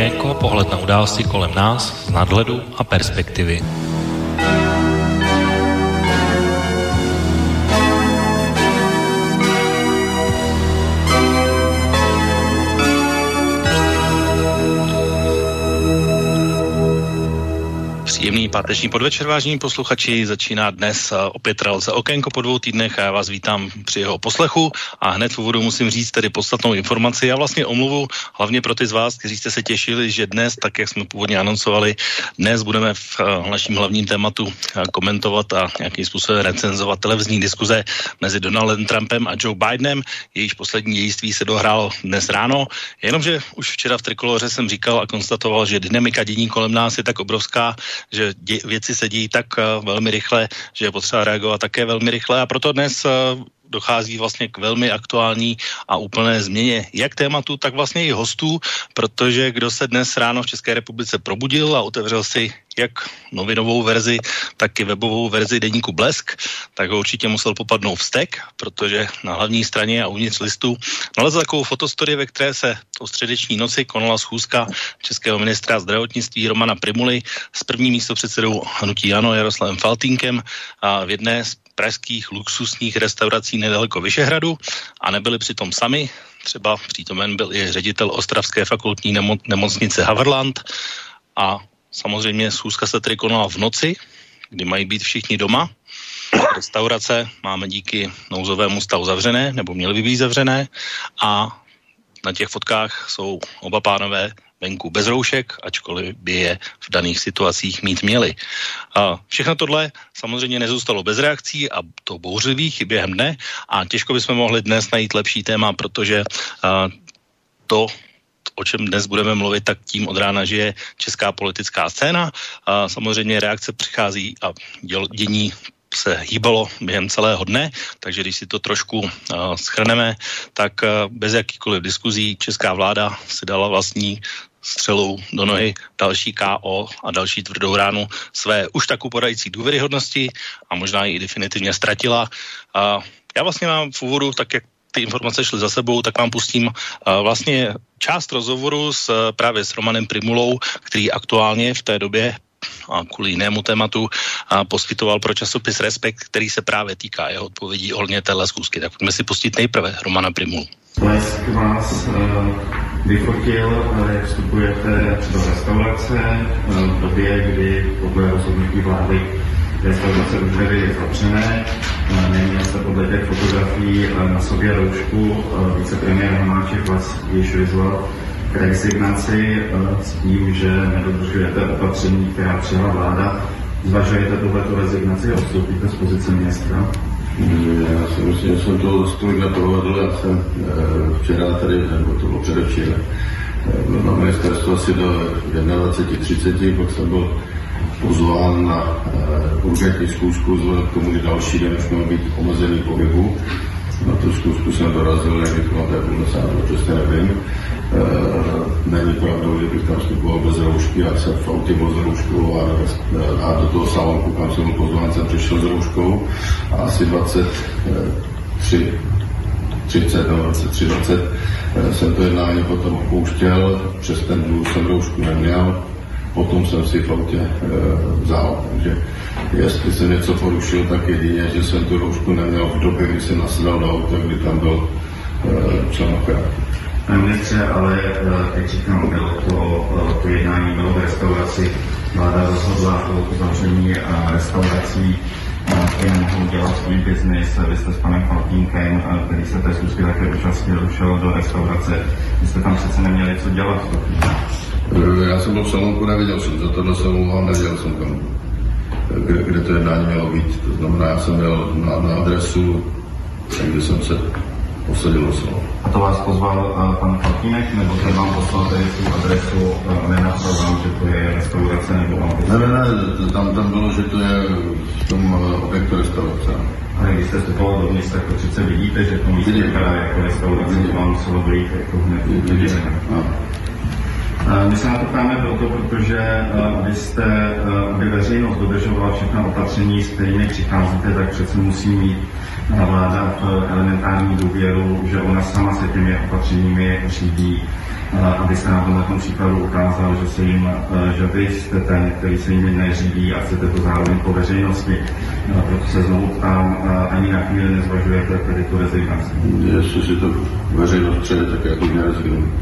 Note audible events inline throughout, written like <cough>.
okénko a pohled na události kolem nás z nadhledu a perspektivy. Příjemný páteční podvečer, vážení posluchači. Začíná dnes eh, opět Relce Okénko po dvou týdnech a já vás vítám při jeho poslechu a hned v úvodu musím říct tedy podstatnou informaci a vlastně omluvu hlavně pro ty z vás, kteří jste se těšili, že dnes, tak jak jsme původně anoncovali, dnes budeme v eh, naším hlavním tématu eh, komentovat a nějakým způsobem recenzovat televizní diskuze mezi Donaldem Trumpem a Joe Bidenem. Jejíž poslední dějství se dohrálo dnes ráno, jenomže už včera v Trikoloře jsem říkal a konstatoval, že dynamika dění kolem nás je tak obrovská, že dě, věci se dějí tak uh, velmi rychle, že je potřeba reagovat také velmi rychle. A proto dnes uh, dochází vlastně k velmi aktuální a úplné změně jak tématu, tak vlastně i hostů, protože kdo se dnes ráno v České republice probudil a otevřel si jak novinovou verzi, tak i webovou verzi deníku Blesk, tak ho určitě musel popadnout vztek, protože na hlavní straně a uvnitř listu nalezl takovou fotostory, ve které se o středeční noci konala schůzka českého ministra zdravotnictví Romana Primuly s prvním místopředsedou hnutí Ano Jaroslavem Faltínkem a v jedné z pražských luxusních restaurací nedaleko Vyšehradu a nebyli přitom sami. Třeba přítomen byl i ředitel Ostravské fakultní nemo- nemocnice Haverland a samozřejmě schůzka se tedy konala v noci, kdy mají být všichni doma. Restaurace máme díky nouzovému stavu zavřené, nebo měly by být zavřené a na těch fotkách jsou oba pánové venku bez roušek, ačkoliv by je v daných situacích mít měli. A všechno tohle samozřejmě nezůstalo bez reakcí a to bouřlivých během dne a těžko bychom mohli dnes najít lepší téma, protože a, to, o čem dnes budeme mluvit, tak tím od rána, že je česká politická scéna. A samozřejmě reakce přichází a děl, dění se hýbalo během celého dne, takže když si to trošku uh, schrneme, tak uh, bez jakýkoliv diskuzí česká vláda si dala vlastní střelou do nohy další KO a další tvrdou ránu své už tak upadající důvěryhodnosti a možná ji definitivně ztratila. A já vlastně mám v úvodu, tak jak ty informace šly za sebou, tak vám pustím vlastně část rozhovoru s, právě s Romanem Primulou, který aktuálně v té době a kvůli jinému tématu a poskytoval pro časopis Respekt, který se právě týká jeho odpovědí ohledně téhle zkusky. Tak pojďme si pustit nejprve Romana Primulu. Blesk vás uh, vyfotil, jak vstupujete do restaurace v době, kdy podle rozhodnutí vlády restaurace už byly zavřené. Neměl jste podle těch fotografií na sobě roušku. Vicepremiér Hamáček vás již vyzval k rezignaci s tím, že nedodržujete opatření, která přijala vláda. Zvažujete tuhleto rezignaci a odstoupíte z pozice ministra? Já si myslím, že jsem to stolik neprovedl. Já jsem včera tady, nebo to bylo předevčírem, byl na ministerstvo asi do 21.30, pak jsem byl pozván na uh, urgentní zkoušku, vzhledem k tomu, že další den už měl být omezený pohybu. Na tu zkoušku jsem dorazil, nevím, na té půl desátou, přesně nevím. Uh, není pravdou, že bych tam vstupoval bez roušky, já jsem v autě byl s rouškou a, a do toho salonku, kam jsem pozván, jsem přišel s rouškou a asi 23 30 nebo 23, 20 jsem to jednání potom opouštěl, přes ten důl jsem roušku neměl, potom jsem si v autě e, vzal. Takže jestli jsem něco porušil, tak jedině, že jsem tu roušku neměl v době, kdy jsem nasedal do auta, kdy tam byl e, členokraт. Pane ministře, ale jak říkám, bylo to, to jednání bylo v restauraci. Vláda rozhodla o uzavření restaurací které mohou dělat svůj biznis. Vy jste s panem Faltínkem, který se té zkusky také účastnil, ušel do restaurace. Vy jste tam přece neměli co dělat. Já jsem byl v salonku, neviděl jsem, za tohle se omlouvám, neviděl jsem tam, kde, kde to jednání mělo být. To znamená, já jsem měl na, na adresu, kde jsem se posadil do salonu. A to vás pozval uh, pan Faltínek, nebo ten vám poslal tady tu adresu, uh, nenapsal vám, že to je restaurace, nebo vám Ne, ne, ne, tam, tam bylo, že to je v tom uh, objektu restaurace. Ale když jste vstupoval dovnitř, tak to přece vidíte, že to místo vypadá jako restaurace, to vám muselo dojít jako hned. Vidíte, no. My se na to ptáme proto, protože vy jste, aby veřejnost dodržovala všechna opatření, s kterými přicházíte, tak přece musí mít vláda v elementární důvěru, že ona sama se těmi opatřeními řídí. aby se na tomto příkladu ukázal, že, se jim, že vy jste ten, který se jimi neřídí a chcete to zároveň po veřejnosti. Proto se znovu ptám, ani na chvíli nezvažujete tedy tu rezignaci. Jestli si to veřejnost přeje, tak já to nerezignuju.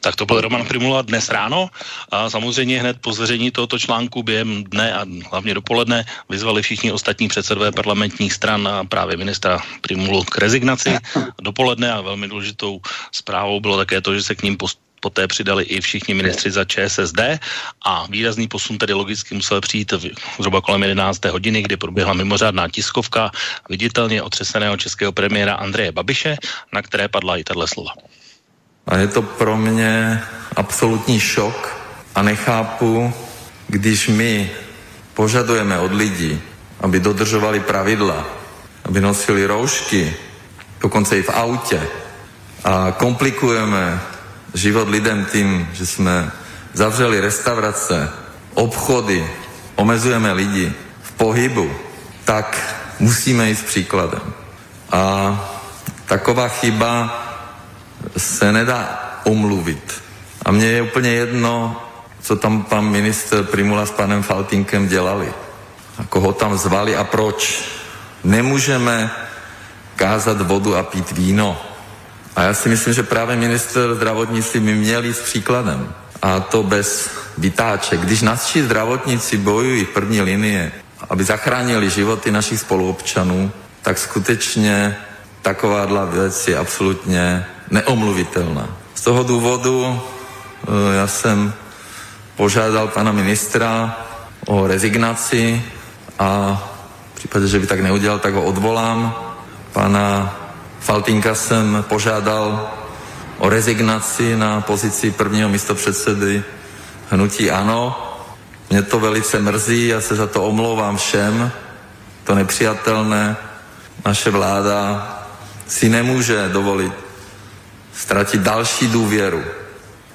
Tak to byl Roman Primula dnes ráno a samozřejmě hned po zveřejnění tohoto článku během dne a hlavně dopoledne vyzvali všichni ostatní předsedové parlamentních stran a právě ministra Primulu k rezignaci. Dopoledne a velmi důležitou zprávou bylo také to, že se k ním post poté přidali i všichni ministři za ČSSD a výrazný posun tedy logicky musel přijít v, zhruba kolem 11. hodiny, kdy proběhla mimořádná tiskovka viditelně otřeseného českého premiéra Andreje Babiše, na které padla i tato slova. A je to pro mě absolutní šok a nechápu, když my požadujeme od lidí, aby dodržovali pravidla, aby nosili roušky, dokonce i v autě a komplikujeme život lidem tím, že jsme zavřeli restaurace, obchody, omezujeme lidi v pohybu, tak musíme jít s příkladem. A taková chyba se nedá omluvit. A mně je úplně jedno, co tam pan minister Primula s panem Faltinkem dělali. A koho tam zvali a proč. Nemůžeme kázat vodu a pít víno. A já si myslím, že právě minister zdravotnictví by měl jít s příkladem. A to bez vytáček. Když naši zdravotníci bojují v první linie, aby zachránili životy našich spoluobčanů, tak skutečně takováhle věc je absolutně neomluvitelná. Z toho důvodu eh, já jsem požádal pana ministra o rezignaci a v případě, že by tak neudělal, tak ho odvolám. Pana Faltinka jsem požádal o rezignaci na pozici prvního místopředsedy hnutí ANO. Mě to velice mrzí, já se za to omlouvám všem. To nepřijatelné. Naše vláda si nemůže dovolit ztratit další důvěru.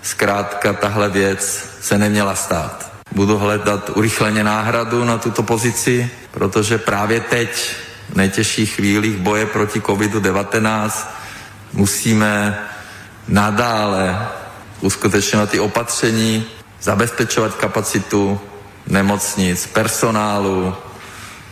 Zkrátka tahle věc se neměla stát. Budu hledat urychleně náhradu na tuto pozici, protože právě teď, v nejtěžších chvílích boje proti COVID-19, musíme nadále uskutečňovat ty opatření, zabezpečovat kapacitu nemocnic, personálu,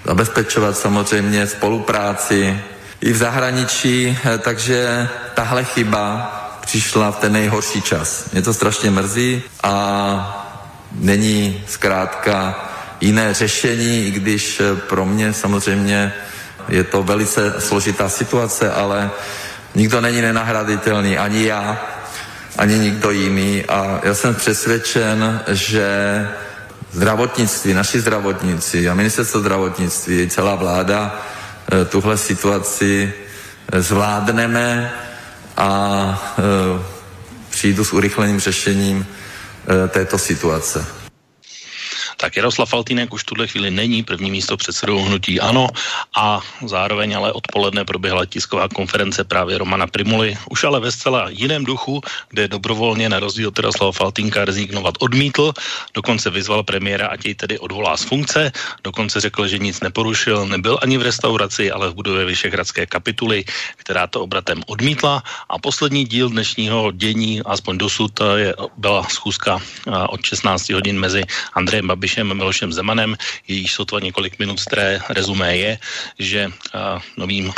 zabezpečovat samozřejmě spolupráci i v zahraničí, eh, takže tahle chyba přišla v ten nejhorší čas. Mě to strašně mrzí a není zkrátka jiné řešení, i když eh, pro mě samozřejmě je to velice složitá situace, ale nikdo není nenahraditelný, ani já, ani nikdo jiný a já jsem přesvědčen, že zdravotnictví, naši zdravotníci a ministerstvo zdravotnictví, celá vláda tuhle situaci eh, zvládneme a eh, přijdu s urychleným řešením této situace. Tak Jaroslav Faltýnek už v tuhle chvíli není první místo předsedou hnutí ANO a zároveň ale odpoledne proběhla tisková konference právě Romana Primuly, už ale ve zcela jiném duchu, kde dobrovolně na rozdíl od Jaroslava Faltínka rezignovat odmítl, dokonce vyzval premiéra, ať jej tedy odvolá z funkce, dokonce řekl, že nic neporušil, nebyl ani v restauraci, ale v budově Vyšehradské kapituly, která to obratem odmítla. A poslední díl dnešního dění, aspoň dosud, je, byla schůzka od 16 hodin mezi Andrejem Babišem Babišem Milošem Zemanem, jejíž sotva několik minut staré rezumé je, že novým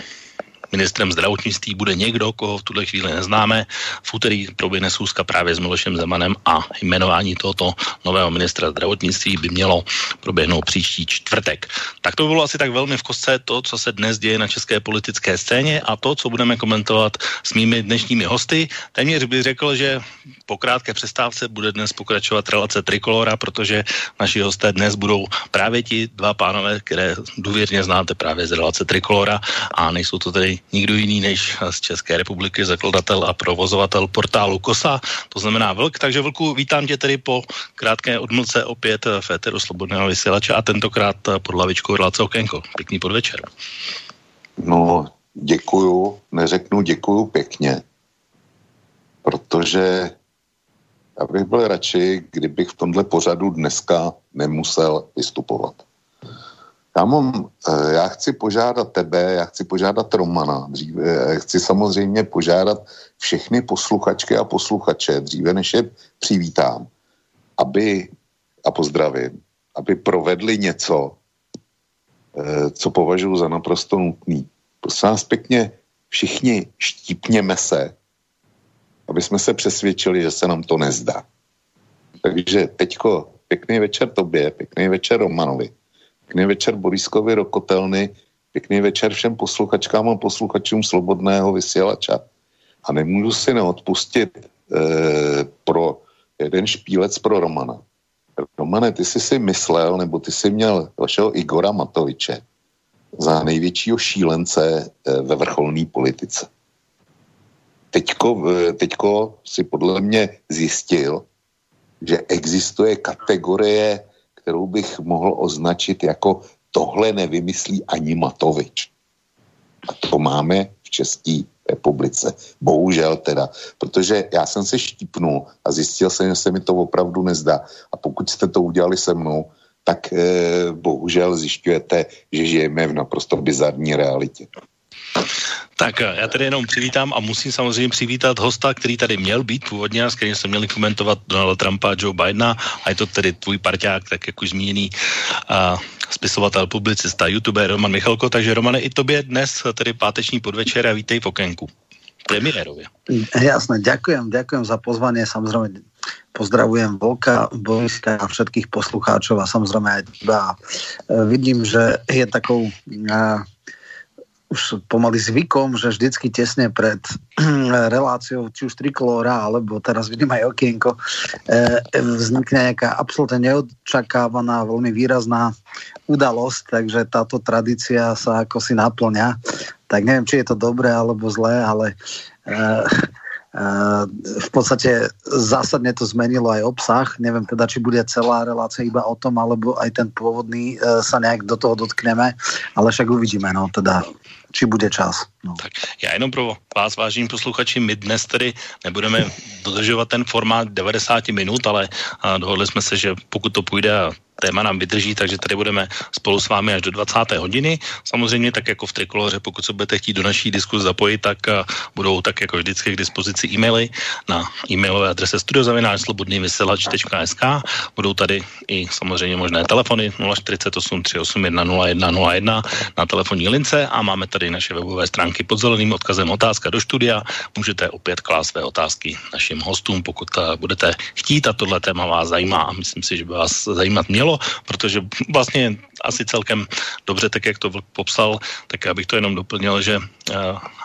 ministrem zdravotnictví bude někdo, koho v tuhle chvíli neznáme. V úterý proběhne schůzka právě s Milošem Zemanem a jmenování tohoto nového ministra zdravotnictví by mělo proběhnout příští čtvrtek. Tak to bylo asi tak velmi v kostce to, co se dnes děje na české politické scéně a to, co budeme komentovat s mými dnešními hosty. Téměř bych řekl, že po krátké přestávce bude dnes pokračovat relace Trikolora, protože naši hosté dnes budou právě ti dva pánové, které důvěrně znáte právě z relace Trikolora a nejsou to tedy nikdo jiný než z České republiky, zakladatel a provozovatel portálu KOSA, to znamená Vlk. Takže Vlku, vítám tě tedy po krátké odmlce opět v Féteru Slobodného vysílače a tentokrát pod lavičkou relace Okénko. Pěkný podvečer. No, děkuju, neřeknu děkuju pěkně, protože já bych byl radši, kdybych v tomhle pořadu dneska nemusel vystupovat. Kámo, eh, já chci požádat tebe, já chci požádat Romana, dříve, eh, chci samozřejmě požádat všechny posluchačky a posluchače, dříve než je přivítám, aby, a pozdravím, aby provedli něco, eh, co považuji za naprosto nutný. Prosím vás pěkně, všichni štípněme se, aby jsme se přesvědčili, že se nám to nezdá. Takže teďko pěkný večer tobě, pěkný večer Romanovi. Pěkný večer Boriskovi Rokotelny, pěkný večer všem posluchačkám a posluchačům Slobodného vysílača. A nemůžu si neodpustit eh, pro jeden špílec pro Romana. Romane, ty jsi si myslel, nebo ty jsi měl vašeho Igora Matoviče za největšího šílence eh, ve vrcholné politice. Teďko, eh, teďko si podle mě zjistil, že existuje kategorie kterou bych mohl označit jako tohle nevymyslí ani Matovič. A to máme v České republice. Bohužel teda, protože já jsem se štípnul a zjistil jsem, že se mi to opravdu nezdá. A pokud jste to udělali se mnou, tak eh, bohužel zjišťujete, že žijeme v naprosto bizarní realitě. Tak eh, já tady jenom přivítám a musím samozřejmě přivítat hosta, který tady měl být původně a s kterým jsme měli komentovat Donalda Trumpa a Joe Bidena a je to tedy tvůj parťák, tak jak už zmíněný uh, spisovatel, publicista, youtuber Roman Michalko, takže Romane, i tobě dnes tedy páteční podvečer a vítej v okénku. Premiérově. Jasné, ďakujem, ďakujem za pozvanie, samozrejme pozdravujem Volka, Boriska a všetkých poslucháčov a samozrejme aj teba. Vidím, že je takou už pomaly zvykom, že vždycky tesne pred <clears throat> reláciou, či už trikolóra, alebo teraz vidím aj okienko, e, vznikne nejaká absolútne neočakávaná, veľmi výrazná udalosť, takže táto tradícia sa ako si naplňa. Tak neviem, či je to dobré alebo zlé, ale e, v podstate zásadne to zmenilo aj obsah. Neviem teda, či bude celá relácia iba o tom, alebo aj ten pôvodný e, sa nejak do toho dotkneme, ale však uvidíme, no teda či bude čas. No. Tak já jenom pro vás, vážení posluchači, my dnes tedy nebudeme dodržovat ten formát 90 minut, ale dohodli jsme se, že pokud to půjde a téma nám vydrží, takže tady budeme spolu s vámi až do 20. hodiny. Samozřejmě tak jako v Trikoloře, pokud se budete chtít do naší diskuze zapojit, tak budou tak jako vždycky k dispozici e-maily na e-mailové adrese studiozavináčslobodnývyselač.sk Budou tady i samozřejmě možné telefony 048 381 0101 na telefonní lince a máme tady naše webové stránky pod zeleným odkazem otázka do studia. Můžete opět klást své otázky našim hostům, pokud budete chtít a tohle téma vás zajímá a myslím si, že by vás zajímat mělo protože vlastně asi celkem dobře, tak jak to popsal, tak já bych to jenom doplnil, že uh,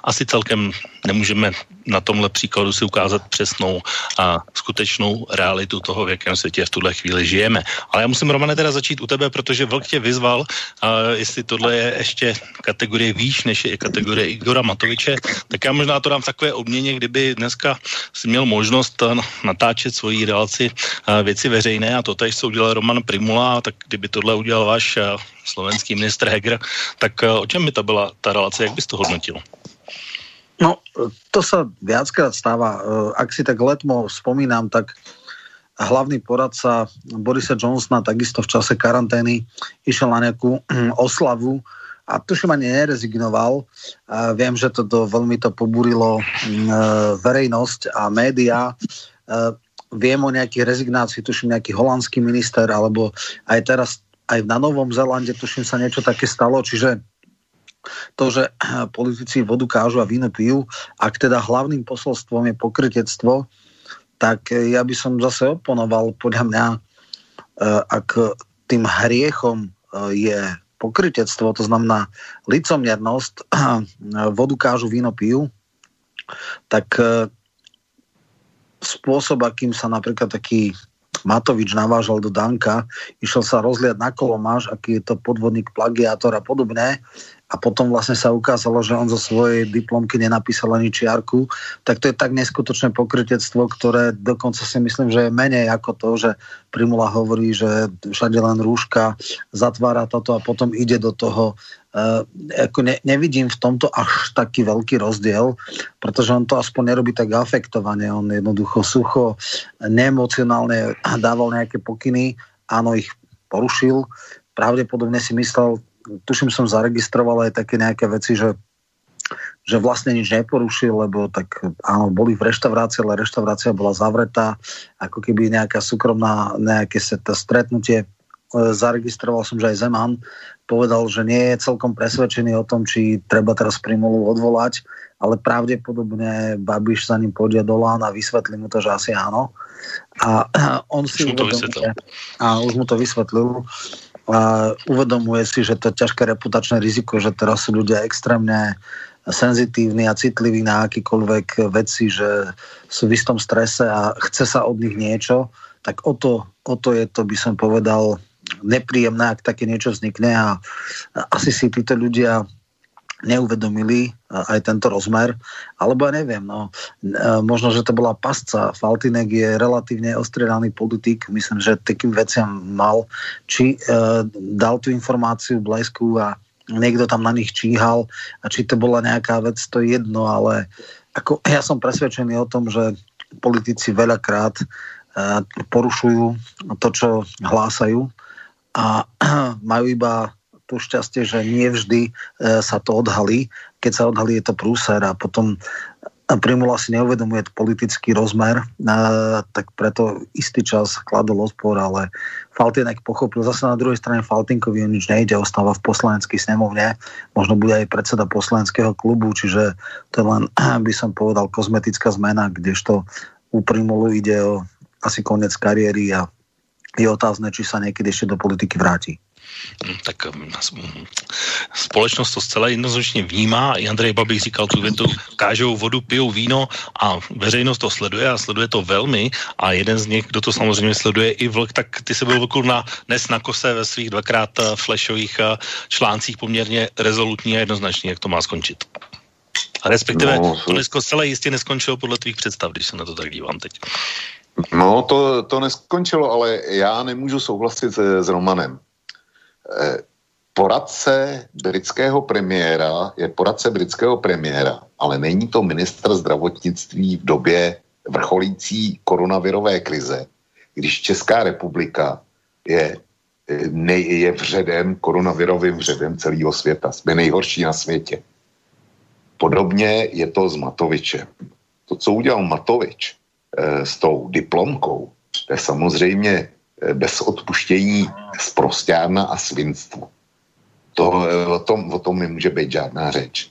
asi celkem nemůžeme na tomhle příkladu si ukázat přesnou a skutečnou realitu toho, v jakém světě v tuhle chvíli žijeme. Ale já musím, Romane, teda začít u tebe, protože Vlk tě vyzval, uh, jestli tohle je ještě kategorie výš, než je kategorie Igora Matoviče, tak já možná to dám v takové obměně, kdyby dneska si měl možnost natáčet svoji relaci věci veřejné a to tady, co udělal Roman Primula, tak kdyby tohle udělal váš slovenský ministr Heger, tak o čem by to byla ta relace, jak bys to hodnotil? No, to sa viackrát stáva. E, ak si tak letmo spomínam, tak hlavný poradca Borisa Johnsona takisto v čase karantény išiel na nejakú oslavu a tuším ani nerezignoval. A viem, že to do, veľmi to pobúrilo e, verejnosť a média. Viem o nejakých rezignácii, tuším nejaký holandský minister, alebo aj teraz aj na Novom Zelande, tuším sa niečo také stalo, čiže to, že <clears throat> politici vodu kážu a víno pijú, ak teda hlavným posolstvom je pokrytectvo, tak ja by som zase oponoval podľa mňa, e, ak tým hriechom e, je pokrytectvo, to znamená licomiernosť, <clears throat> vodu kážu, víno pijú, tak spôsob, akým sa napríklad taký Matovič navážal do Danka, išiel sa rozliať na kolomáš, aký je to podvodník, plagiátor a podobne, a potom vlastne sa ukázalo, že on zo svojej diplomky nenapísal ani čiarku, tak to je tak neskutočné pokrytectvo, ktoré dokonca si myslím, že je menej ako to, že Primula hovorí, že všade len rúška, zatvára toto a potom ide do toho. Uh, ako ne, nevidím v tomto až taký veľký rozdiel, pretože on to aspoň nerobí tak afektovane, on jednoducho sucho, neemocionálne dával nejaké pokyny, áno, ich porušil, pravdepodobne si myslel tuším som zaregistroval aj také nejaké veci, že že vlastne nič neporušil, lebo tak áno, boli v reštaurácii, ale reštaurácia bola zavretá, ako keby nejaká súkromná, nejaké stretnutie. E, zaregistroval som, že aj Zeman povedal, že nie je celkom presvedčený o tom, či treba teraz Primulu odvolať, ale pravdepodobne Babiš za ním pôjde do Lán a vysvetlí mu to, že asi áno. A on si uvedomuje, a už mu to vysvetlil, a uvedomuje si, že to ťažké reputačné riziko, že teraz sú ľudia extrémne senzitívni a citliví na akýkoľvek veci, že sú v istom strese a chce sa od nich niečo, tak o to, o to je to, by som povedal, nepríjemné, ak také niečo vznikne a asi si títo ľudia neuvedomili aj tento rozmer, alebo ja neviem, no, možno, že to bola pasca. Faltinek je relatívne ostriedaný politik, myslím, že takým veciam mal, či uh, dal tú informáciu blesku a niekto tam na nich číhal a či to bola nejaká vec, to je jedno, ale ako, <clears throat> ja som presvedčený o tom, že politici veľakrát uh, porušujú to, čo hlásajú a <clears throat> majú iba to šťastie, že nie vždy uh, sa to odhalí. Keď sa odhalí, je to prúser a potom Primula si neuvedomuje politický rozmer, tak preto istý čas kladol odpor, ale Faltinek pochopil. Zase na druhej strane Faltinkovi nič nejde, ostáva v poslaneckej snemovne, možno bude aj predseda poslaneckého klubu, čiže to je len, <clears throat> by som povedal, kozmetická zmena, kdežto u Primulu ide o asi konec kariéry a je otázne, či sa niekedy ešte do politiky vráti. Hm, tak hm, společnost to zcela jednoznačně vnímá. I Andrej Babik říkal tu větu, kážou vodu, pijou víno a veřejnost to sleduje a sleduje to velmi a jeden z nich, kdo to samozřejmě sleduje i vlk, tak ty se byl vlku na, dnes na kose ve svých dvakrát eh, flashových eh, článcích poměrně rezolutní a jednoznačně, jak to má skončit. A respektive no, to dnesko zcela jistě neskončilo podle tvých představ, když se na to tak dívám teď. No, to, to neskončilo, ale já nemůžu souhlasit s, s Romanem. Eh, poradce britského premiéra je poradce britského premiéra, ale není to ministr zdravotnictví v době vrcholící koronavirové krize, když Česká republika je, eh, ne, je vředem, koronavirovým vředem celého světa. Jsme nejhorší na světě. Podobně je to s Matovičem. To, co udělal Matovič e, s tou diplomkou, to je samozřejmě bez odpuštění zprostěrna a svinstvo. To, eh, o, tom, o tom nemůže být žádná řeč.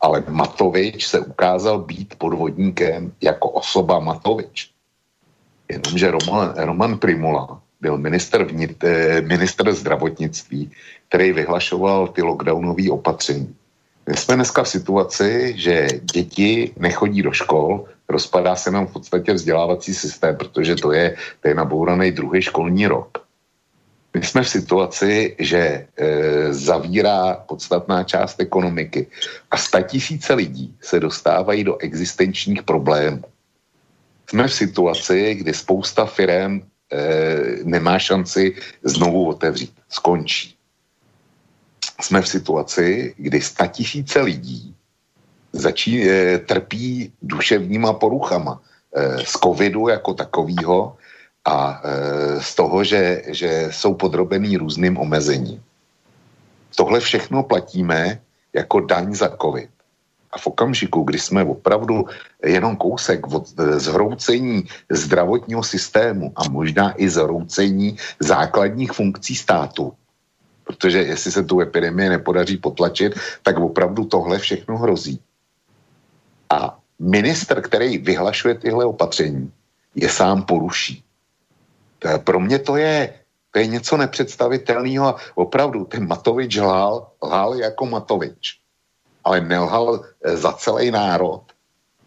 Ale Matovič se ukázal být podvodníkem jako osoba Matovič. Jenomže Roman, Roman Primula byl minister, vnit, eh, minister zdravotnictví, který vyhlašoval ty lockdownové opatření. My jsme dneska v situaci, že děti nechodí do škol, rozpadá se nám v podstatě vzdělávací systém, protože to je, to je nabouraný druhý školní rok. My jsme v situaci, že e, zavírá podstatná část ekonomiky a tisíce lidí se dostávají do existenčních problémů. Jsme v situaci, kdy spousta firm e, nemá šanci znovu otevřít, skončí. Jsme v situaci, kdy tisíce lidí začí, e, trpí duševníma poruchama e, z covidu jako takového a e, z toho, že, že jsou podrobený různým omezením. Tohle všechno platíme jako daň za covid. A v okamžiku, kdy jsme opravdu jenom kousek od zhroucení zdravotního systému a možná i zhroucení základních funkcí státu, protože jestli se tu epidemii nepodaří potlačit, tak opravdu tohle všechno hrozí. A minister, který vyhlašuje tyhle opatření, je sám poruší. Pro mě to je, to je něco nepředstavitelného a opravdu ten Matovič lhal, lhal jako Matovič, ale nelhal eh, za celý národ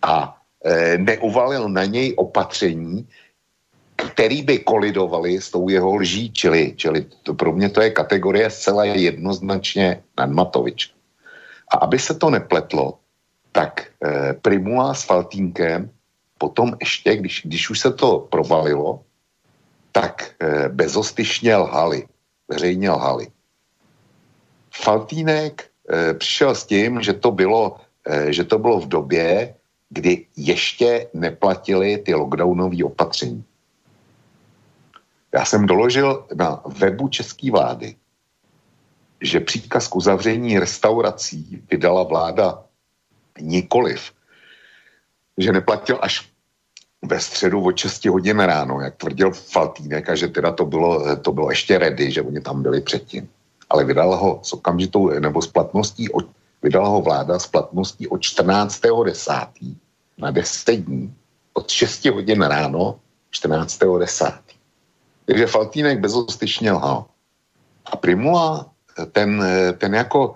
a e, neuvalil na něj opatření, který by kolidovali s tou jeho lží, čili, čili to, pro mě to je kategorie zcela jednoznačně nad Matovič. A aby se to nepletlo, tak eh, Primula s Faltínkem potom ještě, když, když už se to provalilo, tak eh, bezostyšně lhali, veřejně lhali. Faltínek eh, přišel s tím, že to bylo, eh, že to bylo v době, kdy ještě neplatili ty lockdownové opatření. Já jsem doložil na webu české vlády, že příkaz k uzavření restaurací vydala vláda nikoliv, že neplatil až ve středu od 6 hodin ráno, jak tvrdil Faltýnek, a že teda to bylo, to bylo ještě ready, že oni tam byli předtím. Ale vydala ho s okamžitou, nebo s platností, vydala ho vláda s platností od 14.10. na 10 dní, od 6 hodin ráno 14.10. Takže Faltýnek bezostyšně lhal. A Primula, ten, ten jako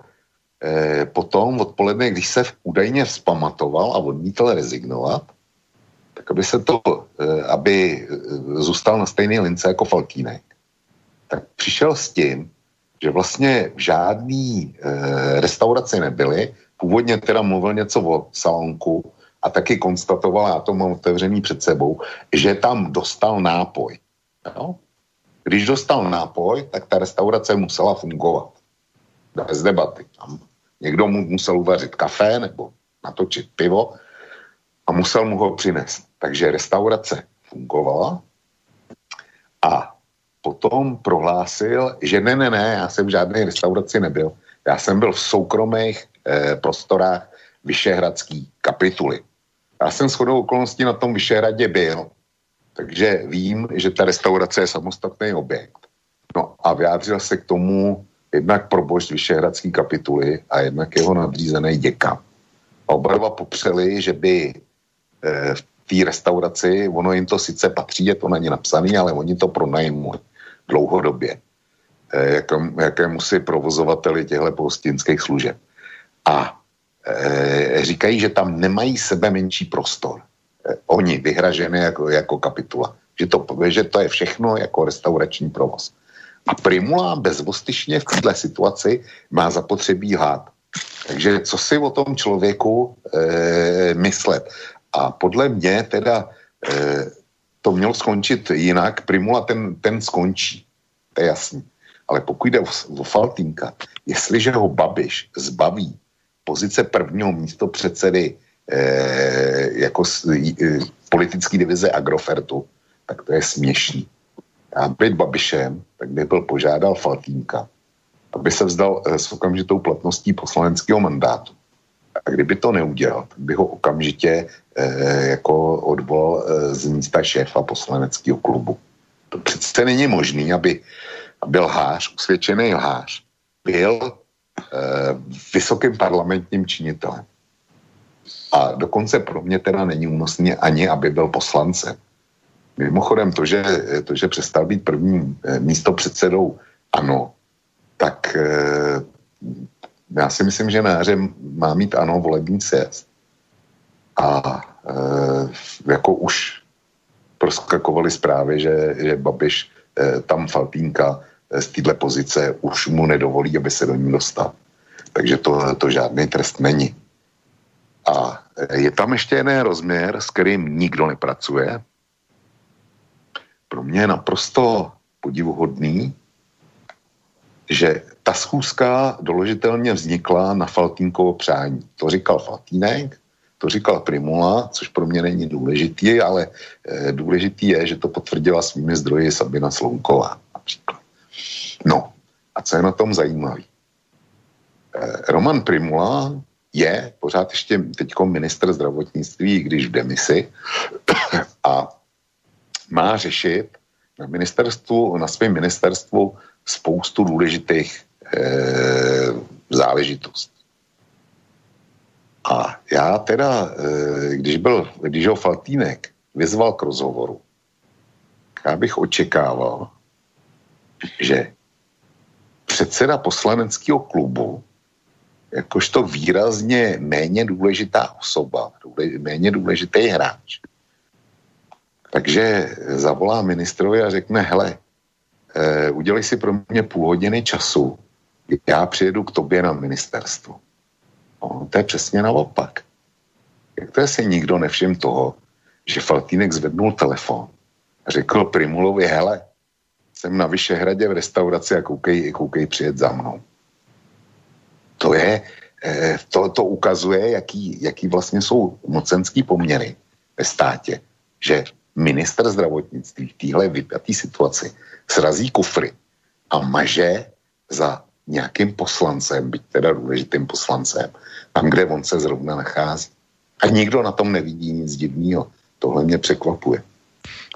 eh, potom odpoledne, když se údajně vzpamatoval a odmítl rezignovat, tak aby se to, eh, aby eh, zůstal na stejné lince jako Faltínek, tak přišel s tím, že vlastně žádný e, restauraci nebyly. Původně teda mluvil něco o salonku a taky konstatoval, já to mám otevřený před sebou, že tam dostal nápoj. Jo? Když dostal nápoj, tak ta restaurace musela fungovat. Bez debaty. Tam někdo mu musel uvařit kafe nebo natočit pivo a musel mu ho přinést. Takže restaurace fungovala a potom prohlásil, že ne, ne, ne, já jsem v žádné restauraci nebyl. Já jsem byl v soukromých eh, prostorách Vyšehradský kapituly. Já jsem shodou okolností na tom Vyšehradě byl, takže vím, že ta restaurace je samostatný objekt. No a vyjádřil se k tomu jednak probošť Vyšehradský kapituly a jednak jeho nadřízený děka. A oba dva popřeli, že by eh, v té restauraci, ono jim to sice patří, je to na ně napsaný, ale oni to pronajmují dlouhodobě eh, jakém, jakému si provozovateli těchto pohostinských služeb. A e, říkají, že tam nemají sebe menší prostor. E, oni vyhražené jako, jako kapitula. Že to, že to je všechno jako restaurační provoz. A Primula bezvostyšně v této situaci má zapotřebí hlad. Takže co si o tom člověku e, myslet? A podle mě teda e, to mělo skončit jinak. Primula ten, ten skončí. To je jasný. Ale pokud jde o, o Faltínka, jestliže ho Babiš zbaví pozice prvního místo předsedy e, jako e, politický divize Agrofertu, tak to je směšný. Být Babišem, tak bych byl požádal Faltínka, aby se vzdal e, s okamžitou platností poslaneckého mandátu. A kdyby to neudělal, tak by ho okamžitě eh, jako odvolal eh, z místa šéfa poslaneckého klubu. To přece není možný, aby, aby lhář, usvědčený lhář, byl eh, vysokým parlamentním činitelem. A dokonce pro mě teda není únosný ani, aby byl poslancem. Mimochodem to, že, to, že přestal být prvním eh, místo předsedou ano, tak eh, já si myslím, že na jaře má mít ano volební sjezd. A e, jako už proskakovaly zprávy, že, že Babiš tam Faltínka z téhle pozice už mu nedovolí, aby se do ní dostal. Takže to, to žádný trest není. A je tam ještě jeden rozměr, s kterým nikdo nepracuje. Pro mě je naprosto podivuhodný, že ta schůzka doložitelně vznikla na Faltínkovo přání. To říkal Faltínek, to říkal Primula, což pro mě není důležitý, ale e, důležitý je, že to potvrdila svými zdroji Sabina Slunková například. No, a co je na tom zajímavé? E, Roman Primula je pořád ještě teď minister zdravotnictví, když v demisi, <coughs> a má řešit na ministerstvu, na svém ministerstvu spoustu důležitých e, záležitostí. A já teda, e, když byl, když ho Faltínek vyzval k rozhovoru, já bych očekával, že předseda poslaneckého klubu, jakožto výrazně méně důležitá osoba, méně důležitý hráč, takže zavolá ministrovi a řekne, hele, eh, udělej si pro mě půl hodiny času, já přijedu k tobě na ministerstvo. No, to je přesně naopak. Jak to je si nikdo nevšim toho, že Faltínek zvednul telefon a řekl Primulovi, hele, jsem na Vyšehradě v restauraci a koukej, koukej přijet za mnou. To je, eh, to, to ukazuje, jaký, jaký vlastně jsou mocenský poměry ve státě, že minister zdravotnictví v téhle vypjatý situaci srazí kufry a maže za nějakým poslancem, byť teda důležitým poslancem, tam, kde on se zrovna nachází. A nikdo na tom nevidí nic divného. Tohle mě překvapuje.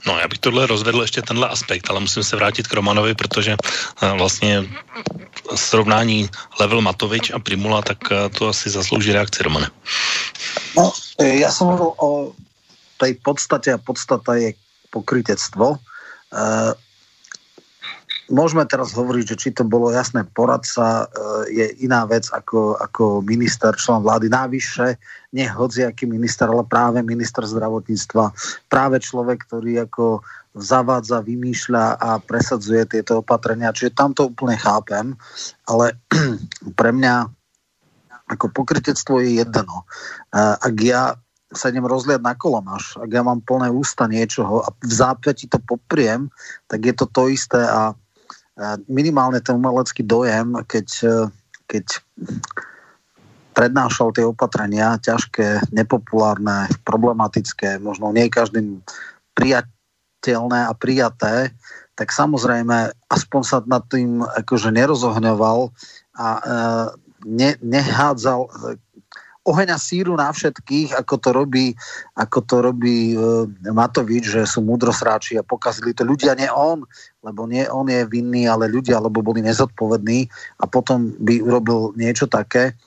No, já bych tohle rozvedl ještě tenhle aspekt, ale musím se vrátit k Romanovi, protože eh, vlastně srovnání Level Matovič a Primula, tak eh, to asi zaslouží reakci Romane. No, eh, já jsem mluvil o tej podstate a podstata je pokrytectvo. Môžeme teraz hovoriť, že či to bolo jasné, poradca je iná vec ako, ako minister, člen vlády. Navyše, nie hodziaký minister, ale práve minister zdravotníctva, práve človek, ktorý ako zavádza, vymýšľa a presadzuje tieto opatrenia. Čiže tam to úplne chápem, ale <clears throat> pre mňa ako pokrytectvo je jedno. Ak ja sa idem rozliať na kolomáš, ak ja mám plné ústa niečoho a v zápäti to popriem, tak je to to isté a minimálne ten umelecký dojem, keď, keď prednášal tie opatrenia, ťažké, nepopulárne, problematické, možno nie každým priateľné a prijaté, tak samozrejme aspoň sa nad tým akože nerozohňoval a e, ne, nehádzal oheň a síru na všetkých, ako to robí, ako to robí uh, Matovič, že sú múdrosráči a pokazili to ľudia, nie on, lebo nie on je vinný, ale ľudia, lebo boli nezodpovední a potom by urobil niečo také.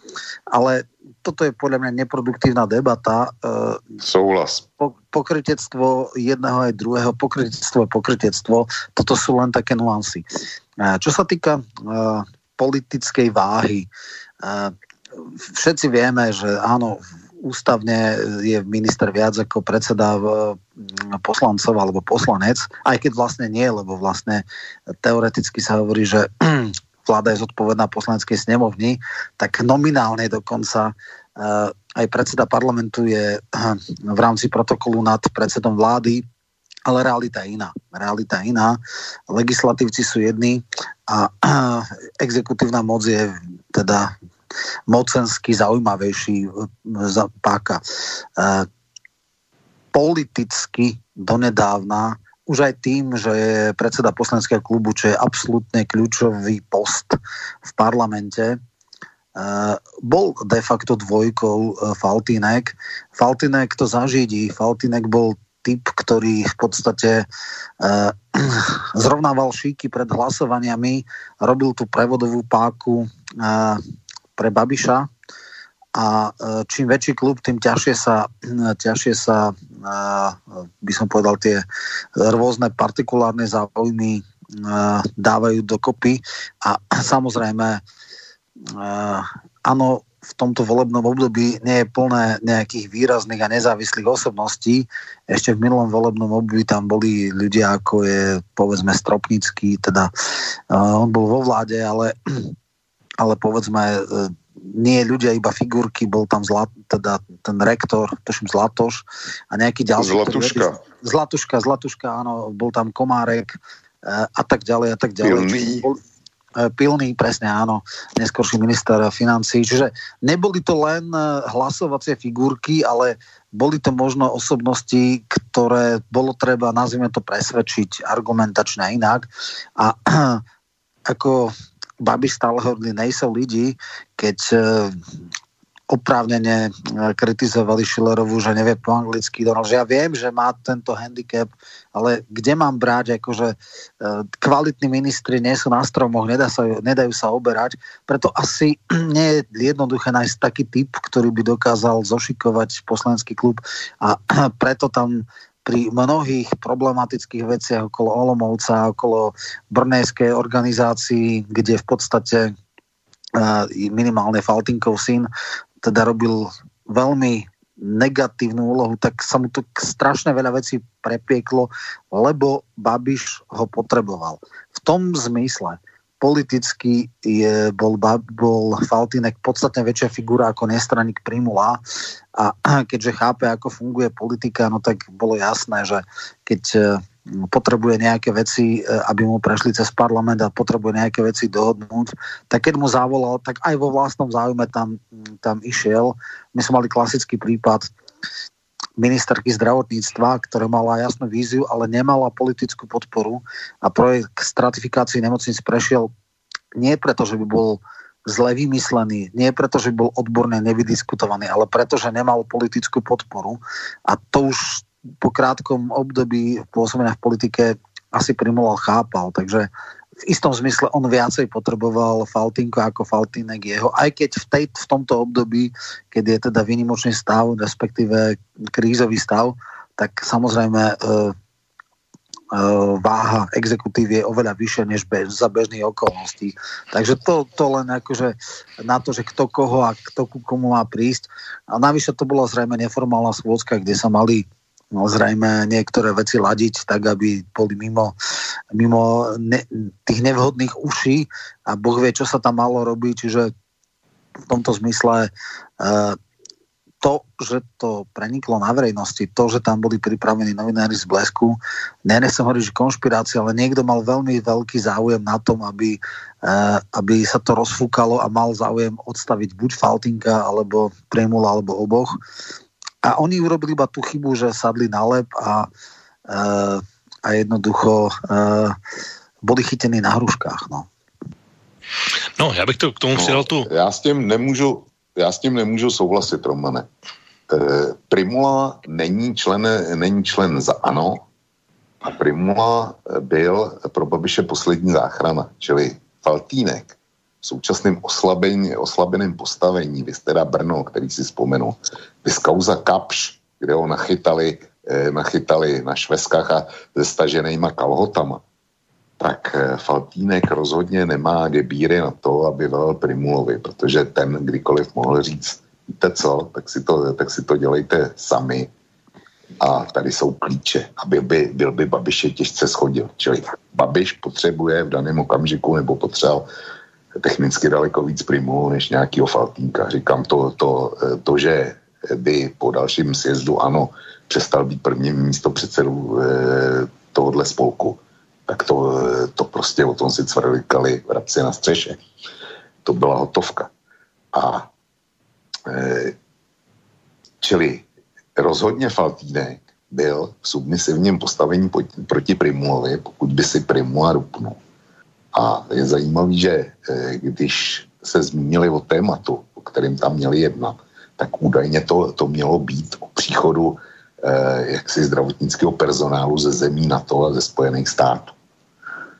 Ale toto je podľa mňa neproduktívna debata. Uh, Souhlas. Po, pokrytectvo jedného aj druhého, pokrytectvo je pokrytectvo. Toto sú len také nuancy. Uh, čo sa týka uh, politickej váhy, uh, všetci vieme, že áno, ústavne je minister viac ako predseda poslancov alebo poslanec, aj keď vlastne nie, lebo vlastne teoreticky sa hovorí, že <clears throat> vláda je zodpovedná poslaneckej snemovni, tak nominálne dokonca uh, aj predseda parlamentu je uh, v rámci protokolu nad predsedom vlády, ale realita je iná. Realita je iná. Legislatívci sú jedni a <clears throat> exekutívna moc je teda mocensky zaujímavejší za páka. E, politicky donedávna už aj tým, že je predseda poslaneckého klubu, čo je absolútne kľúčový post v parlamente, Uh, bol de facto dvojkou uh, Faltinek. Faltinek to zažídi. Faltinek bol typ, ktorý v podstate uh, <clears throat> zrovnával šíky pred hlasovaniami, robil tú prevodovú páku uh, pre Babiša a e, čím väčší klub, tým ťažšie sa, ťažšie sa e, by som povedal, tie rôzne partikulárne záujmy e, dávajú dokopy a <clears throat> samozrejme áno, v tomto volebnom období nie je plné nejakých výrazných a nezávislých osobností. Ešte v minulom volebnom období tam boli ľudia, ako je povedzme Stropnický, teda on bol vo vláde, ale <clears throat> ale povedzme e, nie ľudia, iba figurky, bol tam zlat, teda ten rektor, tuším Zlatoš a nejaký ďalší. Zlatuška. Ktorý, Zlatuška, Zlatuška, áno, bol tam Komárek e, a tak ďalej a tak ďalej. Pilný. Bol, e, pilný, presne áno, neskorší minister financí. Čiže neboli to len hlasovacie figurky, ale boli to možno osobnosti, ktoré bolo treba, nazvime to, presvedčiť argumentačne inak. A <clears throat> ako Babiš stále hovorili, nejsou lidi, keď e, oprávnene e, kritizovali Schillerovu, že nevie po anglicky. Donald, že ja viem, že má tento handicap, ale kde mám brať, akože e, kvalitní ministri nie sú na stromoch, nedá sa, nedajú sa oberať, preto asi <clears throat> nie je jednoduché nájsť taký typ, ktorý by dokázal zošikovať poslanecký klub a <clears throat> preto tam pri mnohých problematických veciach okolo Olomovca, okolo Brnejskej organizácii, kde v podstate uh, minimálne Faltinkov syn teda robil veľmi negatívnu úlohu, tak sa mu to strašne veľa vecí prepieklo, lebo Babiš ho potreboval. V tom zmysle, politicky je, bol, bol Faltinek podstatne väčšia figura ako nestraník Primula a <clears throat> keďže chápe, ako funguje politika, no tak bolo jasné, že keď e, potrebuje nejaké veci, e, aby mu prešli cez parlament a potrebuje nejaké veci dohodnúť, tak keď mu zavolal, tak aj vo vlastnom záujme tam, tam išiel. My sme mali klasický prípad ministerky zdravotníctva, ktorá mala jasnú víziu, ale nemala politickú podporu a projekt stratifikácie nemocnic prešiel nie preto, že by bol zle vymyslený, nie preto, že by bol odborne nevydiskutovaný, ale preto, že nemal politickú podporu. A to už po krátkom období pôsobenia v politike asi Primulal chápal, takže v istom zmysle on viacej potreboval Faltinko ako Faltinek jeho, aj keď v, tej, v tomto období, keď je teda výnimočný stav, respektíve krízový stav, tak samozrejme e, e, váha exekutívy je oveľa vyššia než bež, za bežných okolností. Takže to, to len akože na to, že kto koho a kto ku komu má prísť. A navyše to bola zrejme neformálna schôdzka, kde sa mali no, zrejme niektoré veci ladiť tak, aby boli mimo, mimo ne, tých nevhodných uší a Boh vie, čo sa tam malo robiť, čiže v tomto zmysle uh, to, že to preniklo na verejnosti, to, že tam boli pripravení novinári z Blesku, ne, nechcem hovoriť, že konšpirácia, ale niekto mal veľmi veľký záujem na tom, aby, uh, aby sa to rozfúkalo a mal záujem odstaviť buď Faltinka, alebo Premula, alebo oboch. Uh, a oni urobili iba tú chybu, že sadli na lep a, uh, a jednoducho uh, boli chytení na hruškách. No. no, já bych to k tomu no, přidal tu... Já s tím nemůžu, já s tím nemůžu souhlasit, Romane. E, Primula není člen, není člen za ANO a Primula byl pro Babiše poslední záchrana, čili Faltínek současným oslabený, oslabeným postavení, vy teda Brno, který si vzpomenu, vy z kauza Kapš, kde ho nachytali, eh, nachytali na šveskách a se staženýma kalhotama, tak eh, Faltínek rozhodně nemá gebíry na to, aby velel Primulovi, protože ten kdykoliv mohl říct, víte co, tak si to, tak si to dělejte sami. A tady jsou klíče, aby by, byl by Babiše těžce schodil. Čili Babiš potřebuje v daném okamžiku nebo potřeboval technicky daleko víc primu než nějakýho Faltínka. Říkám to, to, to, že by po dalším sjezdu ano přestal být prvním místo předsedu eh, tohohle spolku, tak to, to prostě o tom si cvrlikali vrabci na střeše. To byla hotovka. A eh, čili rozhodně Faltínek byl v submisivním postavení proti Primulovi, pokud by si Primula rupnul. A je zajímavý, že eh, když se zmínili o tématu, o kterým tam měli jednat, tak údajně to, to mělo být o příchodu eh, jaksi zdravotnického personálu ze zemí NATO a ze Spojených států.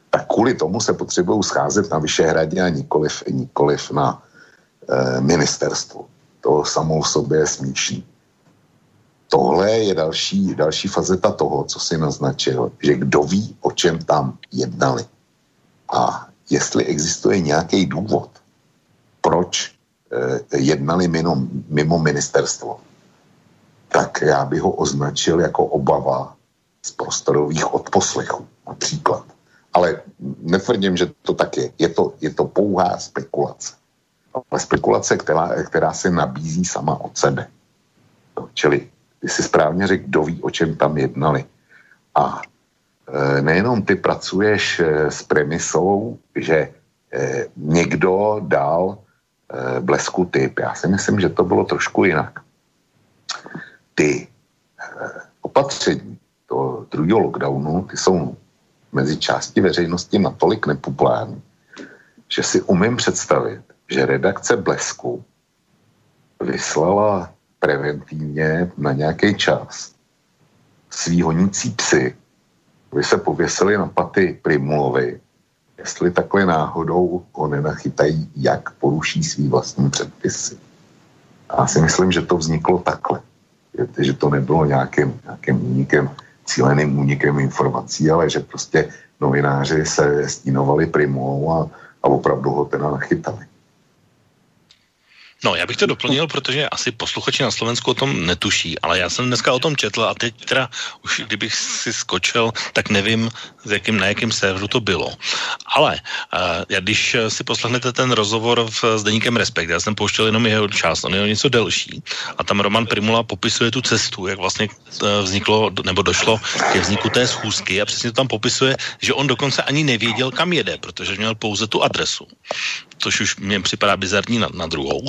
Tak kvůli tomu se potřebují scházet na Vyšehradě a nikoliv, nikoliv na eh, ministerstvu. To samou sobě je smíšný. Tohle je další, další fazeta toho, co si naznačil, že kdo ví, o čem tam jednali. A jestli existuje nějaký důvod, proč eh, jednali mimo, mimo ministerstvo, tak já bych ho označil jako obava z prostorových odposlechů například. Ale netvrdím, že to tak je. Je to, je to pouhá spekulace. Ale spekulace, která, která se nabízí sama od sebe. Čili, ty si správně řekl, kdo ví, o čem tam jednali. A nejenom ty pracuješ eh, s premisou, že eh, někdo dal blesku typ. Já si myslím, že to bylo trošku jinak. Ty opatření to druhého lockdownu, ty jsou mezi části veřejnosti natolik nepopulární, že si umím představit, že redakce Blesku vyslala preventivně na nějaký čas svý honící psy by se pověsili na paty Primulovi, jestli takhle náhodou ho nenachytají, jak poruší svý vlastní předpisy. A já si myslím, že to vzniklo takhle. Že to nebylo nějakým, nějakým únikem, cíleným únikem informací, ale že prostě novináři se stínovali Primulou a, a opravdu ho teda nachytali. No, já bych to doplnil, protože asi posluchači na Slovensku o tom netuší, ale já jsem dneska o tom četl a teď teda už kdybych si skočil, tak nevím, z jakým, na jakém serveru to bylo. Ale uh, když si poslechnete ten rozhovor v, s Deníkem Respekt, já jsem pouštěl jenom jeho část, on je o něco delší a tam Roman Primula popisuje tu cestu, jak vlastně uh, vzniklo nebo došlo ke vzniku té schůzky a přesně to tam popisuje, že on dokonce ani nevěděl, kam jede, protože měl pouze tu adresu což už mě připadá bizarní na, na druhou.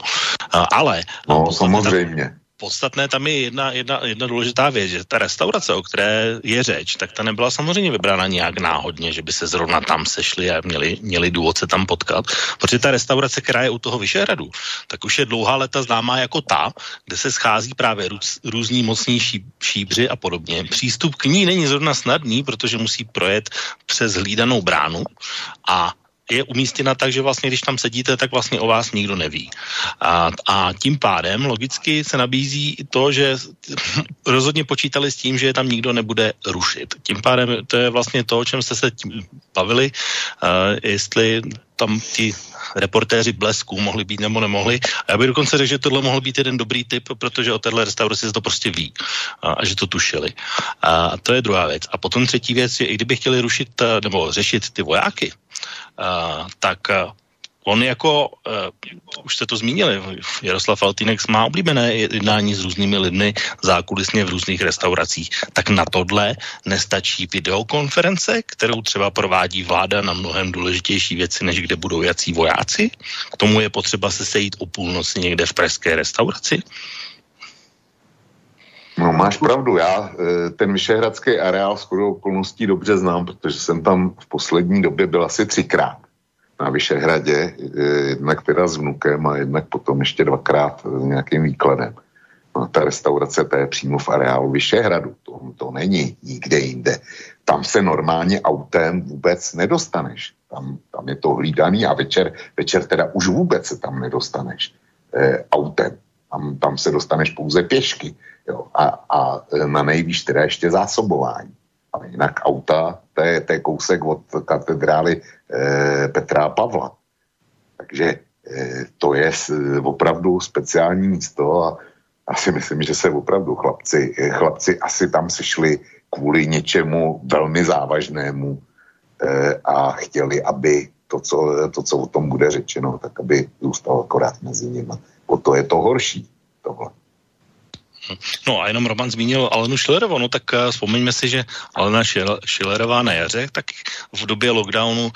Ale... No, samozřejmě. podstatné tam je jedna, jedna, jedna důležitá věc, že ta restaurace, o které je řeč, tak ta nebyla samozřejmě vybrána nějak náhodně, že by se zrovna tam sešli a měli, měli důvod se tam potkat, protože ta restaurace, která je u toho Vyšehradu, tak už je dlouhá leta známá jako ta, kde se schází právě růz, různí mocní šíbři a podobně. Přístup k ní není zrovna snadný, protože musí projet přes hlídanou bránu a je umístěna tak, že vlastně, když tam sedíte, tak vlastně o vás nikdo neví. A, a tím pádem logicky se nabízí to, že <laughs> rozhodně počítali s tím, že je tam nikdo nebude rušit. Tím pádem to je vlastně to, o čem jste se tím bavili, uh, jestli tam ti reportéři blesků mohli být nebo nemohli. A já bych dokonce řekl, že tohle mohl být jeden dobrý tip, protože o téhle restauraci se to prostě ví a, a že to tušili. A to je druhá věc. A potom třetí věc je, i kdyby chtěli rušit nebo řešit ty vojáky, a, tak On jako, uh, už jste to zmínili, Jaroslav Faltýnek má oblíbené jednání s různými lidmi zákulisně v různých restauracích. Tak na tohle nestačí videokonference, kterou třeba provádí vláda na mnohem důležitější věci, než kde budou jací vojáci. K tomu je potřeba se sejít o půlnoci někde v pražské restauraci. No máš pravdu, já eh, ten Vyšehradský areál s okolností dobře znám, protože jsem tam v poslední době byl asi třikrát na Vyšehradě, jednak teda s vnukem a jednak potom ještě dvakrát s nějakým výkladem. No, ta restaurace to je přímo v areálu Vyšehradu, to, to není nikde jinde. Tam se normálně autem vůbec nedostaneš. Tam, tam je to hlídaný a večer, večer teda už vůbec se tam nedostaneš eh, autem. Tam, tam se dostaneš pouze pěšky. Jo, a, a na nejvíc teda ještě zásobování. Ale jinak auta, to je, to je kousek od katedrály e, Petra Pavla. Takže e, to je opravdu speciální místo a asi myslím, že se opravdu chlapci, eh, chlapci asi tam sešli kvůli něčemu velmi závažnému a chtěli, aby to co, to, co o tom bude řečeno, tak aby zůstalo akorát mezi nimi. O to je to horší tohle. No a jenom Roman zmínil Alenu Schillerovou, no tak uh, vzpomeňme si, že Alena Schillerová na jaře, tak v době lockdownu uh,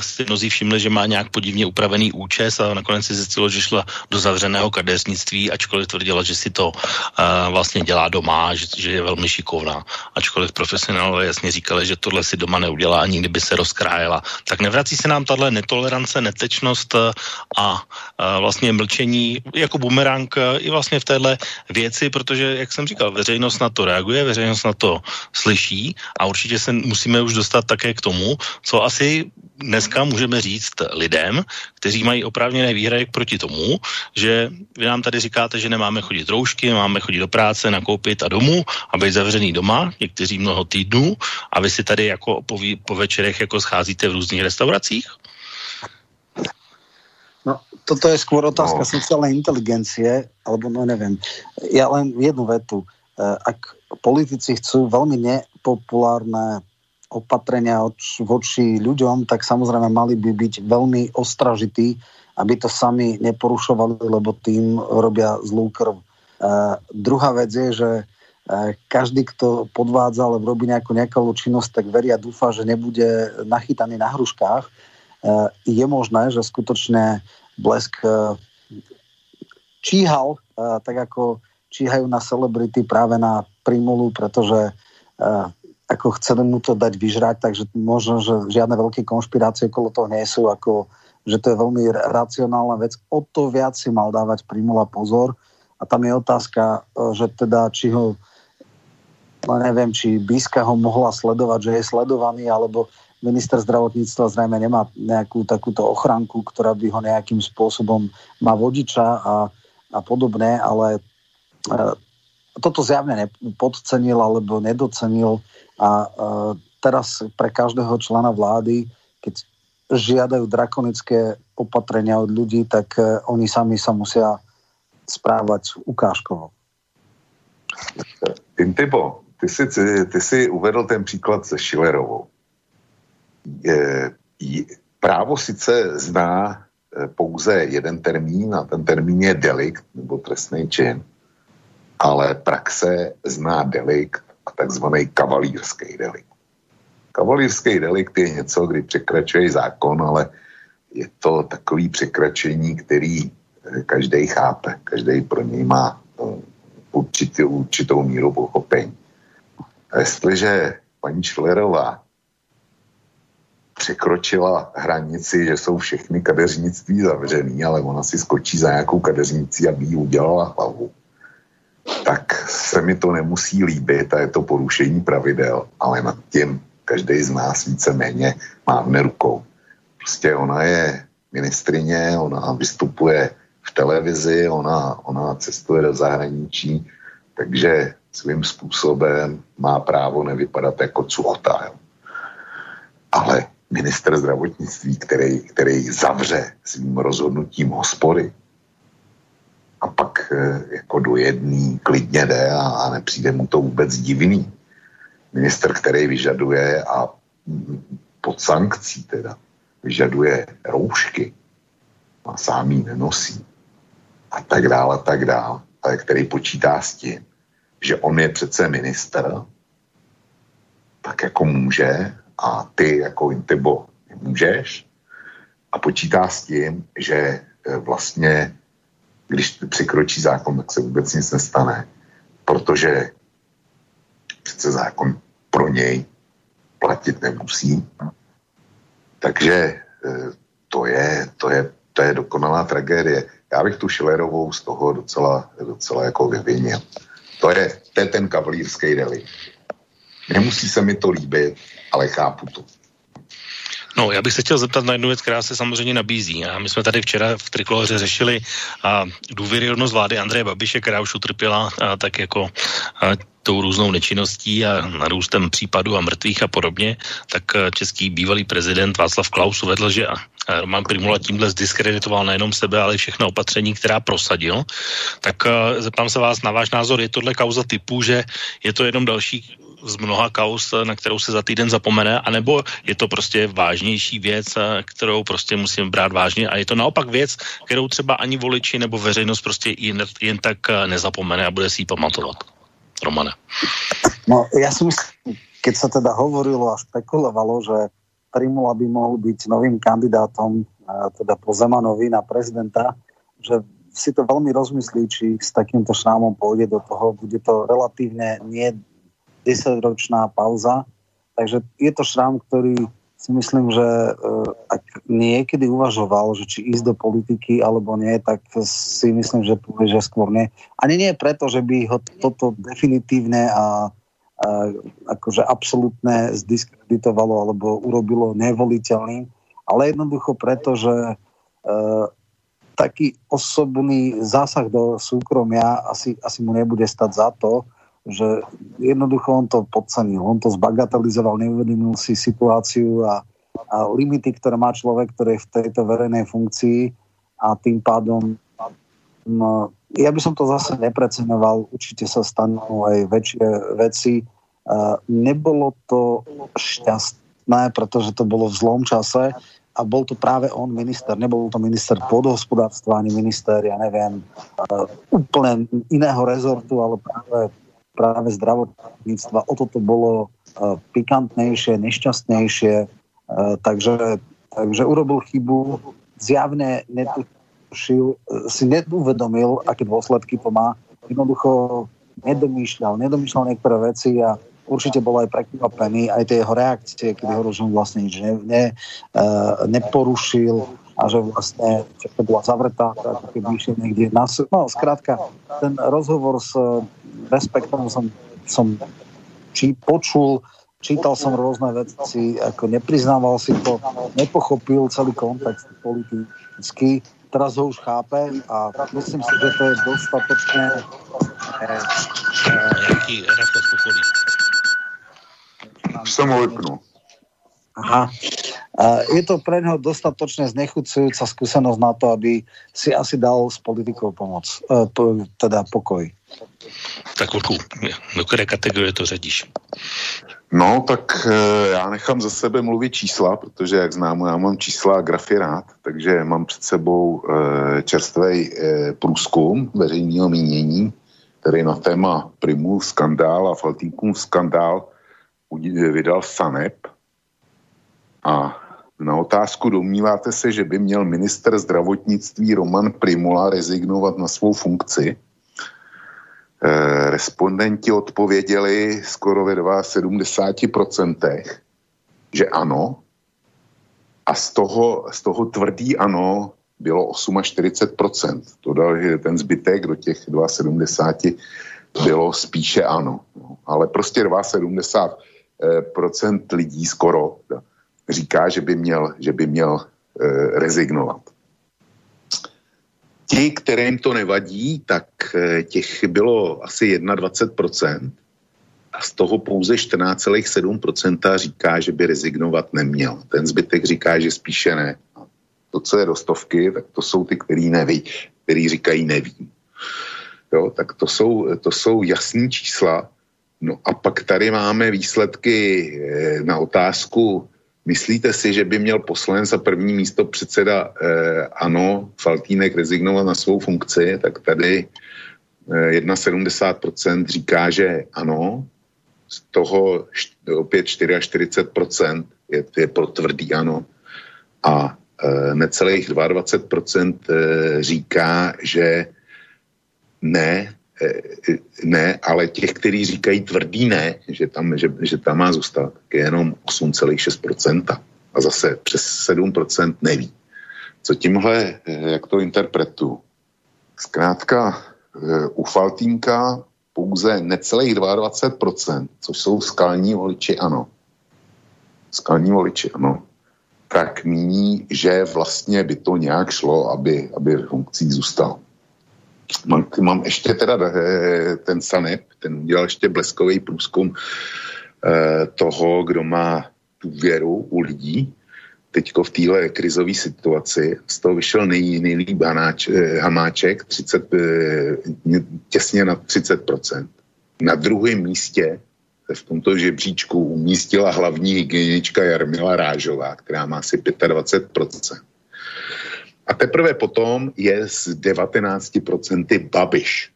si mnozí všimli, že má nějak podivně upravený účes a nakonec si zjistilo, že šla do zavřeného kadesnictví, ačkoliv tvrdila, že si to uh, vlastně dělá doma, že, že je velmi šikovná. Ačkoliv profesionálové jasně říkali, že tohle si doma neudělá a nikdy by se rozkrájela. Tak nevrací se nám tahle netolerance, netečnost a vlastně mlčení jako bumerang i vlastně v téhle věci, protože, jak jsem říkal, veřejnost na to reaguje, veřejnost na to slyší a určitě se musíme už dostat také k tomu, co asi dneska můžeme říct lidem, kteří mají oprávněné výhrady proti tomu, že vy nám tady říkáte, že nemáme chodit roušky, máme chodit do práce, nakoupit a domů a být zavřený doma, někteří mnoho týdnů a vy si tady jako po, po večerech jako scházíte v různých restauracích? Toto je skôr otázka no. sociálnej inteligencie, alebo no neviem. Ja len jednu vetu. E, ak politici chcú veľmi nepopulárne opatrenia voči ľuďom, tak samozrejme mali by byť veľmi ostražití, aby to sami neporušovali, lebo tým robia zlú krv. Uh, druhá vec je, že uh, každý, kto podvádza alebo robí nejakú nekalú činnosť, tak veria a dúfa, že nebude nachytaný na hruškách. Uh, je možné, že skutočne Blesk číhal, tak ako číhajú na celebrity práve na Primulu, pretože ako chceli mu to dať vyžrať, takže možno, že žiadne veľké konšpirácie okolo toho nie sú, ako, že to je veľmi racionálna vec. O to viac si mal dávať Primula pozor. A tam je otázka, že teda, či ho, no neviem, či Bíska ho mohla sledovať, že je sledovaný, alebo minister zdravotníctva zrejme nemá nejakú takúto ochranku, ktorá by ho nejakým spôsobom má vodiča a, a podobné, ale e, toto zjavne nepodcenil alebo nedocenil a uh, teraz pre každého člena vlády, keď žiadajú drakonické opatrenia od ľudí, tak uh, oni sami sa musia správať ukážkovo. Intibo, ty si, ty si uvedl ten příklad se Schillerovou. Je, právo sice zná e, pouze jeden termín a ten termín je delikt nebo trestný čin, ale praxe zná delikt a takzvaný kavalírský delikt. Kavalírský delikt je něco, kdy překračuje zákon, ale je to takový překračení, který eh, každý chápe, každý pro něj má eh, určitě, určitou míru pochopení. A jestliže paní Šlerová překročila hranici, že jsou všechny kadeřnictví zavřený, ale ona si skočí za nějakou kadeřnicí, aby jí udělala hlavu, tak se mi to nemusí líbit a je to porušení pravidel, ale nad tím každý z nás víceméně mávne rukou. Prostě ona je ministrině, ona vystupuje v televizi, ona, ona cestuje do zahraničí, takže svým způsobem má právo nevypadat jako cuchta. Jo. Ale minister zdravotnictví, který, který zavře svým rozhodnutím hospody a pak e, jako do jedný klidně jde a, a nepřijde mu to vůbec divný. Minister, který vyžaduje a pod sankcí teda vyžaduje roušky a sám jí nenosí a tak dále a tak dále, ale který počítá s tím, že on je přece minister, tak jako může a ty jako Intibo můžeš a počítá s tím, že e, vlastně když překročí zákon, tak se vůbec nic nestane, protože přece zákon pro něj platit nemusí. Takže e, to je, to je, to je dokonalá tragédie. Já bych tu Šilerovou z toho docela, docela jako vyvinil. To je, to je ten kavalírský delikt. Nemusí se mi to líbit, ale chápu to. No, já bych se chtěl zeptat na jednu věc, která se samozřejmě nabízí. A my jsme tady včera v Trikoloře řešili a, důvěryhodnost vlády Andreje Babiše, která už utrpěla a, tak jako a, tou různou nečinností a narůstem případů a mrtvých a podobně, tak český bývalý prezident Václav Klaus uvedl, že Roman Primula tímhle zdiskreditoval nejenom sebe, ale i všechno opatření, která prosadil. Tak zeptám se vás na váš názor, je tohle kauza typu, že je to jenom další z mnoha kaus, na kterou se za týden zapomene, anebo je to prostě vážnější věc, kterou prostě musím brát vážně a je to naopak věc, kterou třeba ani voliči nebo veřejnost prostě jen, jen tak nezapomene a bude si ji pamatovat. Romane. No, ja si myslím, keď sa teda hovorilo a špekulovalo, že Primula by mohol byť novým kandidátom teda po Zemanovi na prezidenta, že si to veľmi rozmyslí, či s takýmto šrámom pôjde do toho. Bude to relatívne nie 10-ročná pauza. Takže je to šrám, ktorý si myslím, že uh, ak niekedy uvažoval, že či ísť do politiky alebo nie, tak si myslím, že povie, že skôr nie. Ani nie preto, že by ho toto definitívne a uh, akože absolútne zdiskreditovalo alebo urobilo nevoliteľným, ale jednoducho preto, že uh, taký osobný zásah do súkromia asi, asi mu nebude stať za to, že jednoducho on to podcenil, on to zbagatelizoval, neuvedomil si situáciu a, a limity, ktoré má človek, ktorý je v tejto verejnej funkcii a tým pádom no, ja by som to zase neprecenoval, určite sa stanú aj väčšie veci. Uh, nebolo to šťastné, pretože to bolo v zlom čase a bol to práve on minister, nebol to minister podhospodárstva ani minister, ja neviem, uh, úplne iného rezortu, ale práve práve zdravotníctva. O toto bolo uh, pikantnejšie, nešťastnejšie, uh, takže, takže urobil chybu, zjavne netušil, uh, si neuvedomil, aké dôsledky to má. Jednoducho nedomýšľal, nedomýšľal niektoré veci a určite bol aj prekvapený, aj tie jeho reakcie, keď ho rozum vlastne nič ne, ne, neporušil a že vlastne to bola zavretá, ako keby išiel niekde na... No, skrátka, ten rozhovor s respektom som, som či počul, čítal som rôzne veci, ako nepriznával si to, nepochopil celý kontext politický, teraz ho už chápe a myslím si, že to je dostatočne eh, Som vypnul. Aha. Je to pre neho dostatočne znechúcujúca skúsenosť na to, aby si asi dal s politikou pomoc, eh, teda pokoj. Tak Vlku, do které kategorie to řadíš? No, tak e, já nechám za sebe mluvit čísla, protože jak znám, já mám čísla a grafy rád, takže mám před sebou e, čerstvý e, průzkum veřejného mínění, který na téma Primův skandál a Faltínkův skandál vydal SANEP. A na otázku domníváte se, že by měl minister zdravotnictví Roman Primula rezignovat na svou funkci, Eh, respondenti odpověděli skoro ve 72%, že ano. A z toho, z toho tvrdý ano bylo 48%. To dal, že ten zbytek do těch 72 bylo spíše ano. No, ale prostě 72% eh, lidí skoro říká, že by měl, že by měl eh, rezignovat. Ti, kterým to nevadí, tak eh, těch bylo asi 21% a z toho pouze 14,7% říká, že by rezignovat neměl. Ten zbytek říká, že spíše ne. To, co je do stovky, tak to jsou ty, který neví, který říkají nevím. Jo, tak to jsou, to jsou jasní čísla. No a pak tady máme výsledky eh, na otázku, Myslíte si, že by měl poslanec a první místo předseda eh, ano, Faltínek rezignovat na svou funkci, tak tady eh, 71% říká, že ano, z toho opět 44% je, je pro tvrdý ano. A eh, necelých 22% eh, říká, že ne, ne, ale těch, kteří říkají tvrdý ne, že tam, že, že tam má zůstat, je jenom 8,6%. A zase přes 7% neví. Co tímhle, eh, jak to interpretu? Zkrátka, eh, u Faltínka pouze necelých 22%, což jsou skalní voliči, ano. Skalní voliči, ano. Tak míní, že vlastně by to nějak šlo, aby, aby funkcí zůstal. Mám, mám ještě teda eh, ten Sanep, ten udělal ještě bleskový průzkum eh, toho, kdo má tu věru u lidí, teďko v téhle krizové situaci. Z toho vyšel nej, nejlíp hanáč, eh, Hamáček, 30, těsně na 30%. Na druhém místě v tomto žebříčku umístila hlavní hygienička Jarmila Rážová, která má asi 25%. A teprve potom je z 19% Babiš.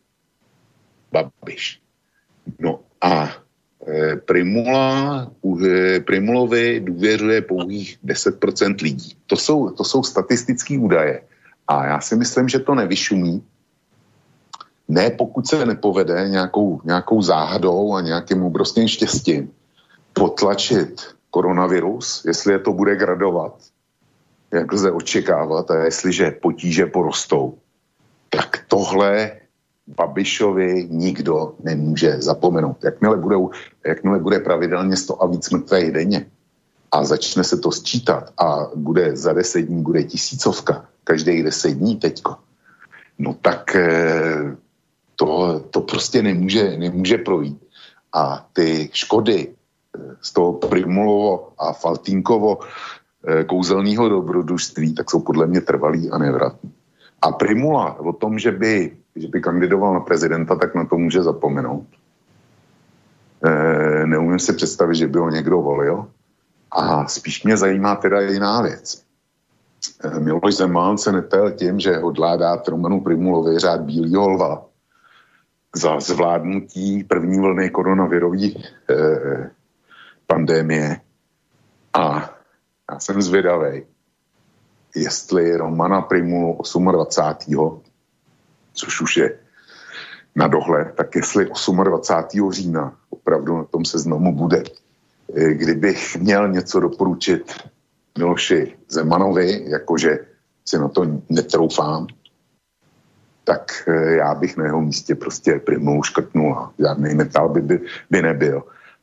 Babiš. No a e, Primula, e, Primulovi důvěřuje pouhých 10% lidí. To jsou, to jsou statistické údaje. A já si myslím, že to nevyšumí. Ne, pokud se nepovede nějakou, nějakou záhadou a nějakým obrovským štěstím potlačit koronavirus, jestli je to bude gradovat, jak lze očekávat, a jestliže potíže porostou, tak tohle Babišovi nikdo nemůže zapomenout. Jakmile, budou, jakmile bude pravidelně 100 a víc mrtvých denně a začne se to sčítat a bude za 10 dní bude tisícovka, každých 10 dní teďko, no tak eh, to, to prostě nemůže, nemůže projít. A ty škody eh, z toho Primulovo a Faltínkovo kouzelného dobrodružství, tak jsou podle mě trvalý a nevratný. A Primula o tom, že by, že by kandidoval na prezidenta, tak na to může zapomenout. E, neumím si představit, že by ho někdo volil. A spíš mě zajímá teda jiná věc. E, Miloš Zeman se netel tím, že hodlá dát Romanu Primulovi řád Bílýho lva za zvládnutí první vlny koronavirové e, pandémie. A já jsem zvědavý, jestli Romana Primulu 28. což už je na dohled, tak jestli 28. října opravdu na tom seznamu bude. Eh, kdybych měl něco doporučit Miloši Zemanovi, jakože si na to netroufám, tak eh, já bych na jeho místě prostě Primulu škrtnul a žádný metal by, by, by nebyl.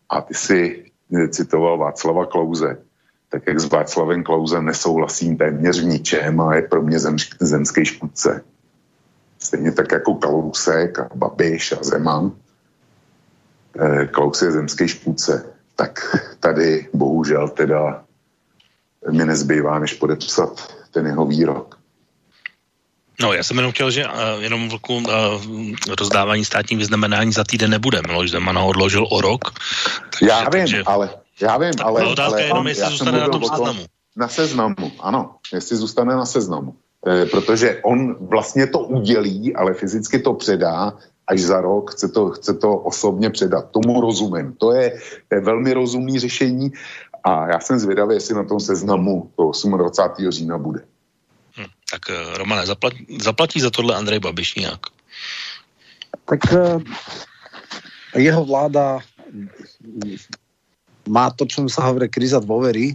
A ty si eh, citoval Václava Klauze, tak jak s Václavem Klausem nesouhlasím téměř v ničem a je pro mě zem, zemský škůdce. Stejně tak jako Kalousek a Babiš a Zeman. Eh, Klaus je zemský škůdce. Tak tady bohužel teda mi nezbývá, než podepsat ten jeho výrok. No, já jsem jenom chtěl, že uh, jenom vlku uh, rozdávání státních vyznamenání za týden nebude. Miloš Zeman ho odložil o rok. Takže, já vím, takže... ale já vím, ale... Ale otázka ale, je jenom, jestli zůstane na tom seznamu. Na seznamu, ano. Jestli zůstane na seznamu. E, protože on vlastně to udělí, ale fyzicky to předá až za rok, chce to, chce to osobně předat. Tomu rozumím. To je, to je velmi rozumný řešení a já jsem zvědavý, jestli na tom seznamu to 28. října bude. Hm, tak eh, Romane, zaplatí, zaplatí za tohle Andrej Babiš nějak? Tak uh, jeho vláda má to, čo sa hovorí, kríza dôvery.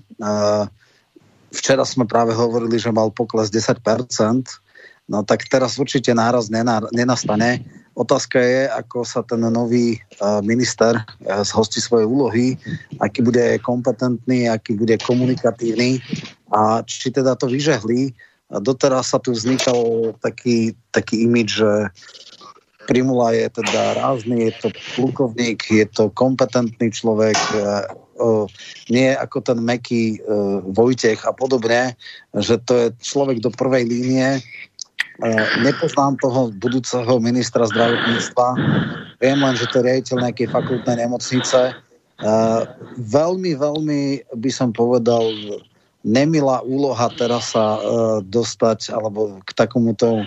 Včera sme práve hovorili, že mal pokles 10%, no tak teraz určite náraz nenastane. Otázka je, ako sa ten nový minister zhostí svoje úlohy, aký bude kompetentný, aký bude komunikatívny a či teda to vyžehlí. Doteraz sa tu vznikal taký, taký imič, že Primula je teda rázný, je to plukovník, je to kompetentný človek, nie ako ten Meký Vojtech a podobne, že to je človek do prvej línie. Nepoznám toho budúceho ministra zdravotníctva. Viem len, že to je riaditeľ nejakej fakultnej nemocnice. Veľmi, veľmi by som povedal, nemilá úloha teraz sa dostať alebo k takomuto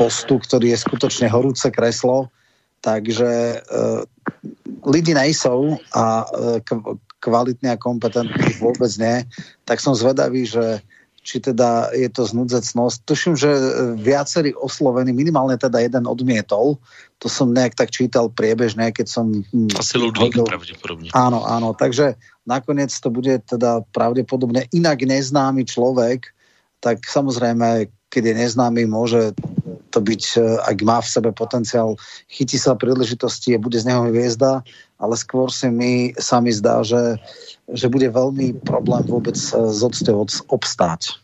postu, ktorý je skutočne horúce kreslo. Takže lidi nejsou a kvalitní a kompetentní vôbec nie, tak som zvedavý, že či teda je to znudzecnosť. Tuším, že viacerí oslovení, minimálne teda jeden odmietol, to som nejak tak čítal priebežne, keď som... Hm, Asi Ludvík pravdepodobne. Áno, áno, takže nakoniec to bude teda pravdepodobne inak neznámy človek, tak samozrejme, keď je neznámy, môže to byť, e, ak má v sebe potenciál, chytí sa príležitosti a bude z neho hviezda, ale skôr si mi, sa mi zdá, že, že bude veľmi problém vôbec e, z odsťou obstáť.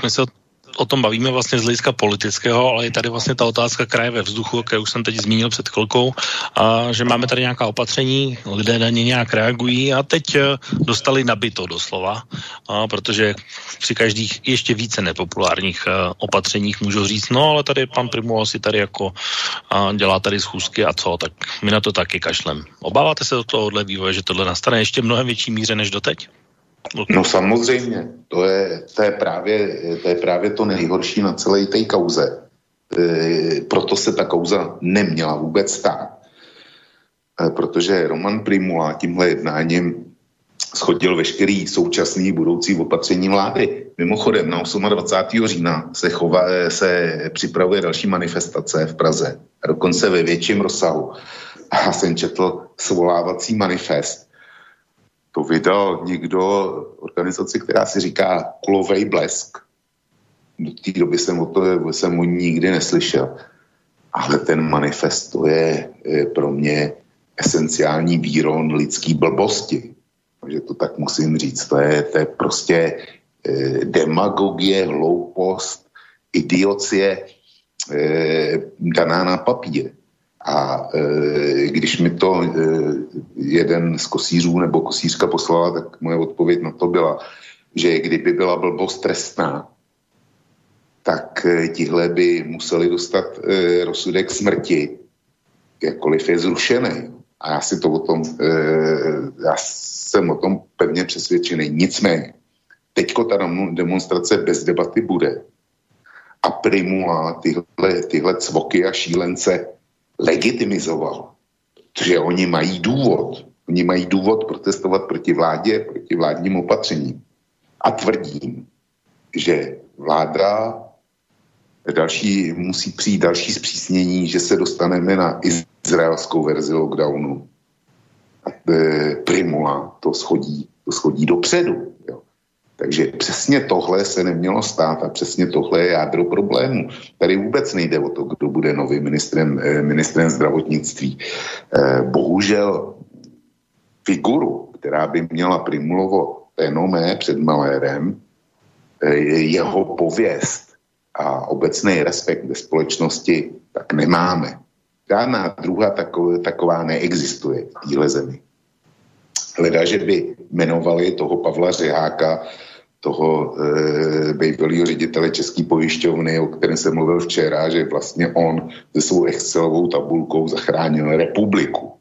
Tak o tom bavíme vlastně z hlediska politického, ale je tady vlastně ta otázka kraje ve vzduchu, kterou jsem teď zmínil před chvilkou, a že máme tady nějaká opatření, lidé na ně nějak reagují a teď eh, dostali nabito doslova, a protože při každých ještě více nepopulárních eh, opatřeních můžu říct, no ale tady pan Primula si tady jako a dělá tady schůzky a co, tak my na to taky kašlem. Obáváte se do tohohle vývoje, že tohle nastane ještě mnohem větší míře než doteď? No samozřejmě, to je, to je, právě, to je právě to nejhorší na celé té kauze. E, proto se ta kauza neměla vůbec stát. E, protože Roman Primula tímhle jednáním schodil veškerý současný budoucí opatření vlády. Mimochodem, na 28. října se, chova, se připravuje další manifestace v Praze, dokonce ve větším rozsahu. A jsem četl svolávací manifest, to vydal někdo, organizaci, která si říká Kulovej blesk. Do té doby jsem o to jsem o nikdy neslyšel. Ale ten manifest to je, pro mě esenciální výron lidský blbosti. Takže to tak musím říct. To je, to je prostě eh, demagogie, hloupost, idiocie eh, daná na papír. A e, když mi to e, jeden z kosířů nebo kosířka poslala, tak moje odpověď na to byla, že kdyby byla blbost trestná, tak e, tihle by museli dostat e, rozsudek smrti, jakkoliv je zrušený. A já si to o tom, e, já jsem o tom pevně přesvědčený. Nicméně, teďko ta demonstrace bez debaty bude. A Primula tyhle, tyhle cvoky a šílence legitimizoval. Protože oni mají důvod. Oni mají důvod protestovat proti vládě, proti vládním opatřením. A tvrdím, že vláda další, musí přijít další zpřísnění, že se dostaneme na izraelskou verzi lockdownu. E, Primula to schodí, to schodí dopředu. Takže přesně tohle se nemělo stát a přesně tohle je jádro problému. Tady vůbec nejde o to, kdo bude nový ministrem, eh, ministrem zdravotnictví. Eh, bohužel figuru, která by měla Primulovo fenomé před Malérem, eh, jeho pověst a obecný respekt ve společnosti, tak nemáme. Žádná druhá taková, taková neexistuje v téhle zemi. Hleda, že by jmenovali toho Pavla Řeháka toho e, bývalého ředitele České pojišťovny, o kterém jsem mluvil včera, že vlastně on se svou Excelovou tabulkou zachránil republiku.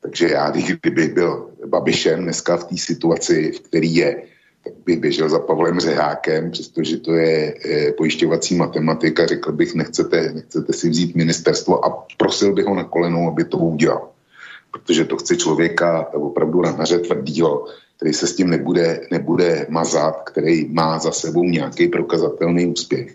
Takže já, kdybych byl Babišem dneska v té situaci, v které je, tak bych běžel za Pavlem Řehákem, přestože to je e, pojišťovací matematika, řekl bych, nechcete, nechcete si vzít ministerstvo a prosil bych ho na kolenou, aby to udělal. Protože to chce člověka opravdu ranaře tvrdýho, který se s tím nebude, nebude mazat, který má za sebou nějaký prokazatelný úspěch.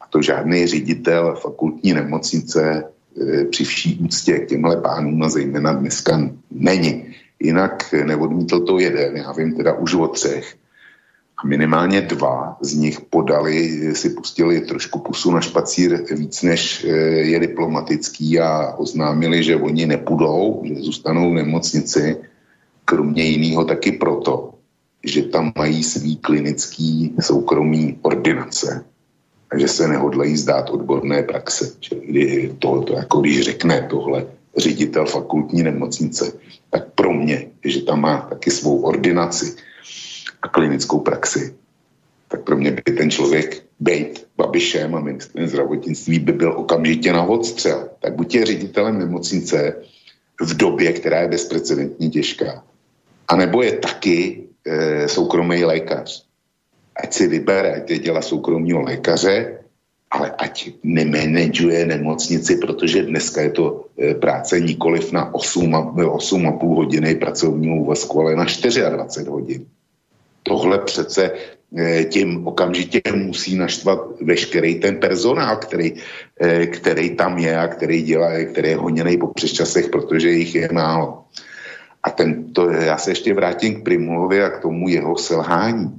A to žádný ředitel fakultní nemocnice e, při vší úctě k těmhle pánům a zejména dneska není. Jinak neodmítl to jeden, já vím teda už o třech. A minimálně dva z nich podali, si pustili trošku pusu na špacír víc, než je diplomatický a oznámili, že oni nepůjdou, že zůstanou v nemocnici, kromě jiného taky proto, že tam mají svý klinický soukromý ordinace a že se nehodlají zdát odborné praxe. To, to jako když řekne tohle ředitel fakultní nemocnice, tak pro mě, že tam má taky svou ordinaci a klinickou praxi, tak pro mě by ten člověk bejt Babišem a ministrem zdravotnictví by byl okamžitě na odstřel. Tak buď je ředitelem nemocnice v době, která je bezprecedentně těžká, anebo je taky e, soukromý lékař. Ať si vybere, ať je dělá soukromního lékaře, ale ať nemanaguje nemocnici, protože dneska je to e, práce nikoliv na 8,5 hodiny pracovního úvazku, ale na 24 hodin. Tohle přece e, tím okamžitě musí naštvat veškerý ten personál, který, e, který tam je a který dělá, který je honěný po přesčasech, protože jich je málo. A ten, to, já se ještě vrátím k Primulovi a k tomu jeho selhání.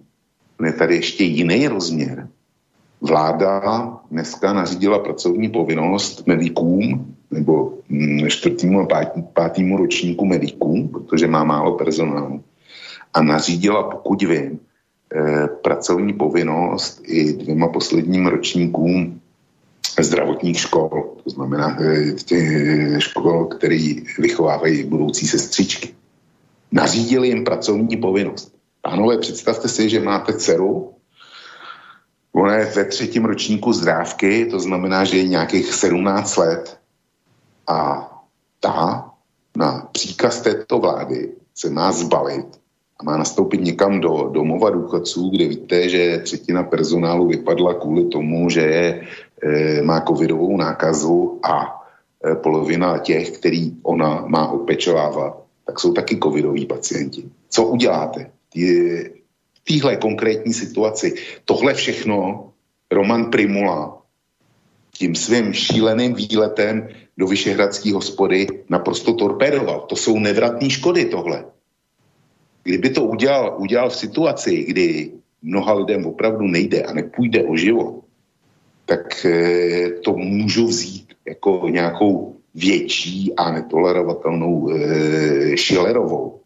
Je tady ještě jiný rozměr. Vláda dneska nařídila pracovní povinnost medikům, nebo mm, čtvrtýmu a pátýmu ročníku medikům, protože má málo personálu. A nařídila, pokud vím, eh, pracovní povinnost i dvěma posledním ročníkům zdravotních škol, to znamená eh, těch škol, který vychovávají budoucí sestřičky. Nařídili jim pracovní povinnost. Pánové, představte si, že máte dceru, ona je ve třetím ročníku zdrávky, to znamená, že je nějakých 17 let a ta na příkaz této vlády se má zbalit a má nastoupit někam do domova důchodců, kde víte, že třetina personálu vypadla kvůli tomu, že je, e, má covidovou nákazu a e, polovina těch, který ona má opečovávat, tak jsou taky covidoví pacienti. Co uděláte? V téhle konkrétní situaci tohle všechno Roman Primula tím svým šíleným výletem do Vyšehradské hospody naprosto torpedoval. To jsou nevratné škody tohle. Kdyby to udělal, udělal v situaci, kdy mnoha lidem opravdu nejde a nepůjde o život, tak e, to můžu vzít jako nějakou větší a netolerovatelnou e, Schillerovou.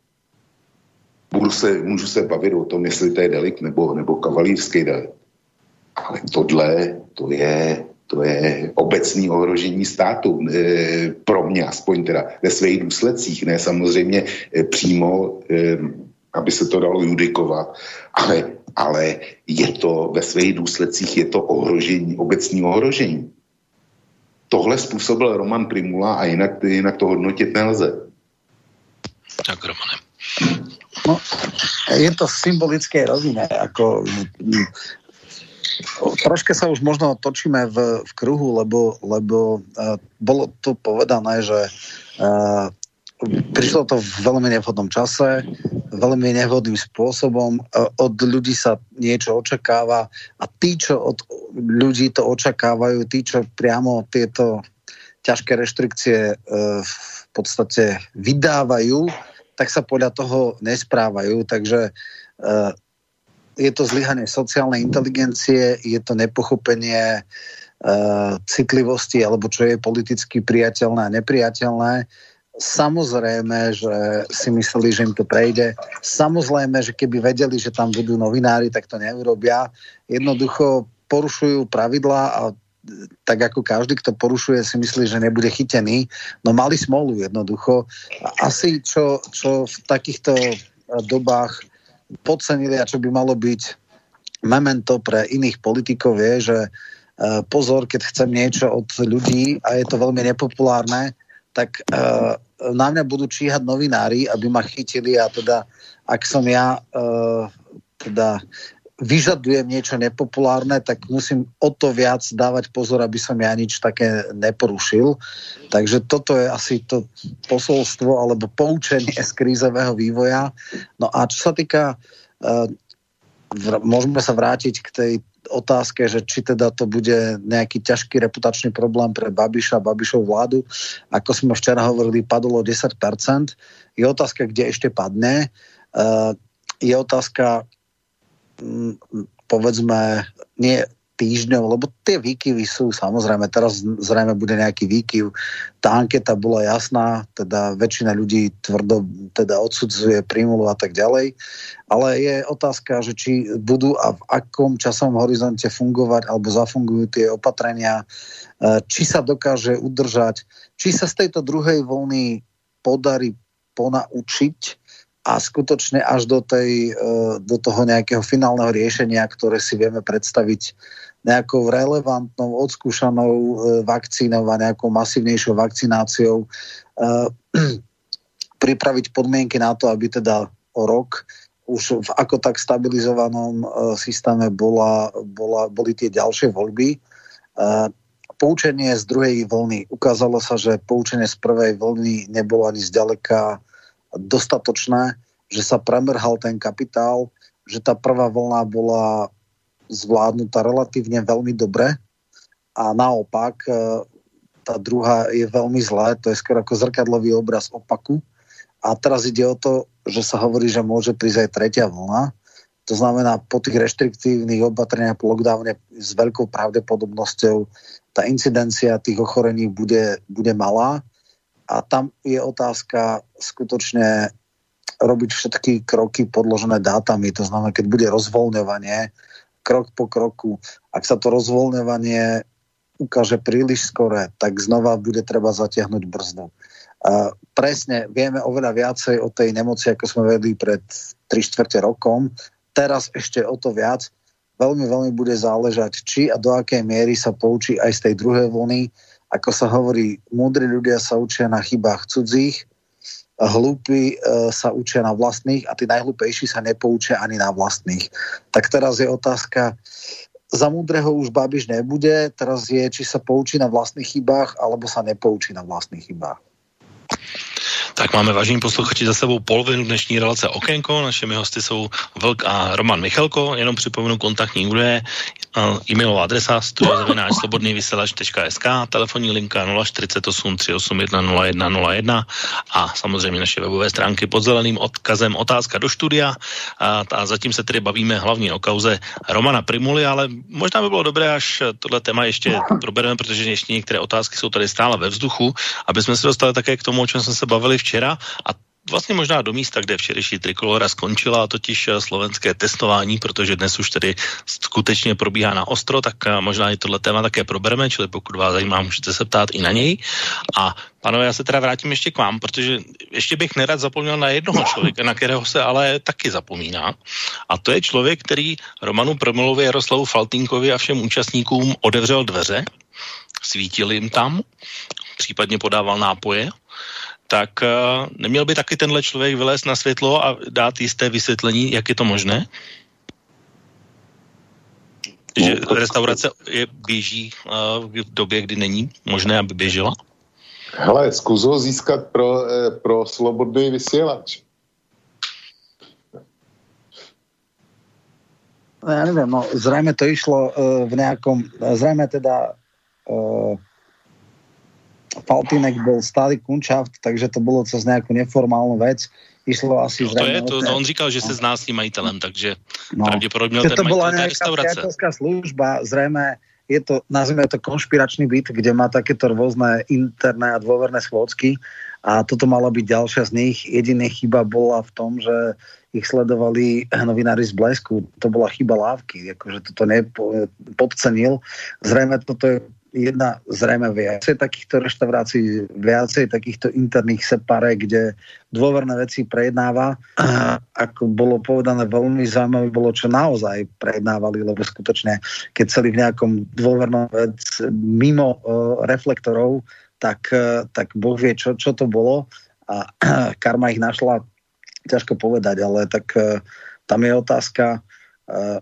Budu se, můžu se bavit o tom, jestli to je delikt nebo, nebo kavalírský delikt. Ale tohle, to je, to je obecný ohrožení státu. E, pro mě aspoň teda ve svých důsledcích, ne samozřejmě e, přímo, e, aby se to dalo judikovat, ale, ale je to ve svých důsledcích je to ohrožení, obecní ohrožení. Tohle způsobil Roman Primula a jinak, jinak to hodnotit nelze. Tak, Romane. No, je to symbolické rovine, ako troške sa už možno točíme v, v kruhu, lebo, lebo uh, bolo tu povedané, že uh, prišlo to v veľmi nevhodnom čase, veľmi nevhodným spôsobom. Uh, od ľudí sa niečo očakáva a tí, čo od ľudí to očakávajú, tí, čo priamo tieto ťažké reštrikcie uh, v podstate vydávajú, tak sa podľa toho nesprávajú. Takže uh, je to zlyhanie sociálnej inteligencie, je to nepochopenie citlivosti, alebo čo je politicky priateľné a nepriateľné. Samozrejme, že si mysleli, že im to prejde. Samozrejme, že keby vedeli, že tam budú novinári, tak to neurobia. Jednoducho porušujú pravidlá a tak ako každý, kto porušuje, si myslí, že nebude chytený. No mali smolu jednoducho. Asi čo, čo v takýchto dobách podcenili a čo by malo byť memento pre iných politikov je, že e, pozor, keď chcem niečo od ľudí a je to veľmi nepopulárne, tak uh, na mňa budú číhať novinári, aby ma chytili a teda, ak som ja uh, teda vyžadujem niečo nepopulárne, tak musím o to viac dávať pozor, aby som ja nič také neporušil. Takže toto je asi to posolstvo alebo poučenie z krízového vývoja. No a čo sa týka uh, môžeme sa vrátiť k tej otázke, že či teda to bude nejaký ťažký reputačný problém pre Babiša, Babišov vládu. Ako sme včera hovorili, padlo 10%. Je otázka, kde ešte padne. Uh, je otázka, um, povedzme, nie týždňov, lebo tie výkyvy sú samozrejme, teraz zrejme bude nejaký výkyv. Tá anketa bola jasná, teda väčšina ľudí tvrdo teda odsudzuje Primulu a tak ďalej, ale je otázka, že či budú a v akom časovom horizonte fungovať alebo zafungujú tie opatrenia, e, či sa dokáže udržať, či sa z tejto druhej vlny podarí ponaučiť a skutočne až do, tej, e, do toho nejakého finálneho riešenia, ktoré si vieme predstaviť nejakou relevantnou, odskúšanou e, vakcínou a nejakou masívnejšou vakcináciou e, <clears throat> pripraviť podmienky na to, aby teda o rok už v ako tak stabilizovanom e, systéme bola, bola, boli tie ďalšie voľby. E, poučenie z druhej vlny. Ukázalo sa, že poučenie z prvej vlny nebolo ani zďaleka dostatočné, že sa premrhal ten kapitál, že tá prvá vlna bola zvládnutá relatívne veľmi dobre a naopak e, tá druhá je veľmi zlé, to je skoro ako zrkadlový obraz opaku. A teraz ide o to, že sa hovorí, že môže prísť aj tretia vlna. To znamená, po tých reštriktívnych opatreniach po lockdowne s veľkou pravdepodobnosťou tá incidencia tých ochorení bude, bude malá. A tam je otázka skutočne robiť všetky kroky podložené dátami. To znamená, keď bude rozvoľňovanie, krok po kroku. Ak sa to rozvoľňovanie ukáže príliš skore, tak znova bude treba zatiahnuť brzdu. Uh, presne, vieme oveľa viacej o tej nemoci, ako sme vedli pred 3 čtvrte rokom. Teraz ešte o to viac. Veľmi, veľmi bude záležať, či a do akej miery sa poučí aj z tej druhej vlny. Ako sa hovorí, múdri ľudia sa učia na chybách cudzích, hlúpi e, sa učia na vlastných a tí najhlúpejší sa nepoučia ani na vlastných. Tak teraz je otázka, za múdreho už Babiš nebude, teraz je, či sa poučí na vlastných chybách, alebo sa nepoučí na vlastných chybách. Tak máme vážení posluchači za sebou polovinu dnešní relace Okénko. Našimi hosty jsou Vlk a Roman Michalko. Jenom připomenu kontaktní údaje. E-mailová adresa studiozavináčslobodnývyselač.sk telefonní linka 048 381 0101 a samozřejmě naše webové stránky pod zeleným odkazem otázka do studia. A, a zatím se tedy bavíme hlavně o kauze Romana Primuly, ale možná by bylo dobré, až tohle téma ještě probereme, protože ještě některé otázky jsou tady stále ve vzduchu, aby jsme se dostali také k tomu, o čem jsme se bavili včera a vlastně možná do místa, kde včerejší trikolora skončila, totiž eh, slovenské testování, protože dnes už tedy skutečně probíhá na ostro, tak eh, možná i tohle téma také probereme, čili pokud vás zajímá, můžete se ptát i na něj. A Pánové, já se teda vrátím ještě k vám, protože ještě bych nerad zapomněl na jednoho člověka, na kterého se ale taky zapomíná. A to je člověk, který Romanu Promilovi, Jaroslavu Faltínkovi a všem účastníkům odevřel dveře, svítil jim tam, případně podával nápoje tak uh, neměl by taky tenhle člověk vylézt na světlo a dát jisté vysvětlení, jak je to možné? Že no, restaurace je, běží uh, v době, kdy není možné, aby běžela? Hele, zkus ho získat pro, eh, pro slobodný vysílač. No, ja neviem, no zrejme to išlo uh, v nejakom, zrejme teda uh, Faltinek byl stály kunčaft, takže to bylo cez nějakou neformálnu vec. Išlo asi no, to je, to, to on říkal, že se zná s tím majitelem, takže no. pravděpodobně ten to byla té restaurace. služba, zřejmě je to, nazvime to konšpiračný byt, kde má takéto rôzne interné a dôverné schôdzky a toto malo byť ďalšia z nich. Jediná chyba bola v tom, že ich sledovali novinári z Blesku. To bola chyba lávky, akože toto nepodcenil. Zrejme toto je jedna zrejme viacej takýchto reštaurácií, viacej takýchto interných separé, kde dôverné veci prejednáva. A ako bolo povedané, veľmi zaujímavé bolo, čo naozaj prejednávali, lebo skutočne, keď celý v nejakom dôvernom vec mimo uh, reflektorov, tak, uh, tak Boh vie, čo, čo to bolo. A uh, <clears throat> karma ich našla, ťažko povedať, ale tak uh, tam je otázka, uh,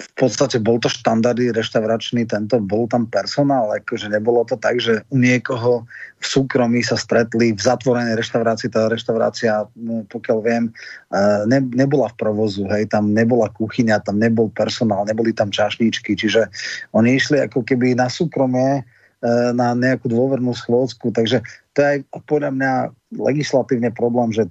v podstate bol to štandardy reštauračný, tento bol tam personál, akože nebolo to tak, že u niekoho v súkromí sa stretli v zatvorenej reštaurácii, tá reštaurácia, no, pokiaľ viem, eh, ne, nebola v provozu, hej, tam nebola kuchyňa, tam nebol personál, neboli tam čašníčky, čiže oni išli ako keby na súkromie, eh, na nejakú dôvernú schôdzku, takže to je podľa mňa legislatívne problém, že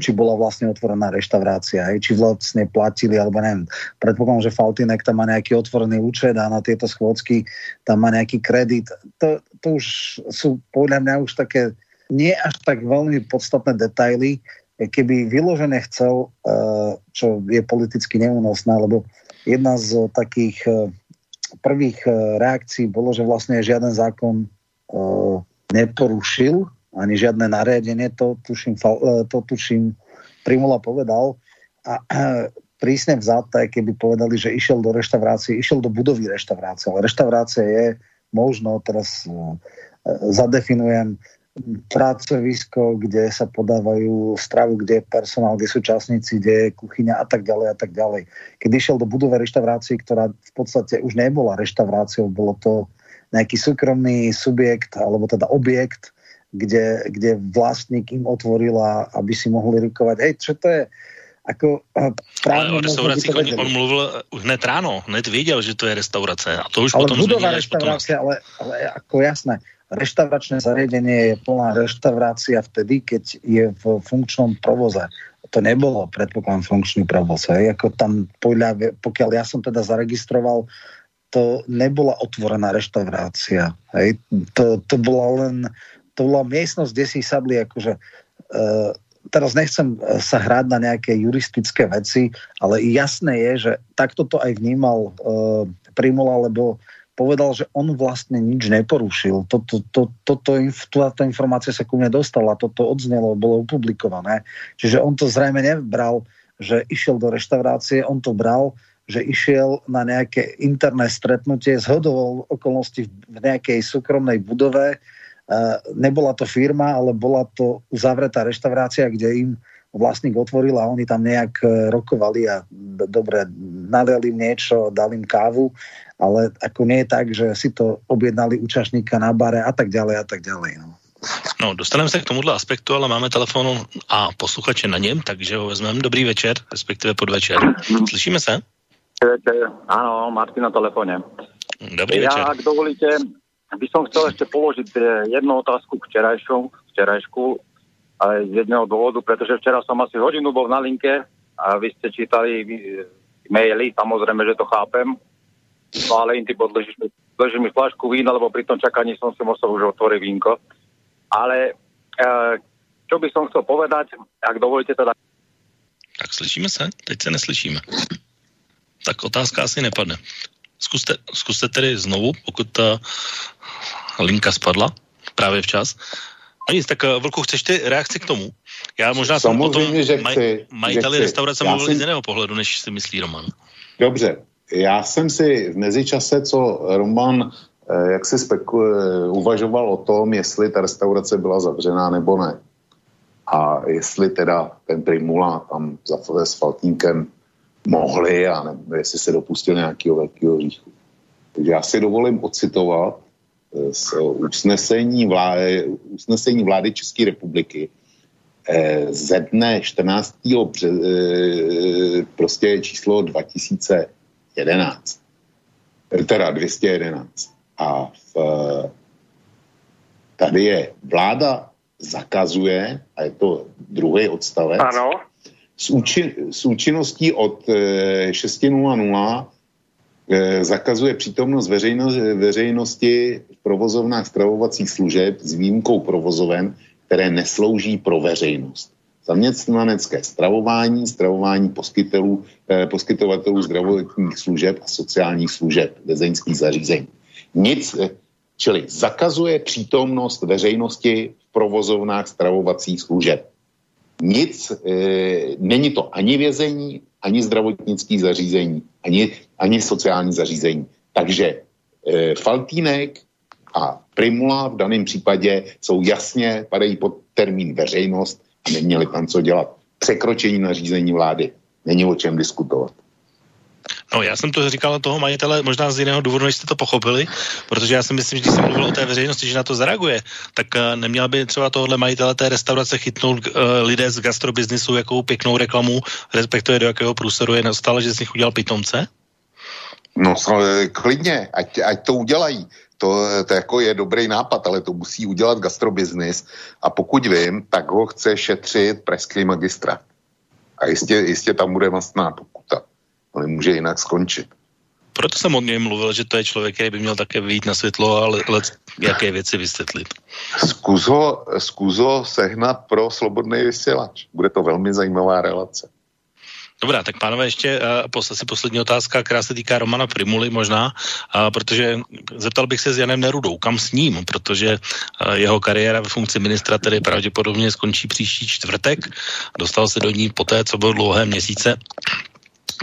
či bola vlastne otvorená reštaurácia, hej, či vlastne platili, alebo neviem. Predpokladám, že Faltinek tam má nejaký otvorený účet a na tieto schôdzky tam má nejaký kredit. To, to už sú podľa mňa už také nie až tak veľmi podstatné detaily, keby vyložené chcel, eh, čo je politicky neúnosné, lebo jedna z takých eh, prvých reakcií bolo, že vlastne žiaden zákon neporušil ani žiadne nariadenie, to tuším, e, to tuším Primula povedal. A prísne vzaté, keby povedali, že išiel do reštaurácie, išiel do budovy reštaurácie, ale reštaurácia je možno, teraz e, zadefinujem, pracovisko, kde sa podávajú stravu, kde je personál, kde sú časníci, kde je kuchyňa a tak ďalej a tak ďalej. Keď išiel do budovy reštaurácie, ktorá v podstate už nebola reštauráciou, bolo to nejaký súkromný subjekt, alebo teda objekt, kde, kde vlastník im otvorila, aby si mohli rikovať, hej, čo to je, ako právě Ale o restauracích on, on mluvil hned ráno, hned věděl, že to je restaurace. A to už ale potom budova restaurácie, ale, ale ako jasné, restauračné zariadenie je plná reštaurácia vtedy, keď je v funkčnom provoze. To nebolo, predpokladám, funkčný provoz. Hej. Ako tam, podľa, pokiaľ ja som teda zaregistroval, to nebola otvorená reštaurácia. Hej. To, to bola len to bola miestnosť, kde si sadli akože uh, teraz nechcem e, sa hrať na nejaké juristické veci, ale jasné je, že takto to aj vnímal uh, Primula, lebo povedal, že on vlastne nič neporušil. Toto, to, to, to, táto informácia sa ku mne dostala, toto odznelo, bolo opublikované. Čiže on to zrejme nebral, že išiel do reštaurácie, on to bral, že išiel na nejaké interné stretnutie, zhodoval okolnosti v nejakej súkromnej budove, nebola to firma, ale bola to uzavretá reštaurácia, kde im vlastník otvoril a oni tam nejak e, rokovali a dobre, naliali im niečo, dali im kávu, ale ako nie je tak, že si to objednali účastníka na bare a tak ďalej a tak ďalej. No. No, dostaneme se k tomuhle aspektu, ale máme telefon a posluchače na něm, takže ho vezmeme. Dobrý večer, respektive podvečer. Slyšíme se? Večer. Áno, Martin na telefone. Dobrý ja, večer. ak dovolíte, by som chcel ešte položiť eh, jednu otázku včerajšu, včerajšku, ale z jedného dôvodu, pretože včera som asi hodinu bol na linke a vy ste čítali eh, maily, samozrejme, že to chápem, no ale im ty podležíš mi, mi flašku vína, lebo pri tom čakaní som si musel už otvoriť vínko. Ale e, čo by som chcel povedať, ak dovolíte teda... Tak slyšíme se? Teď se neslyšíme. Tak otázka asi nepadne. Zkuste, zkuste tedy znovu, pokud ta linka spadla právě včas. No nic, tak eh, Vlku, chceš ty reakci k tomu? Já možná Samozřejmě, že maj, chci, majiteli že restaurace mluvil jsem... z jiného pohledu, než si myslí Roman. Dobře, já jsem si v mezičase, co Roman eh, jak si speku, eh, uvažoval o tom, jestli ta restaurace byla zavřená nebo ne. A jestli teda ten Primula tam za s Faltínkem mohli a nebo jestli se dopustil nějakého velkého hříchu. Takže já si dovolím ocitovat eh, z usnesení vlády, usnesení vlády České republiky eh, ze dne 14. Bře, eh, prostě číslo 2011. Teda 211. A v, tady je vláda zakazuje, a je to druhý odstavec, ano s, účin, s účinností od e, 6.00 e, zakazuje přítomnost veřejno, veřejnosti v provozovnách stravovacích služeb s výjimkou provozoven, které neslouží pro veřejnost. Zaměstnanecké stravování, stravování poskytelů, eh, poskytovatelů zdravotních služeb a sociálních služeb, vezeňských zařízení. Nic, eh, čili zakazuje přítomnost veřejnosti v provozovnách stravovacích služeb nic, e, není to ani vězení, ani zdravotnický zařízení, ani, ani sociální zařízení. Takže e, Faltínek a Primula v daném případě jsou jasně, padají pod termín veřejnost a neměli tam co dělat. Překročení nařízení vlády. Není o čem diskutovat. No, já jsem to říkal toho majitele možná z jiného důvodu, než jste to pochopili, protože já si myslím, že když jsem mluvil o té veřejnosti, že na to zareaguje, tak uh, neměl by třeba tohle majitele té restaurace chytnout uh, lidé z gastrobiznisu jakou pěknou reklamu, respektive do jakého průseru je nastále, že z nich udělal pitomce? No, klidně, ať, ať to udělají. To, to jako je dobrý nápad, ale to musí udělat gastrobiznis a pokud vím, tak ho chce šetřit pražský magistra. A jistě, jistě tam bude masná pokuta. To nemůže jinak skončit. Proto jsem o něm mluvil, že to je člověk, který by měl také vyjít na světlo, ale, ale jaké věci vysvětlit. Zkus ho, zkus ho sehnat pro slobodný vysílač. Bude to velmi zajímavá relace. Dobrá, tak pánové, ještě uh, asi poslední otázka, která se týká Romana Primuly možná, uh, protože zeptal bych se s Janem Nerudou, kam s ním, protože uh, jeho kariéra ve funkci ministra tedy pravděpodobně skončí příští čtvrtek. Dostal se do ní poté, co byl dlouhé měsíce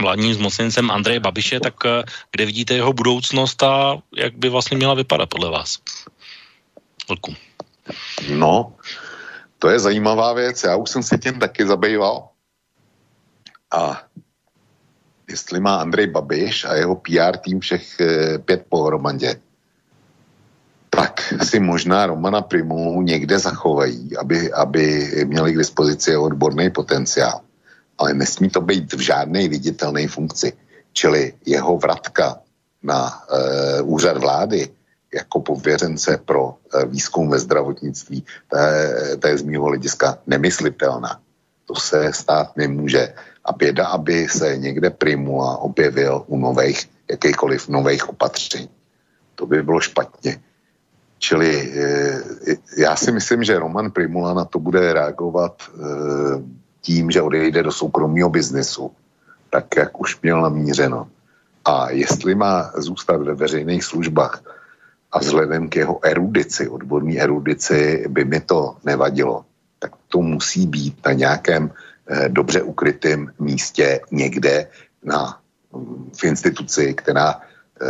vládním zmocněncem Andreje Babiše, tak uh, kde vidíte jeho budoucnost a jak by vlastně měla vypadat podle vás? Vlku. No, to je zajímavá věc. Já už jsem se tím taky zabýval a jestli má Andrej Babiš a jeho PR tým všech e, pět pohromadě, tak si možná Romana Primu někde zachovají, aby, aby měli k dispozici odborný potenciál. Ale nesmí to být v žádné viditelné funkci. Čili jeho vratka na e, úřad vlády jako pověřence pro e, výzkum ve zdravotnictví, to je, z mého hlediska nemyslitelná. To se stát nemůže a běda, aby se někde Primula objevil u nových, jakýchkoliv nových opatření. To by bylo špatně. Čili e, já si myslím, že Roman Primula na to bude reagovat e, tím, že odejde do soukromého biznesu, tak jak už měl namířeno. A jestli má zůstat ve veřejných službách a vzhledem k jeho erudici, odborní erudici, by mi to nevadilo, tak to musí být na nějakém Eh, dobře ukrytém místě někde na, v instituci, která eh,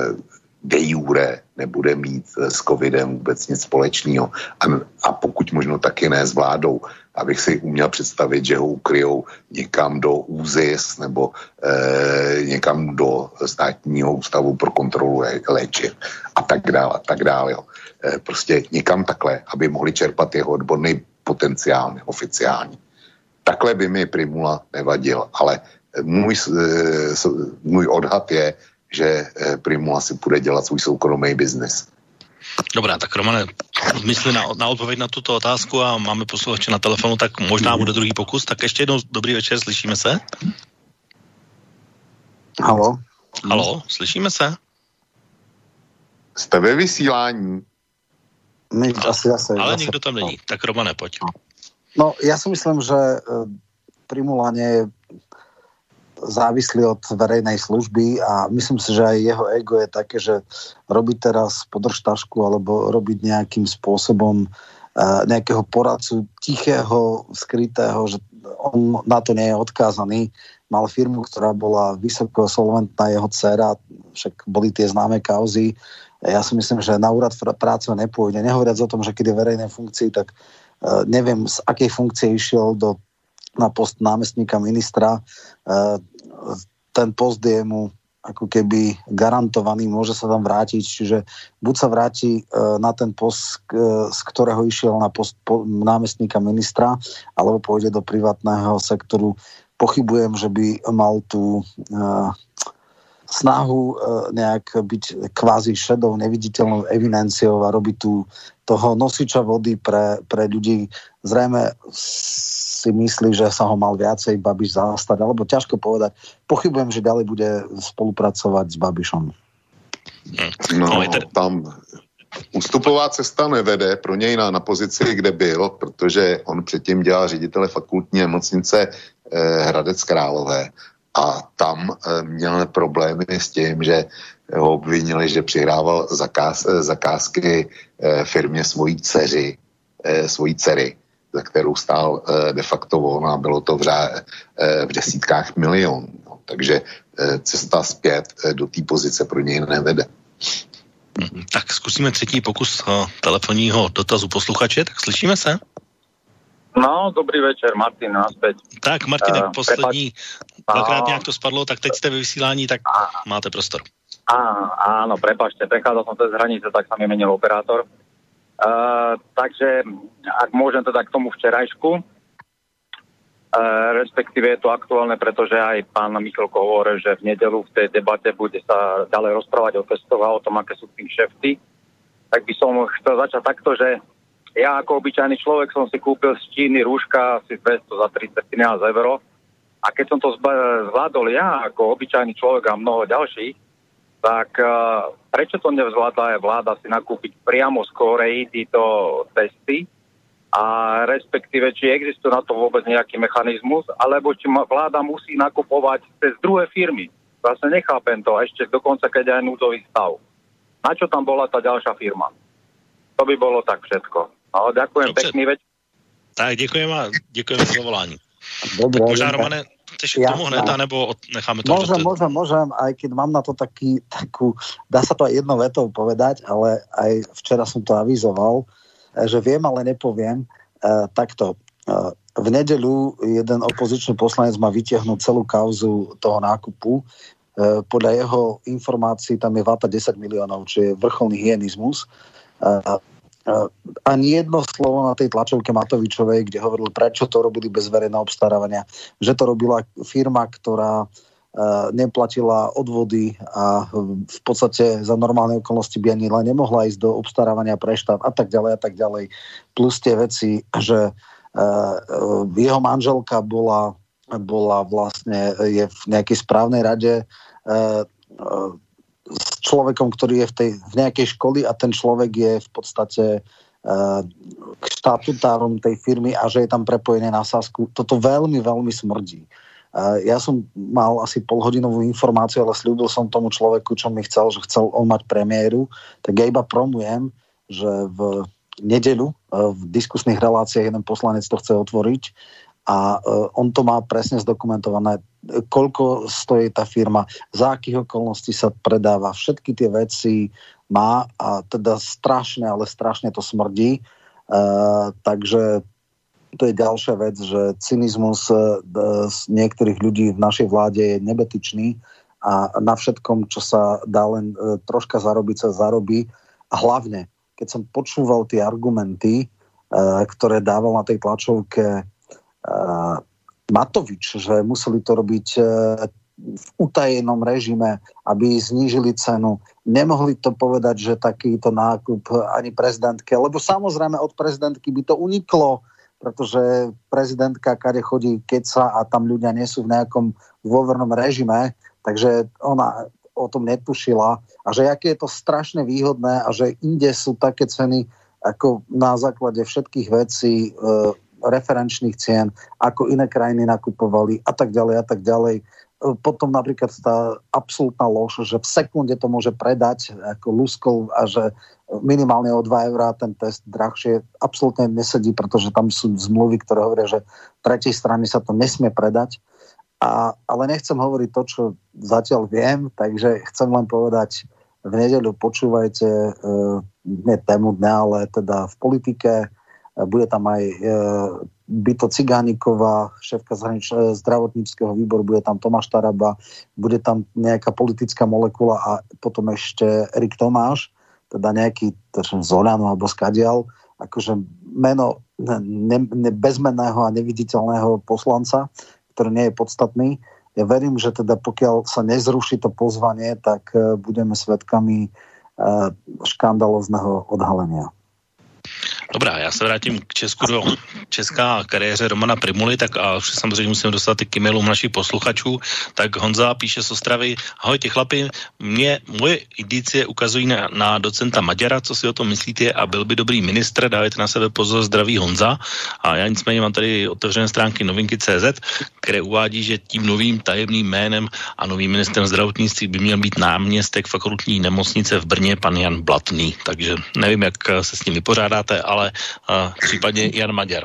de jure nebude mít eh, s covidem vůbec nic společného. A, a pokud možno taky ne s vládou, abych si uměl představit, že ho ukryjou někam do ÚZIS nebo e, někam do státního ústavu pro kontrolu léčiv a tak dále, a tak dále. Jo. E, prostě někam takhle, aby mohli čerpat jeho odborný potenciál oficiální. Takhle by mi Primula nevadil, ale můj, eh, můj odhad je, že Primula si bude dělat svůj soukromý biznis. Dobrá, tak Romane, mysli na, na odpověď na tuto otázku a máme posluchače na telefonu, tak možná bude druhý pokus. Tak ještě jednou dobrý večer, slyšíme se? Halo? Halo, slyšíme se? Jste ve vysílání. My, asi, asi, ale asi. nikdo tam není. Tak Romane, pojď. No, ja si myslím, že e, Primula nie je závislý od verejnej služby a myslím si, že aj jeho ego je také, že robiť teraz podržtašku alebo robiť nejakým spôsobom e, nejakého poradcu tichého, skrytého, že on na to nie je odkázaný. Mal firmu, ktorá bola vysoko solventná, jeho dcera, však boli tie známe kauzy. Ja si myslím, že na úrad práce nepôjde. Nehovoriac o tom, že keď je verejnej funkcii, tak Eh, neviem, z akej funkcie išiel do, na post námestníka ministra. Eh, ten post je mu ako keby garantovaný, môže sa tam vrátiť, čiže buď sa vráti eh, na ten post, z ktorého išiel na post námestníka ministra, alebo pôjde do privátneho sektoru. Pochybujem, že by mal tú snahu nejak byť kvázi šedou, neviditeľnou evidenciou a robiť tú toho nosiča vody pre, pre ľudí. Zrejme si myslí, že sa ho mal viacej Babiš zastať, alebo ťažko povedať. Pochybujem, že ďalej bude spolupracovať s Babišom. No, no tam ústupová cesta nevede pro něj na, na pozici, kde byl, protože on předtím dělal ředitele fakultní nemocnice eh, Hradec Králové a tam eh, měl problémy s tím, že ho obvinili, že přihrával zakáz, eh, zakázky eh, firmě svojí dceři, svojí dcery, za kterou stál de facto on a bylo to v, ře, v desítkách milionů. No. Takže cesta zpět do té pozice pro něj nevede. Mhm. Tak zkusíme třetí pokus telefonního dotazu posluchače, tak slyšíme se? No, dobrý večer, Martin, naspäť. Tak, Martine, uh, poslední, dvakrát nějak to spadlo, tak teď jste ve vysílání, tak a, máte prostor. Á, áno, prepašte, prechádzal som cez hranice, tak sa mi menil operátor. Uh, takže, ak môžem teda k tomu včerajšku, uh, respektíve je to aktuálne, pretože aj pán Michalko hovorí, že v nedelu v tej debate bude sa ďalej rozprávať o testoch a o tom, aké sú tým šefty, tak by som chcel začať takto, že ja ako obyčajný človek som si kúpil z Číny rúška asi 200 za 30 eur a keď som to zvládol ja ako obyčajný človek a mnoho ďalších, tak uh, prečo to nevzvládla aj vláda si nakúpiť priamo z Koreji títo testy a respektíve, či existuje na to vôbec nejaký mechanizmus, alebo či vláda musí nakupovať cez druhé firmy. Vlastne nechápem to, ešte dokonca keď aj núdzový stav. Na čo tam bola tá ďalšia firma? To by bolo tak všetko. No, ďakujem Dobře. pekný večer. Tak děkujeme a děkujeme za volání. Dobre, možná, Romane, chceš k tomu hned, nebo necháme to? Môžem, môžem, môžem, aj keď mám na to taký, takú, dá sa to aj jednou vetou povedať, ale aj včera som to avizoval, že viem, ale nepoviem. E, takto, e, v nedeľu jeden opozičný poslanec má vytiahnuť celú kauzu toho nákupu. E, podľa jeho informácií tam je váta 10 miliónov, čo je vrcholný hyenizmus. E, ani jedno slovo na tej tlačovke Matovičovej, kde hovoril, prečo to robili bez verejného obstarávania, že to robila firma, ktorá neplatila odvody a v podstate za normálne okolnosti by ani len nemohla ísť do obstarávania pre štát a tak ďalej a tak ďalej. Plus tie veci, že jeho manželka bola, bola vlastne, je v nejakej správnej rade človekom, ktorý je v, tej, v nejakej školy a ten človek je v podstate uh, štatutárom tej firmy a že je tam prepojené na Sasku. Toto veľmi, veľmi smrdí. Uh, ja som mal asi polhodinovú informáciu, ale slúbil som tomu človeku, čo mi chcel, že chcel on mať premiéru, tak ja iba promujem, že v nedeľu uh, v diskusných reláciách jeden poslanec to chce otvoriť a on to má presne zdokumentované, koľko stojí tá firma, za akých okolností sa predáva, všetky tie veci má a teda strašne, ale strašne to smrdí. Uh, takže to je ďalšia vec, že cynizmus uh, z niektorých ľudí v našej vláde je nebetičný a na všetkom, čo sa dá len uh, troška zarobiť, sa zarobí. A hlavne, keď som počúval tie argumenty, uh, ktoré dával na tej tlačovke Matovič, že museli to robiť e, v utajenom režime, aby znížili cenu. Nemohli to povedať, že takýto nákup ani prezidentke, lebo samozrejme od prezidentky by to uniklo, pretože prezidentka, kade chodí keca a tam ľudia nie sú v nejakom dôvernom režime, takže ona o tom netušila a že aké je to strašne výhodné a že inde sú také ceny ako na základe všetkých vecí e, referenčných cien, ako iné krajiny nakupovali a tak ďalej a tak ďalej. E, potom napríklad tá absolútna lož, že v sekunde to môže predať ako luskol a že minimálne o 2 eurá ten test drahšie absolútne nesedí, pretože tam sú zmluvy, ktoré hovoria, že tretej strany sa to nesmie predať. A, ale nechcem hovoriť to, čo zatiaľ viem, takže chcem len povedať, v nedeľu počúvajte e, nie tému dňa, ale teda v politike bude tam aj e, Byto Cigániková, šéfka zdravotníckého výboru, bude tam Tomáš Taraba, bude tam nejaká politická molekula a potom ešte Erik Tomáš, teda nejaký Zorano alebo Skadial, akože meno ne, ne, bezmenného a neviditeľného poslanca, ktorý nie je podstatný. Ja verím, že teda pokiaľ sa nezruší to pozvanie, tak e, budeme svedkami e, škandalozného odhalenia. Dobrá, já se vrátím k Česku do česká kariéře Romana Primuly, tak a už samozřejmě musím dostat i k e-mailům našich posluchačů. Tak Honza píše z Ostravy, ahoj ti chlapi, mě moje indicie ukazují na, na docenta Maďara, co si o tom myslíte a byl by dobrý ministr, dávajte na sebe pozor, zdraví Honza. A já nicméně mám tady otevřené stránky novinky.cz, které uvádí, že tím novým tajemným jménem a novým ministrem zdravotnictví by měl být náměstek fakultní nemocnice v Brně, pan Jan Blatný. Takže nevím, jak se s ním vypořádáte, ale ale uh, případně Jan Maďar.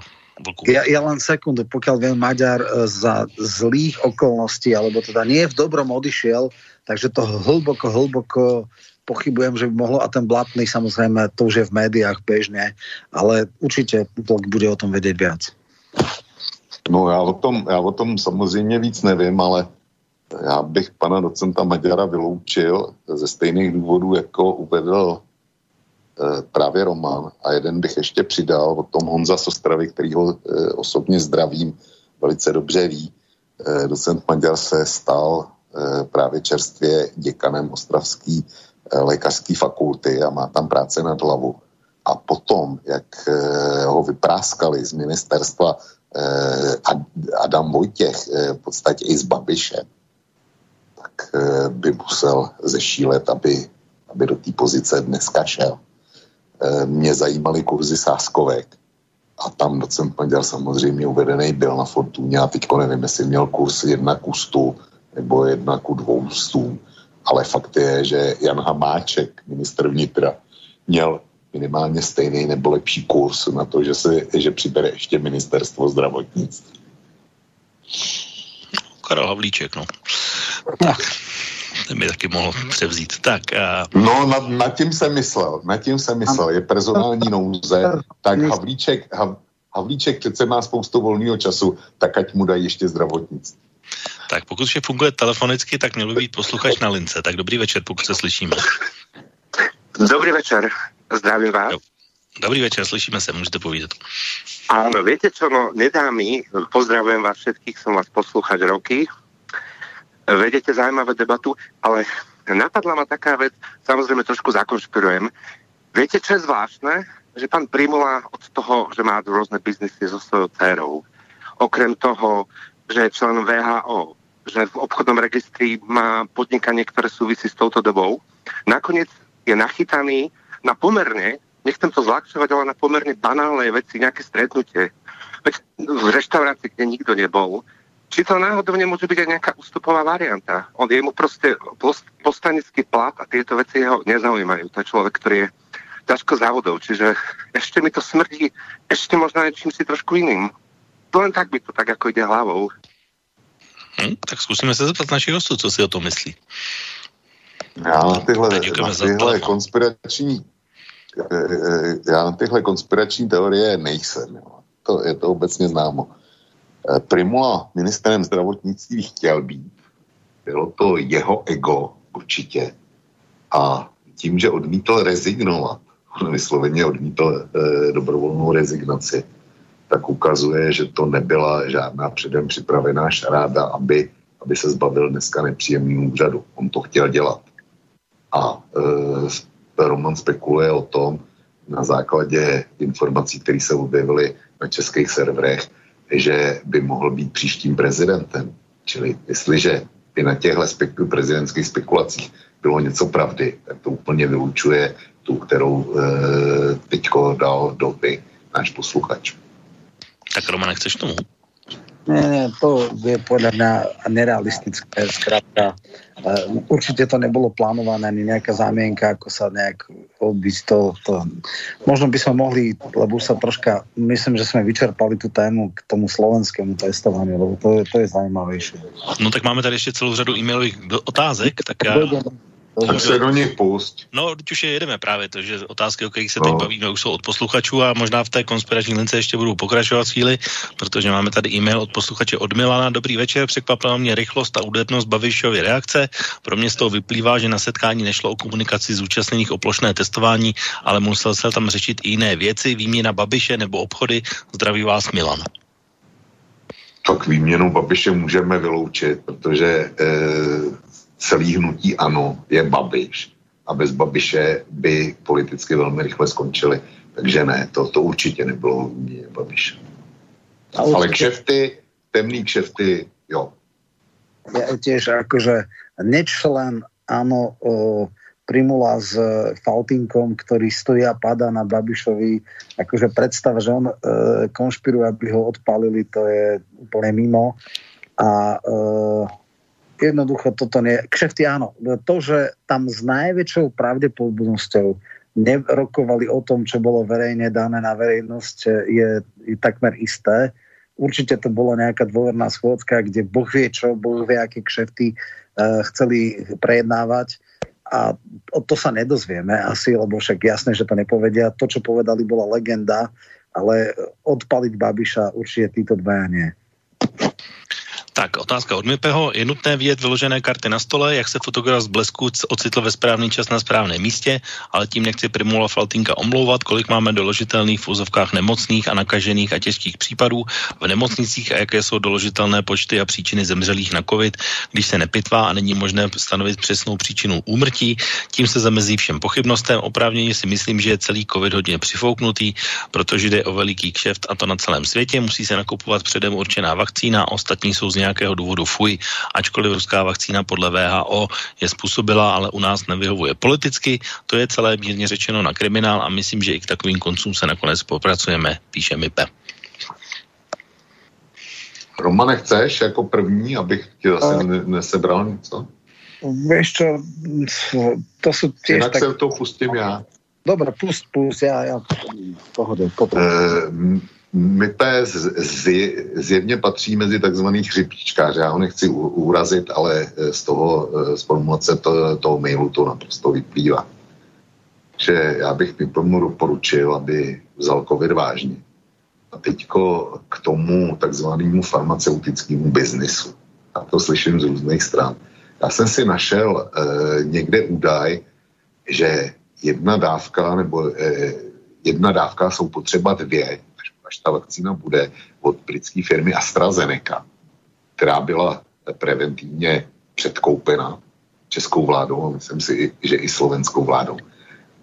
Ja, ja len sekundu, pokiaľ viem, Maďar uh, za zlých okolností, alebo teda nie v dobrom odišiel, takže to hlboko, hlboko pochybujem, že by mohlo a ten Blatný samozrejme to už je v médiách bežne, ale určite bude o tom vedieť viac. No já o, tom, já o tom samozřejmě víc nevím, ale já bych pana docenta Maďara vyloučil ze stejných důvodů, jako uvedl e, právě Roman. A jeden bych ještě přidal o tom Honza Sostravy, který ho e, osobně zdravím, velice dobře ví. E, docent Maďar se stal právě čerstvě děkanem Ostravské e, lékařské fakulty a má tam práce nad hlavu. A potom, jak ho vypráskali z ministerstva Adam Vojtěch, v podstatě i z Babiše, tak eh, by musel zešílet, aby, aby do té pozice dneska šel. Eh, mě zajímaly kurzy sáskovek a tam docent Maďar samozřejmě uvedený byl na Fortuně a teďko nevím, jestli měl kurz jedna ku stu nebo jedna ku dvou stům, ale fakt je, že Jan Hamáček, ministr vnitra, měl minimálně stejný nebo lepší kurz na to, že, se, že přibere ještě ministerstvo zdravotnictví. Karel Havlíček, no. Tak, by taky mohl převzít. Tak, uh... No, nad, nad tím jsem myslel, nad tím jsem myslel, je personální nouze, tak Havlíček, Hav, Havlíček přece má spoustu volného času, tak ať mu dají ještě zdravotnictví. Tak pokud vše funguje telefonicky, tak měl by být posluchač na lince. Tak dobrý večer, pokud se slyšíme. Dobrý večer, zdravím vás. Dobrý večer, slyšíme se, můžete povídat. Áno, viete čo, no nedá mi, pozdravujem vás všetkých, som vás poslúchať roky, vedete zaujímavú debatu, ale napadla ma taká vec, samozrejme trošku zakonšpirujem. Viete, čo je zvláštne? Že pán Primula od toho, že má rôzne biznisy so svojou dcerou, okrem toho, že je člen VHO, že v obchodnom registri má podnikanie, ktoré súvisí s touto dobou, nakoniec je nachytaný na pomerne, nechcem to zľahčovať, ale na pomerne banálnej veci, nejaké stretnutie. Veď v reštaurácii, kde nikto nebol, či to náhodou nemôže byť aj nejaká ústupová varianta. On je mu proste post, postanický plat a tieto veci jeho nezaujímajú. To je človek, ktorý je ťažko závodov, čiže ešte mi to smrdí ešte možno niečím si trošku iným. To len tak by to tak ako ide hlavou. Hm, tak zkusíme se zeptat našich hostů, co si o tom myslí. Já na tyhle, na tyhle konspirační e, e, já na tyhle konspirační teorie nejsem. Jo. To je to obecně známo. Eh, Primula ministrem zdravotnictví chtěl být. Bylo to jeho ego určitě. A tím, že odmítl rezignovat, on vysloveně odmítl e, dobrovolnou rezignaci, tak ukazuje, že to nebyla žádná předem připravená šaráda, aby, aby se zbavil dneska nepříjemného úřadu. On to chtěl dělat. A e, Roman spekuluje o tom, na základě informací, které se objevily na českých serverech, že by mohl být příštím prezidentem. Čili jestliže i na těchto speku, prezidentských spekulacích bylo něco pravdy, tak to úplně vylučuje tu, kterou e, teďko dal do náš posluchač. Tak Roman, chceš tomu? Nie, nie, to je podľa mňa nerealistické. Zkrátka, eh, určite to nebolo plánované ani nejaká zámienka, ako sa nejak odbísť to, to. Možno by sme mohli, lebo sa troška, myslím, že sme vyčerpali tú tému k tomu slovenskému testovaniu, lebo to je, to je zajímavejšie. No tak máme tady ještě celou řadu e-mailových otázek, tak já... Tak se do nich pust. No, teď už je jedeme právě to, že otázky, o kterých se no. teď bavíme, už jsou od posluchačů a možná v té konspirační lince ještě budou pokračovat chvíli, protože máme tady e-mail od posluchače od Milana. Dobrý večer, překvapila mě rychlost a údernost Babišovy reakce. Pro mě z toho vyplývá, že na setkání nešlo o komunikaci zúčastněných o plošné testování, ale musel se tam řešit i jiné věci, výměna Babiše nebo obchody. Zdraví vás Milan. Tak výměnu Babiše můžeme vyloučit, protože e, celý hnutí ano je Babiš. A bez Babiše by politicky velmi rychle skončili. Takže ne, to, to určitě nebylo mě Babiš. Ale, Ale kšefty, temný kšefty, jo. Ja tiež akože nečlen, áno, o, Primula s e, Faltinkom, ktorý stojí a padá na Babišovi. Akože predstav, že on e, konšpiruje, aby ho odpalili, to je úplne mimo. A e, jednoducho toto nie. Kšefty áno. To, že tam s najväčšou pravdepodobnosťou nerokovali o tom, čo bolo verejne dané na verejnosť, je, je takmer isté. Určite to bola nejaká dôverná schôdzka, kde Boh vie čo, Boh vie, aké kšefty uh, chceli prejednávať a to sa nedozvieme asi, lebo však jasné, že to nepovedia. To, čo povedali, bola legenda ale odpaliť Babiša určite títo dvaja nie. Tak, otázka od Mipeho. Je nutné vidět vyložené karty na stole, jak se fotograf z blesku ocitl ve správný čas na správném místě, ale tím nechci Primula Faltinka omlouvat, kolik máme doložitelných v úzovkách nemocných a nakažených a těžkých případů v nemocnicích a jaké jsou doložitelné počty a příčiny zemřelých na COVID, když se nepitvá a není možné stanovit přesnou příčinu úmrtí. Tím se zamezí všem pochybnostem. Oprávněně si myslím, že je celý COVID hodně přifouknutý, protože jde o veliký kšeft a to na celém světě. Musí se nakupovat předem určená vakcína, ostatní jsou z nějakého důvodu fuj, ačkoliv ruská vakcína podle VHO je způsobila, ale u nás nevyhovuje politicky. To je celé mírně řečeno na kriminál a myslím, že i k takovým koncům se nakonec popracujeme, píše Mipe. Romane, chceš jako první, abych ti zase ne, nesebral něco? Vieš čo, to sú tiež Jinak tak... se to pustím já. Dobre, pust, pust, ja, ja, pohode, potom. Eh, Mype z- zjevně patří mezi takzvaných chřipíčkáře. Já ho nechci urazit, ale eh, z toho, eh, z formulace to, toho mailu to naprosto vyplývá. Že já bych Mypemu doporučil, aby vzal covid vážně. A teďko k tomu takzvanému farmaceutickému biznisu. A to slyším z různých stran. Já jsem si našel eh, někde údaj, že jedna dávka nebo eh, jedna dávka jsou potřeba dvě, až, ta vakcína bude od britské firmy AstraZeneca, která byla preventivně předkoupena českou vládou a myslím si, že i slovenskou vládou,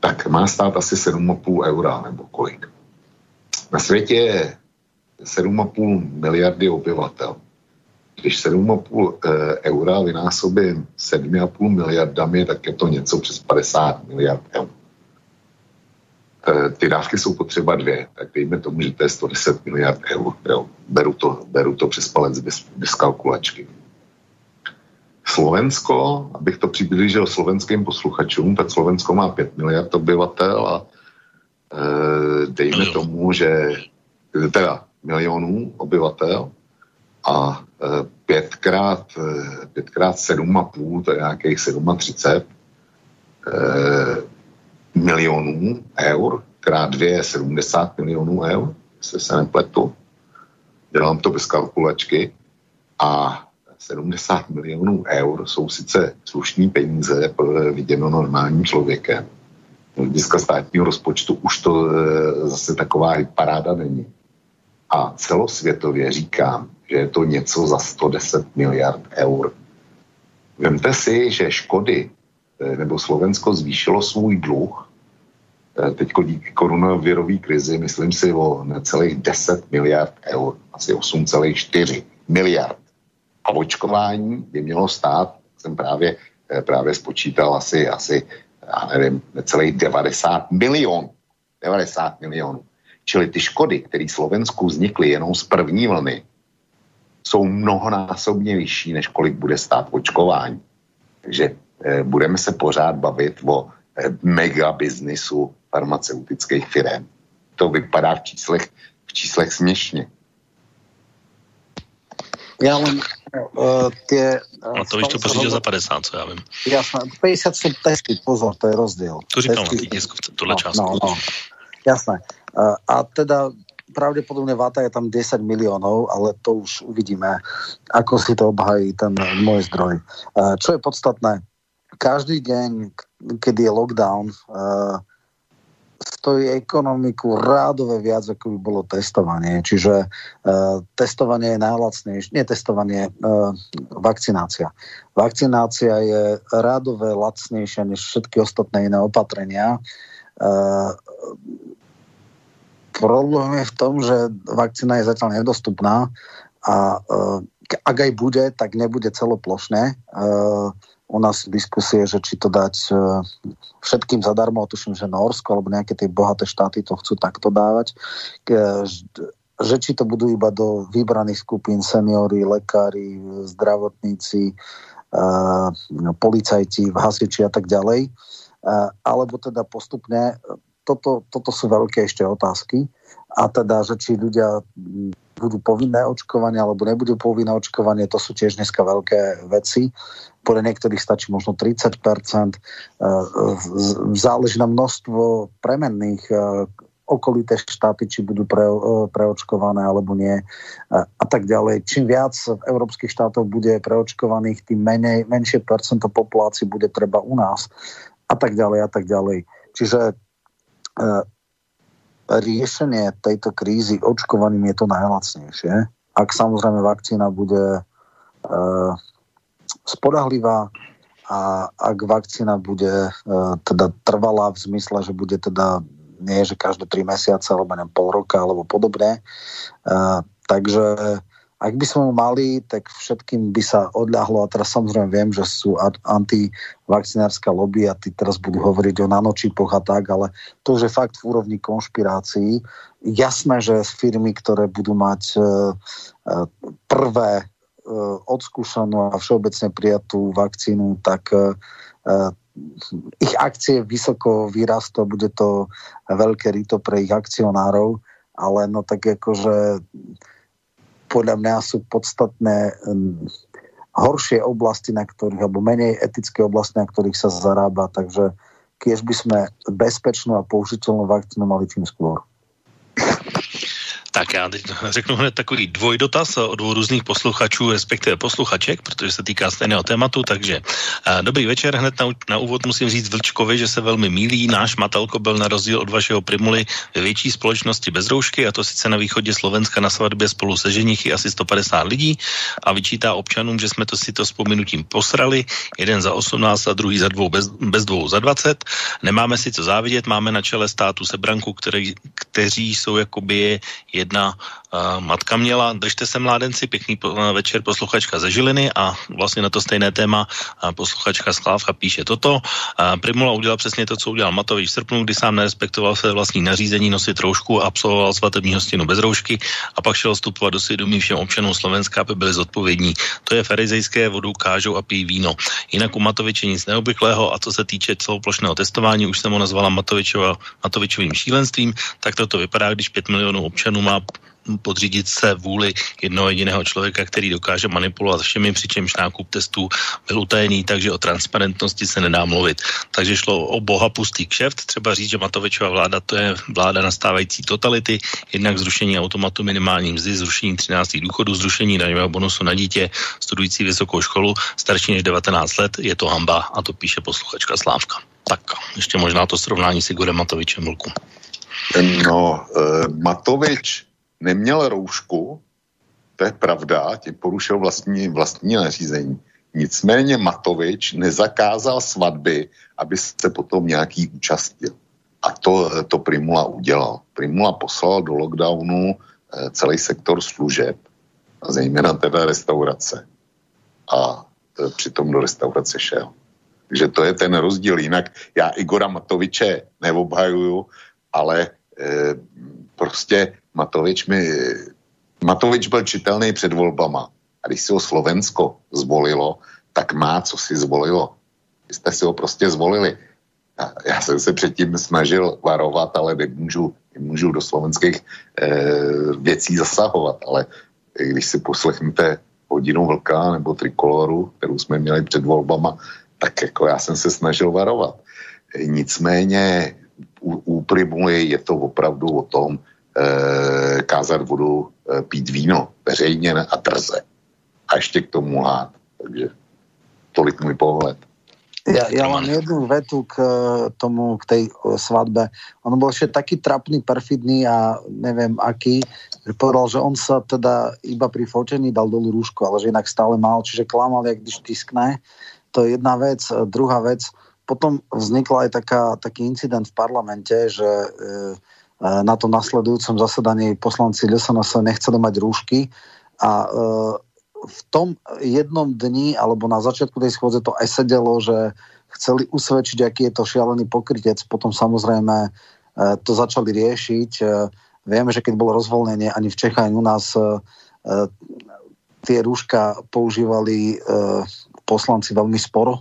tak má stát asi 7,5 eura nebo kolik. Na světě je 7,5 miliardy obyvatel. Když 7,5 eh, eura vynásobím 7,5 miliardami, tak je to něco přes 50 miliard eur. Eh, ty dávky jsou potřeba dvě, tak dejme tomu, že to je 110 miliard eur. Jo. Beru, to, beru to přes palec bez, bez kalkulačky. Slovensko, abych to přiblížil slovenským posluchačům, tak Slovensko má 5 miliard obyvatel a e, dejme Milion. tomu, že teda milionů obyvatel a e, pětkrát, e, pětkrát 7,5, to je nějakých 37 e, milionů eur, krát dvě je 70 milionů eur, jestli se nepletu. Dělám to bez kalkulačky a 70 milionů eur jsou sice slušní peníze pro viděno normálním člověkem. Z hlediska státního rozpočtu už to e, zase taková paráda není. A celosvětově říkám, že je to něco za 110 miliard eur. Vemte si, že škody, eh, nebo Slovensko zvýšilo svůj dluh, eh, teď díky koronavirové krizi, myslím si o necelých 10 miliard eur, asi 8,4 miliard. A očkování by mělo stát, jsem právě, eh, právě spočítal asi, asi, já nevím, necelých 90 milion. 90 milionů. Čili ty škody, které Slovensku vznikly jenom z první vlny, jsou mnohonásobně vyšší, než kolik bude stát očkování. Takže eh, budeme se pořád bavit o eh, mega biznisu farmaceutických firm. To vypadá v číslech, v číslech směšně. Ja len uh, tie... A to víš, to pořídil za 50, co já vím. Jasné, 50 sú testy, pozor, to je rozdiel. To říkal na Testy- té tiskovce, tuhle no, částku. No, no. Jasné. Uh, a teda pravdepodobne Vata je tam 10 miliónov, ale to už uvidíme, ako si to obhají ten môj zdroj. Čo je podstatné, každý deň, kedy je lockdown, uh, stojí ekonomiku rádové viac, ako by bolo testovanie. Čiže uh, testovanie je najlacnejšie, nie testovanie, uh, vakcinácia. Vakcinácia je rádové lacnejšia než všetky ostatné iné opatrenia. Uh, problém je v tom, že vakcína je zatiaľ nedostupná a uh, ak aj bude, tak nebude celoplošne. Uh, u nás diskusie, že či to dať uh, všetkým zadarmo, tuším, že Norsko alebo nejaké tie bohaté štáty to chcú takto dávať. Že či to budú iba do vybraných skupín seniory, lekári, zdravotníci, uh, policajti, hasiči a tak ďalej. Uh, alebo teda postupne, toto, toto sú veľké ešte otázky. A teda, že či ľudia mm, budú povinné očkovanie alebo nebudú povinné očkovanie, to sú tiež dneska veľké veci. Podľa niektorých stačí možno 30%. Uh, z- Záleží na množstvo premenných uh, okolité štáty, či budú pre, preočkované alebo nie a tak ďalej. Čím viac v európskych štátoch bude preočkovaných, tým menej, menšie percento populácií bude treba u nás a tak ďalej a tak ďalej. Čiže riešenie tejto krízy očkovaným je to najlacnejšie. Ak samozrejme vakcína bude uh, spodahlivá a ak vakcína bude uh, teda trvalá v zmysle, že bude teda nie, že každé tri mesiace alebo neviem, pol roka alebo podobne. Uh, takže ak by sme mali, tak všetkým by sa odľahlo a teraz samozrejme viem, že sú antivakcinárska lobby a ty teraz budú hovoriť o nanočipoch a tak, ale to je fakt v úrovni konšpirácií. Jasné, že firmy, ktoré budú mať uh, uh, prvé uh, odskúšanú a všeobecne prijatú vakcínu, tak ich akcie vysoko vyrastú, bude to veľké rito pre ich akcionárov, ale no tak akože podľa mňa sú podstatné um, horšie oblasti, na ktorých, alebo menej etické oblasti, na ktorých sa zarába. Takže keď by sme bezpečnú a použiteľnú vakcínu mali tým skôr. Tak já teď <laughs> řeknu hned takový dvojdotaz od dvou různých posluchačů, respektive posluchaček, protože se týká stejného tématu, takže uh, dobrý večer, hned na, na úvod musím říct Vlčkovi, že se velmi mílí, náš Matelko byl na rozdíl od vašeho primuly ve větší společnosti bez roušky, a to sice na východě Slovenska na svatbě spolu se ženichy asi 150 lidí a vyčítá občanům, že jsme to si to vzpomenutím posrali, jeden za 18 a druhý za dvou bez, bez dvou za 20. Nemáme si co závidět, máme na čele státu sebranku, který, kteří jsou jakoby jedna uh, matka měla, držte se mládenci, pěkný večer posluchačka ze Žiliny a vlastně na to stejné téma posluchačka Sklávka píše toto. Primula udělal přesně to, co udělal Matovič v srpnu, kdy sám nerespektoval své vlastní nařízení nosit roušku a absolvoval svatební hostinu bez roušky a pak šel vstupovat do svědomí všem občanům Slovenska, aby byli zodpovědní. To je farizejské, vodu kážou a pijí víno. Jinak u Matoviče nic neobvyklého a co se týče celoplošného testování, už jsem ho nazvala Matovičova, Matovičovým šílenstvím, tak toto vypadá, když 5 milionů občanů má podřídit se vůli jednoho jediného člověka, který dokáže manipulovat všemi, přičemž nákup testů byl utajený, takže o transparentnosti se nedá mluvit. Takže šlo o boha pustý kšeft, třeba říct, že Matovičova vláda to je vláda nastávající totality, jednak zrušení automatu minimální mzdy, zrušení 13. důchodu, zrušení daňového bonusu na dítě, studující vysokou školu, starší než 19 let, je to hamba a to píše posluchačka Slávka. Tak, ještě možná to srovnání s Igorem Matovičem Vlku. No, uh, Matovič neměl roušku, to je pravda, tím porušil vlastní, vlastní nařízení. Nicméně Matovič nezakázal svatby, aby se potom nějaký účastnil. A to, to Primula udělal. Primula poslal do lockdownu eh, celý sektor služeb, a zejména teda restaurace. A eh, přitom do restaurace šel. Takže to je ten rozdíl. Jinak já Igora Matoviče neobhajuju, ale e, prostě Matovič, mi, Matovič byl čitelný před volbama. A když si ho Slovensko zvolilo, tak má, co si zvolilo. Vy jste si ho prostě zvolili. Já, já jsem se předtím snažil varovat, ale nemůžu, nemůžu do slovenských e, věcí zasahovat. Ale když si poslechnete hodinu vlka nebo trikoloru, kterou jsme měli před volbama, tak jako já jsem se snažil varovat. Nicméně u, u Primuly je to opravdu o tom, kázat vodu, e, pít víno veřejně a drze. A ještě k tomu lát. Takže tolik můj pohled. Ja, ja mám jednu vetu k tomu, k tej svadbe. On bol ešte taký trapný, perfidný a neviem aký, že povedal, že on sa teda iba pri fotení dal dolu rúšku, ale že inak stále mal, čiže klamal, jak když tiskne. To je jedna vec. Druhá vec, potom vznikla aj taká, taký incident v parlamente, že e, Eh, na to nasledujúcom zasadaní poslanci LSNS nechceli mať rúšky a eh, v tom jednom dni alebo na začiatku tej schôdze to aj sedelo, že chceli usvedčiť, aký je to šialený pokrytec. Potom samozrejme to začali riešiť. Vieme, že keď bolo rozvolnenie ani v Čechách, ani u nás tie rúška používali poslanci veľmi sporo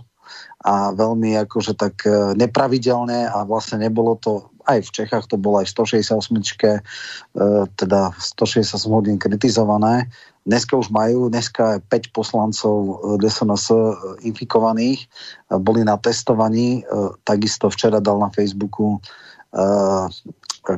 a veľmi akože tak nepravidelne a vlastne nebolo to aj v Čechách to bolo aj v 168, teda 168 hodín kritizované. Dneska už majú, dneska je 5 poslancov DSNS e, infikovaných, boli na testovaní, e, takisto včera dal na Facebooku e,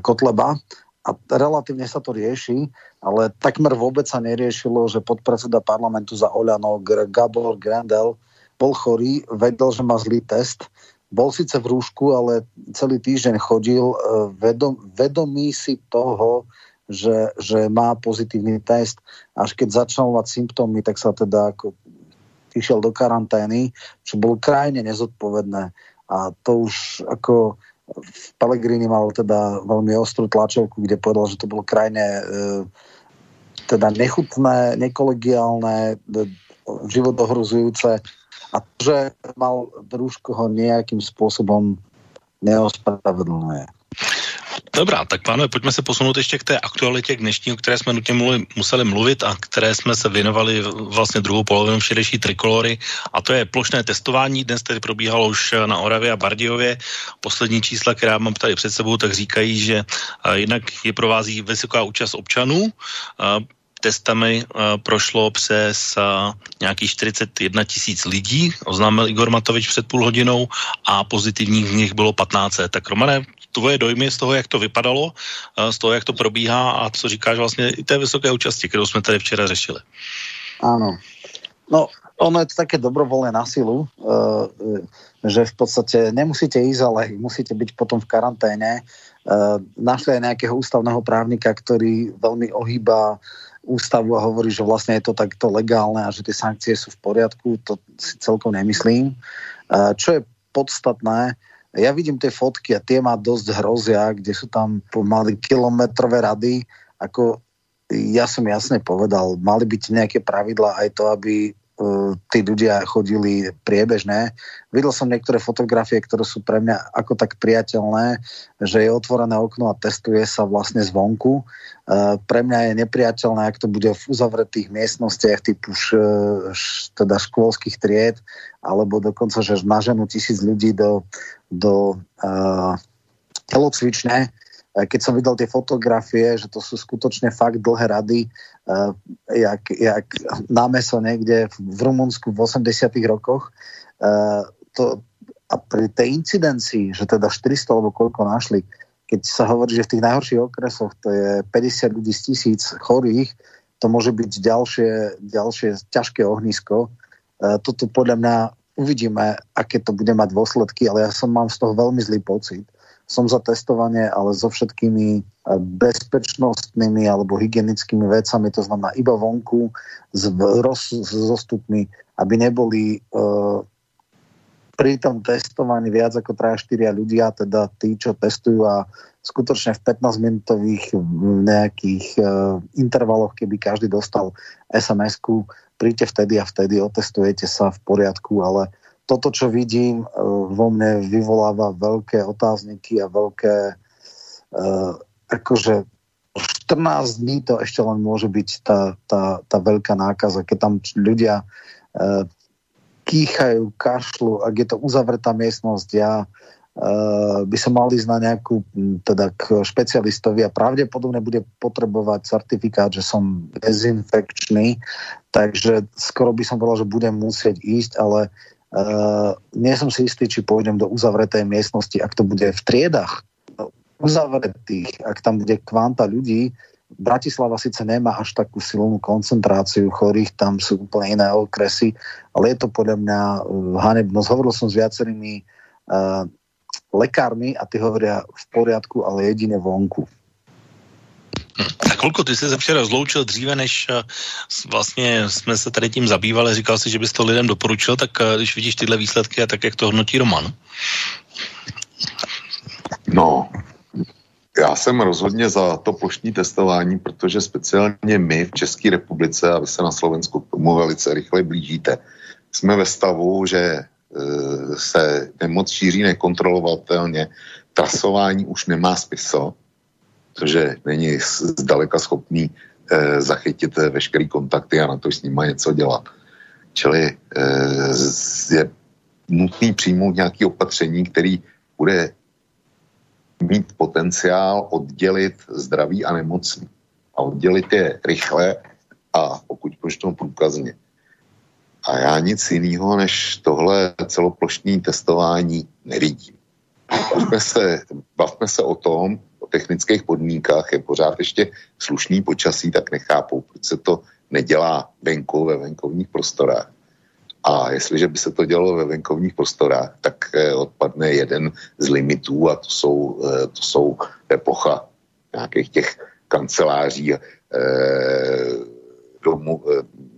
Kotleba a relatívne sa to rieši, ale takmer vôbec sa neriešilo, že podpredseda parlamentu za Oľano Gabor Grendel bol chorý, vedel, že má zlý test, bol síce v rúšku, ale celý týždeň chodil e, vedom, vedomý si toho, že, že má pozitívny test. Až keď začal mať symptómy, tak sa teda ako išiel do karantény, čo bolo krajne nezodpovedné. A to už ako Pellegrini mal teda veľmi ostrú tlačovku, kde povedal, že to bolo krajne e, teda nechutné, nekolegiálne, životohruzujúce a to, že mal rúško ho nejakým spôsobom neospravedlňuje. Dobrá, tak pánové, pojďme se posunout ještě k té aktualitě, k dnešní, o které jsme nutně mluvili, museli mluvit a které jsme se věnovali vlastně druhou polovinu včerejší trikolory a to je plošné testování. Dnes tedy probíhalo už na Oravě a Bardijově. Poslední čísla, která mám tady před sebou, tak říkají, že jednak je provází vysoká účast občanů, testami uh, prošlo přes uh, nějakých 41 tisíc lidí, oznámil Igor Matovič před půl hodinou a pozitivních z nich bylo 15. Tak Romane, tvoje dojmy z toho, jak to vypadalo, z toho, jak to probíhá a co říkáš vlastně i té vysoké účasti, kterou jsme tady včera řešili. Áno. No, ono je to také dobrovoľné na silu, že v podstate nemusíte ísť, ale musíte byť potom v karanténe. Našli aj nejakého ústavného právnika, ktorý veľmi ohýba ústavu a hovorí, že vlastne je to takto legálne a že tie sankcie sú v poriadku. To si celkom nemyslím. Čo je podstatné, ja vidím tie fotky a tie ma dosť hrozia, kde sú tam pomaly kilometrové rady, ako ja som jasne povedal, mali byť nejaké pravidla aj to, aby tí ľudia chodili priebežne. Videl som niektoré fotografie, ktoré sú pre mňa ako tak priateľné, že je otvorené okno a testuje sa vlastne zvonku. Uh, pre mňa je nepriateľné, ak to bude v uzavretých miestnostiach typu š, š, teda škôlských tried, alebo dokonca, že naženú tisíc ľudí do do uh, telocvične, keď som videl tie fotografie, že to sú skutočne fakt dlhé rady, uh, jak, jak na meso niekde v Rumunsku v 80 rokoch. Uh, to, a pri tej incidencii, že teda 400 alebo koľko našli, keď sa hovorí, že v tých najhorších okresoch to je 50 ľudí z tisíc chorých, to môže byť ďalšie, ďalšie ťažké ohnisko. Uh, toto podľa mňa uvidíme, aké to bude mať dôsledky, ale ja som mám z toho veľmi zlý pocit. Som za testovanie, ale so všetkými eh, bezpečnostnými alebo hygienickými vecami, to znamená iba vonku, s, roz, zostupmi, aby neboli uh, pri tom testovaní viac ako 3-4 ľudia, teda tí, čo testujú a skutočne v 15-minútových nejakých uh, intervaloch, keby každý dostal SMS-ku, príďte vtedy a vtedy, otestujete sa v poriadku, ale toto, čo vidím, e, vo mne vyvoláva veľké otázniky a veľké uh, akože 14 dní to ešte len môže byť tá, tá, tá veľká nákaza, keď tam ľudia uh, kýchajú, kašlu, ak je to uzavretá miestnosť, ja uh, by som mal ísť na nejakú, teda k špecialistovi a pravdepodobne bude potrebovať certifikát, že som dezinfekčný, takže skoro by som povedal, že budem musieť ísť, ale uh, nie som si istý, či pôjdem do uzavretej miestnosti, ak to bude v triedach uzavretých, ak tam bude kvanta ľudí, Bratislava síce nemá až takú silnú koncentráciu chorých, tam sú úplne iné okresy, ale je to podľa mňa uh, hanebnosť. Hovoril som s viacerými uh, lekármi a ty hovoria v poriadku, ale jedine vonku. Tak kolko, ty jsi se včera rozloučil dříve, než eh, vlastně jsme se tady tím zabývali, říkal si, že bys to lidem doporučil, tak eh, když vidíš tyhle výsledky a tak, jak to hodnotí Roman? No, já jsem rozhodně za to plošní testování, protože speciálně my v České republice, a vy se na Slovensku k tomu velice rychle blížíte, jsme ve stavu, že e, se nemoc šíří nekontrolovatelně, trasování už nemá smysl, protože není zdaleka schopný eh, zachytit eh, veškerý kontakty a na to s nimi něco dělat. Čili eh, je nutný přijmout nějaké opatření, který bude mít potenciál oddělit zdraví a nemocný. A oddělit je rychle a pokud možno průkazně. A já nic jiného než tohle celoplošní testování nevidím. Bavme se, bavme se o tom, technických podmínkách je pořád ještě slušný počasí, tak nechápou, proč se to nedělá venku ve venkovních prostorách. A jestliže by se to dělalo ve venkovních prostorách, tak eh, odpadne jeden z limitů a to jsou, eh, to jsou epocha nějakých těch kanceláří, eh, domů,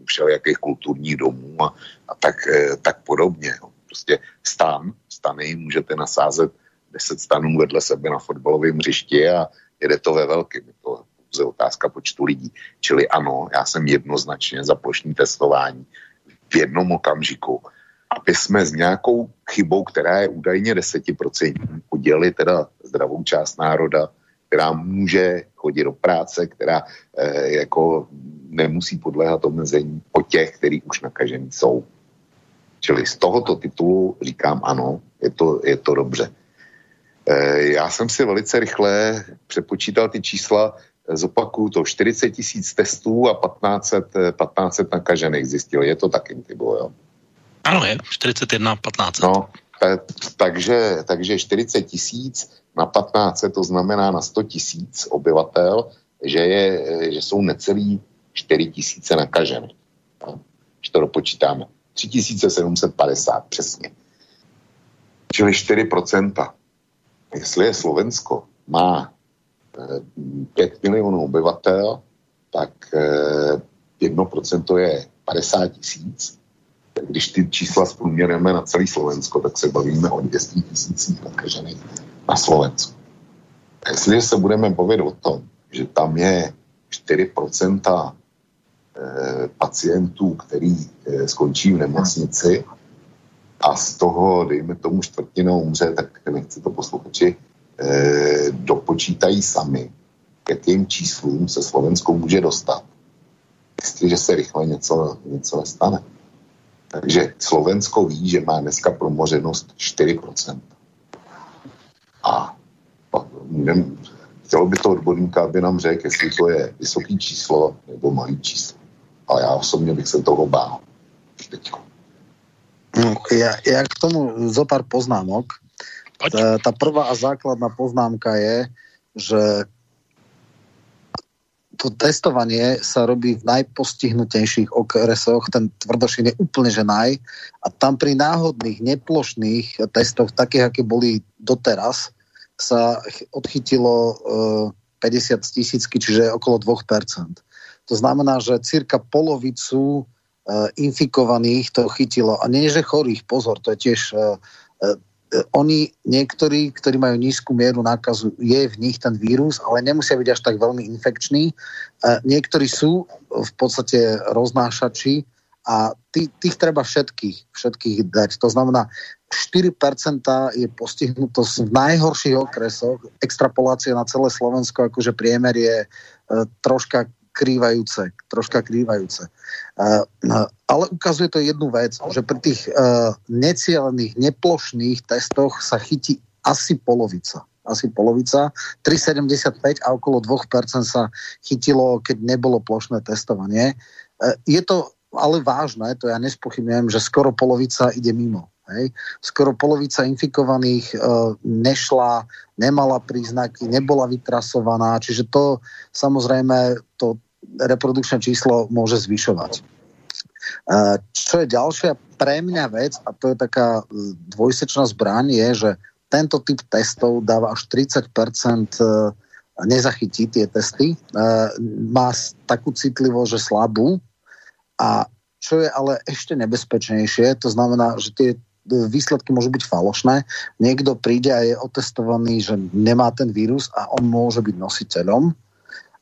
všelijakých kulturních domů a, a tak, tak podobně. Prostě stan, stany můžete nasázet 10 stanů vedle sebe na fotbalovém hřišti a jede to ve velkém. Je to pouze otázka počtu lidí. Čili ano, já jsem jednoznačně za plošní testování v jednom okamžiku, aby jsme s nějakou chybou, která je údajně 10%, udělali teda zdravou část národa, která může chodit do práce, která eh, jako nemusí podléhat omezení o těch, kteří už nakažení jsou. Čili z tohoto titulu říkám ano, je to, je to dobře. Eh, já jsem si velice rychle přepočítal ty čísla, zopakuju to, 40 tisíc testů a 1500, 1500 eh, nakažených zjistil. Je to taky, Tybo, jo? Ano, je, 41, 15. No, takže, takže 40 tisíc na 15, to znamená na 100 tisíc obyvatel, že, je, že jsou necelý 4 tisíce nakažené. No, když to dopočítáme. 3750 přesně. Čili 4%. Jestli je Slovensko má 5 eh, milionů obyvatel, tak 1% eh, je 50 tisíc. Když ty čísla zprůměrujeme na celý Slovensko, tak se bavíme o 200 tisících nakažených na Slovensku. Jestliže se budeme bavit o tom, že tam je 4% eh, pacientů, který skončí v nemocnici a z toho, dejme tomu, čtvrtina umře, tak nechci to posluchači eh, dopočítají sami, k jakým číslům se Slovensko může dostat, jestliže se rychle něco, něco nestane. Takže Slovensko ví, že má dneska promořenost 4%. A chtělo by to odborníka, aby nám řekl, jestli to je vysoký číslo nebo malý číslo. Ale já osobně bych se toho bál. Teďko. No, ja, ja k tomu zo pár poznámok. Ta, tá prvá a základná poznámka je, že to testovanie sa robí v najpostihnutejších okresoch, ten tvrdošín je úplne že naj a tam pri náhodných, neplošných testoch, takých, aké boli doteraz, sa odchytilo uh, 50 tisícky, čiže okolo 2%. To znamená, že cirka polovicu infikovaných to chytilo. A nie, že chorých, pozor, to je tiež uh, uh, oni, niektorí, ktorí majú nízku mieru nákazu, je v nich ten vírus, ale nemusia byť až tak veľmi infekční. Niektorí sú v podstate roznášači a tých, tých treba všetkých, všetkých dať. To znamená, 4% je postihnuto v najhorších okresoch. Extrapolácia na celé Slovensko, akože priemer je troška krývajúce, troška krývajúce. Uh, uh, ale ukazuje to jednu vec, že pri tých uh, necielených, neplošných testoch sa chytí asi polovica. Asi polovica. 3,75 a okolo 2% sa chytilo, keď nebolo plošné testovanie. Uh, je to ale vážne, to ja nespochybňujem, že skoro polovica ide mimo. Hej. Skoro polovica infikovaných e, nešla, nemala príznaky, nebola vytrasovaná, čiže to samozrejme to reprodukčné číslo môže zvyšovať. E, čo je ďalšia pre mňa vec, a to je taká e, dvojsečná zbraň, je, že tento typ testov dáva až 30% e, nezachytí tie testy. E, má takú citlivosť, že slabú. A čo je ale ešte nebezpečnejšie, to znamená, že tie výsledky môžu byť falošné. Niekto príde a je otestovaný, že nemá ten vírus a on môže byť nositeľom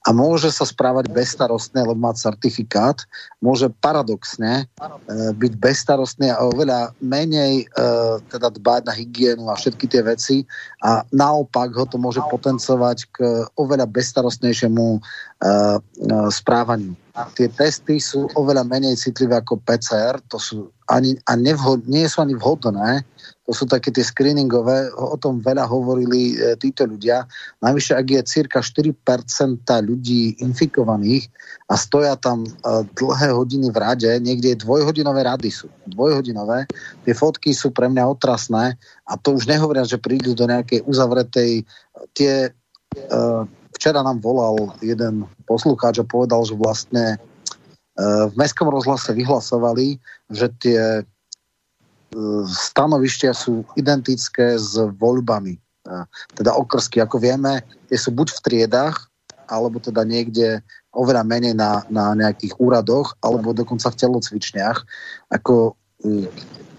a môže sa správať bezstarostne, lebo má certifikát, môže paradoxne e, byť bezstarostný a oveľa menej e, teda dbať na hygienu a všetky tie veci. A naopak ho to môže potencovať k oveľa bezstarostnejšiemu e, e, správaniu. Tie testy sú oveľa menej citlivé ako PCR, to sú ani, a nevhod, nie sú ani vhodné to sú také tie screeningové, o tom veľa hovorili e, títo ľudia. Najvyššie, ak je cirka 4% ľudí infikovaných a stoja tam e, dlhé hodiny v rade, niekde dvojhodinové rady sú. Dvojhodinové. Tie fotky sú pre mňa otrasné a to už nehovoria, že prídu do nejakej uzavretej tie včera nám volal jeden poslucháč a povedal, že vlastne v Mestskom rozhlase vyhlasovali, že tie stanovištia sú identické s voľbami. Teda okrsky, ako vieme, tie sú buď v triedách, alebo teda niekde oveľa menej na, na nejakých úradoch, alebo dokonca v telocvičniach. Ako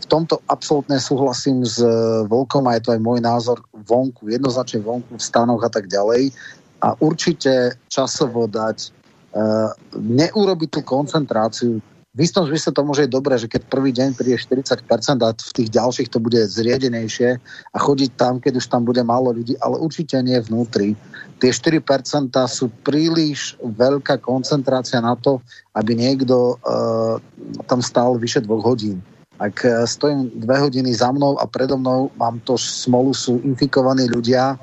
v tomto absolútne súhlasím s Volkom a je to aj môj názor vonku, jednoznačne vonku, v stanoch a tak ďalej. A určite časovo dať, uh, neurobiť tú koncentráciu v istom zmysle to môže byť dobré, že keď prvý deň príde 40% a v tých ďalších to bude zriedenejšie a chodiť tam, keď už tam bude málo ľudí, ale určite nie vnútri. Tie 4% sú príliš veľká koncentrácia na to, aby niekto uh, tam stál vyše dvoch hodín. Ak uh, stojím dve hodiny za mnou a predo mnou mám to smolu, sú infikovaní ľudia,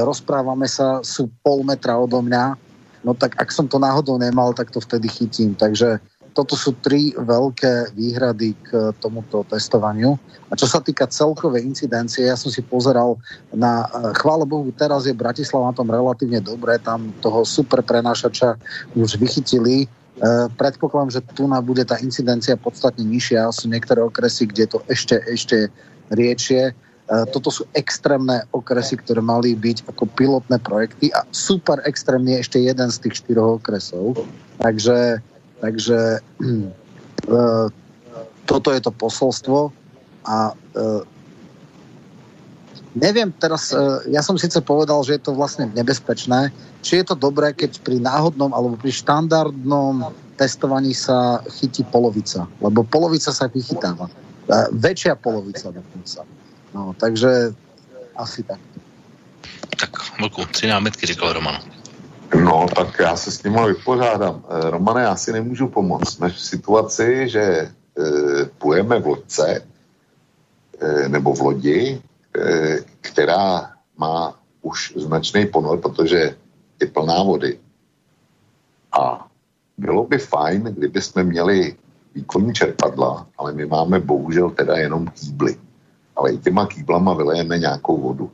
rozprávame sa, sú pol metra odo mňa, no tak ak som to náhodou nemal, tak to vtedy chytím. Takže toto sú tri veľké výhrady k tomuto testovaniu. A čo sa týka celkovej incidencie, ja som si pozeral na, eh, chvála Bohu, teraz je Bratislava na tom relatívne dobré, tam toho super prenášača už vychytili. E, predpokladám, že tu na bude tá incidencia podstatne nižšia. Sú niektoré okresy, kde to ešte, ešte riečie. E, toto sú extrémne okresy, ktoré mali byť ako pilotné projekty a super extrémny je ešte jeden z tých štyroch okresov. Takže takže uh, <clears throat> toto je to posolstvo a uh, neviem teraz, ja som síce povedal, že je to vlastne nebezpečné, či je to dobré, keď pri náhodnom alebo pri štandardnom testovaní sa chytí polovica, lebo polovica sa vychytáva. Väčšia polovica dokonca. No, takže asi tak. Tak, Vlku, tři námitky, říkal Roman. No, tak já se s tím vypořádám. Eh, Romane, já si nemůžu pomoct. Jsme v situaci, že e, půjeme v lodce e, nebo v lodi, e, která má už značný ponor, protože je plná vody. A bylo by fajn, kdyby jsme měli výkonní čerpadla, ale my máme bohužel teda jenom kýbly. Ale i těma kýblama vylejeme nějakou vodu.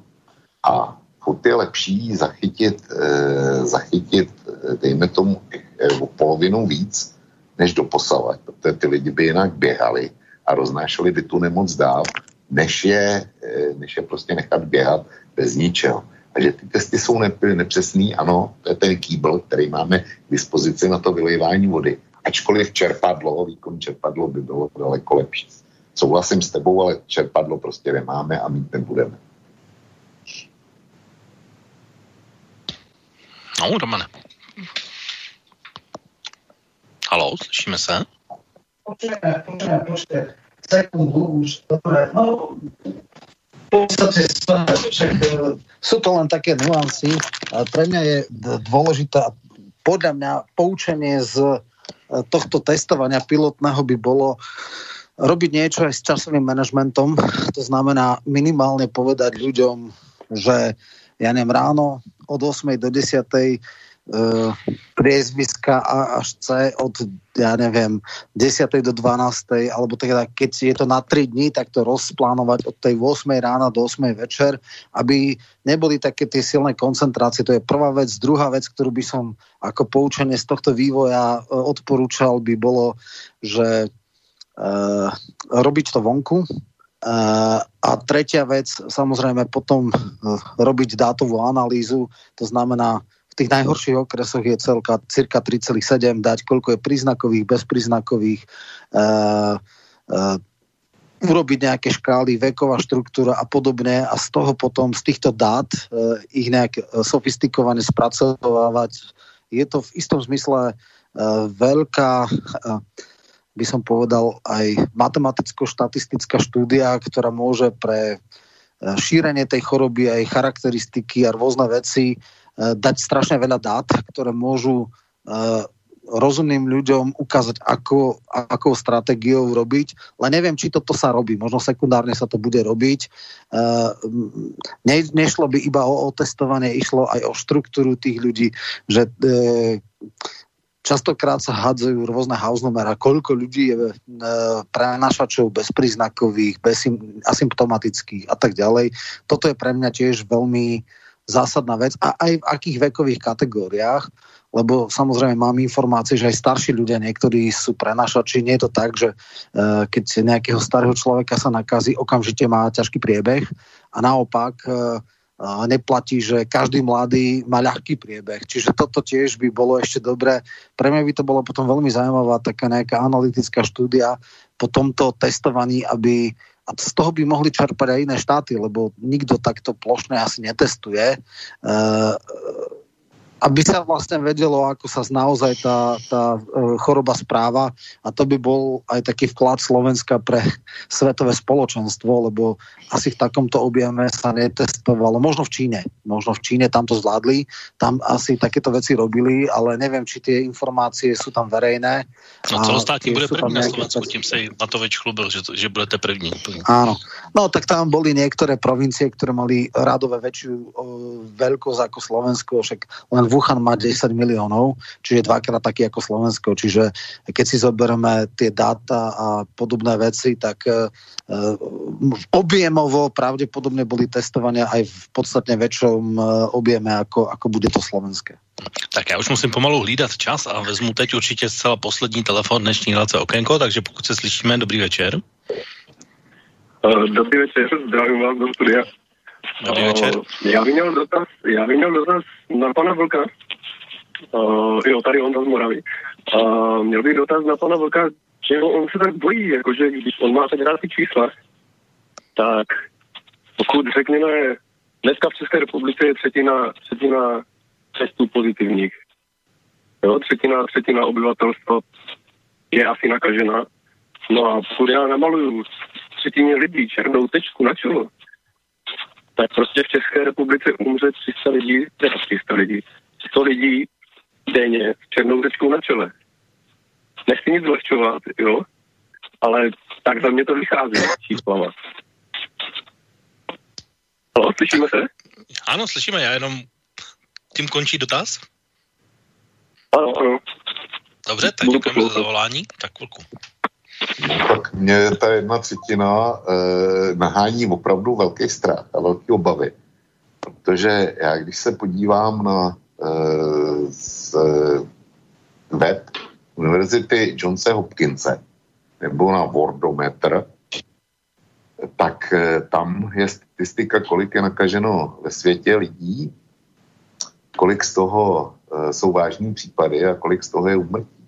A furt je lepší zachytit, eh, zachytit eh, dejme tomu, eh, o polovinu víc, než doposavat, protože ty lidi by jinak běhali a roznášeli by tu nemoc dál, než je, eh, než je prostě nechat běhat bez ničeho. A že ty testy jsou ne, nepřesný, ano, to je ten kýbl, který máme k dispozici na to vylejvání vody. Ačkoliv čerpadlo, výkon čerpadlo by bylo daleko lepší. Souhlasím s tebou, ale čerpadlo prostě nemáme a mít nebudeme. No, Romane. Halo, slyšíme se? Počkejme, počkejme, počkejme. Sekundu už, dobre. No, podstate sú to len také nuancy. Pre mňa je dôležité, podľa mňa poučenie z e, tohto testovania pilotného by bolo robiť niečo aj s časovým manažmentom. To znamená minimálne povedať ľuďom, že ja neviem, ráno od 8. do 10. Uh, priezviska A až C od, ja neviem, 10. do 12. alebo teda keď je to na 3 dní, tak to rozplánovať od tej 8. rána do 8. večer, aby neboli také tie silné koncentrácie. To je prvá vec. Druhá vec, ktorú by som ako poučenie z tohto vývoja uh, odporúčal, by bolo, že uh, robiť to vonku, a tretia vec, samozrejme potom eh, robiť dátovú analýzu, to znamená v tých najhorších okresoch je celka cirka 3,7 dať, koľko je príznakových, bezpríznakových, uh, uh, urobiť nejaké škály, veková štruktúra a podobne. A z toho potom, z týchto dát uh, ich nejak sofistikovane spracovávať. Je to v istom zmysle uh, veľká by som povedal, aj matematicko-štatistická štúdia, ktorá môže pre e, šírenie tej choroby, aj charakteristiky a rôzne veci e, dať strašne veľa dát, ktoré môžu e, rozumným ľuďom ukázať, ako, akou stratégiou robiť. Len neviem, či toto sa robí. Možno sekundárne sa to bude robiť. Ne, nešlo by iba o, o testovanie, išlo aj o štruktúru tých ľudí, že Častokrát sa hádzajú rôzne house numera, koľko ľudí je e, prenašačov bezpríznakových, bezasymptomatických a tak ďalej. Toto je pre mňa tiež veľmi zásadná vec a aj v akých vekových kategóriách, lebo samozrejme mám informácie, že aj starší ľudia niektorí sú prenašači. Nie je to tak, že uh, keď nejakého starého človeka sa nakazí, okamžite má ťažký priebeh a naopak uh, neplatí, že každý mladý má ľahký priebeh. Čiže toto tiež by bolo ešte dobré. Pre mňa by to bolo potom veľmi zaujímavá taká nejaká analytická štúdia po tomto testovaní, aby a z toho by mohli čerpať aj iné štáty, lebo nikto takto plošne asi netestuje. Uh, aby sa vlastne vedelo, ako sa naozaj tá, tá e, choroba správa a to by bol aj taký vklad Slovenska pre svetové spoločenstvo, lebo asi v takomto objeme sa netestovalo. Možno v Číne. Možno v Číne tam to zvládli. Tam asi takéto veci robili, ale neviem, či tie informácie sú tam verejné. No celostátní bude první na Slovensku, tím sa Matovič chlubil, že, že budete první. Áno. No tak tam boli niektoré provincie, ktoré mali rádové väčšiu veľkosť ako Slovensko, však len Wuhan má 10 miliónov, čiže dvakrát taký ako Slovensko. Čiže keď si zoberieme tie dáta a podobné veci, tak uh, objemovo pravdepodobne boli testovania aj v podstatne väčšom uh, objeme, ako, ako bude to slovenské. Tak já už musím pomalu hlídat čas a vezmu teď určitě zcela poslední telefon dnešní relace Okénko, takže pokud se slyšíme, dobrý večer. Dobrý večer, zdravím vás do studia. Dobrý večer. Já bych měl dotaz, já bych měl dotaz na pana Vlka. Uh, jo, tady on z Moravy. Uh, měl bych dotaz na pana Vlka, že on se tak bojí, jakože když on má teď rád ty čísla, tak pokud řekněme, dneska v České republice je třetina, třetina testů pozitivních. Jo, třetina, třetina obyvatelstva je asi nakažena. No a pokud já namaluju třetině lidí černou tečku na čelo, tak prostě v České republice umře 300 lidí, ne 300 lidí, 100 lidí denně s černou tečkou na čele. Nechci nic zlehčovat, jo, ale tak za mě to vychází číslama. Halo, slyšíme se? Ano, slyšíme, já jenom tím končí dotaz? Ano, ano. Dobře, tak děkujeme za zavolání. Tak chvilku. Tak mě ta jedna třetina eh, nahání opravdu velký strach a velké obavy. Protože já, když se podívám na eh, z, web Univerzity Johnse Hopkinse nebo na Wordometr, tak eh, tam je statistika, kolik je nakaženo ve světě lidí, kolik z toho eh, jsou vážní případy a kolik z toho je umrtí.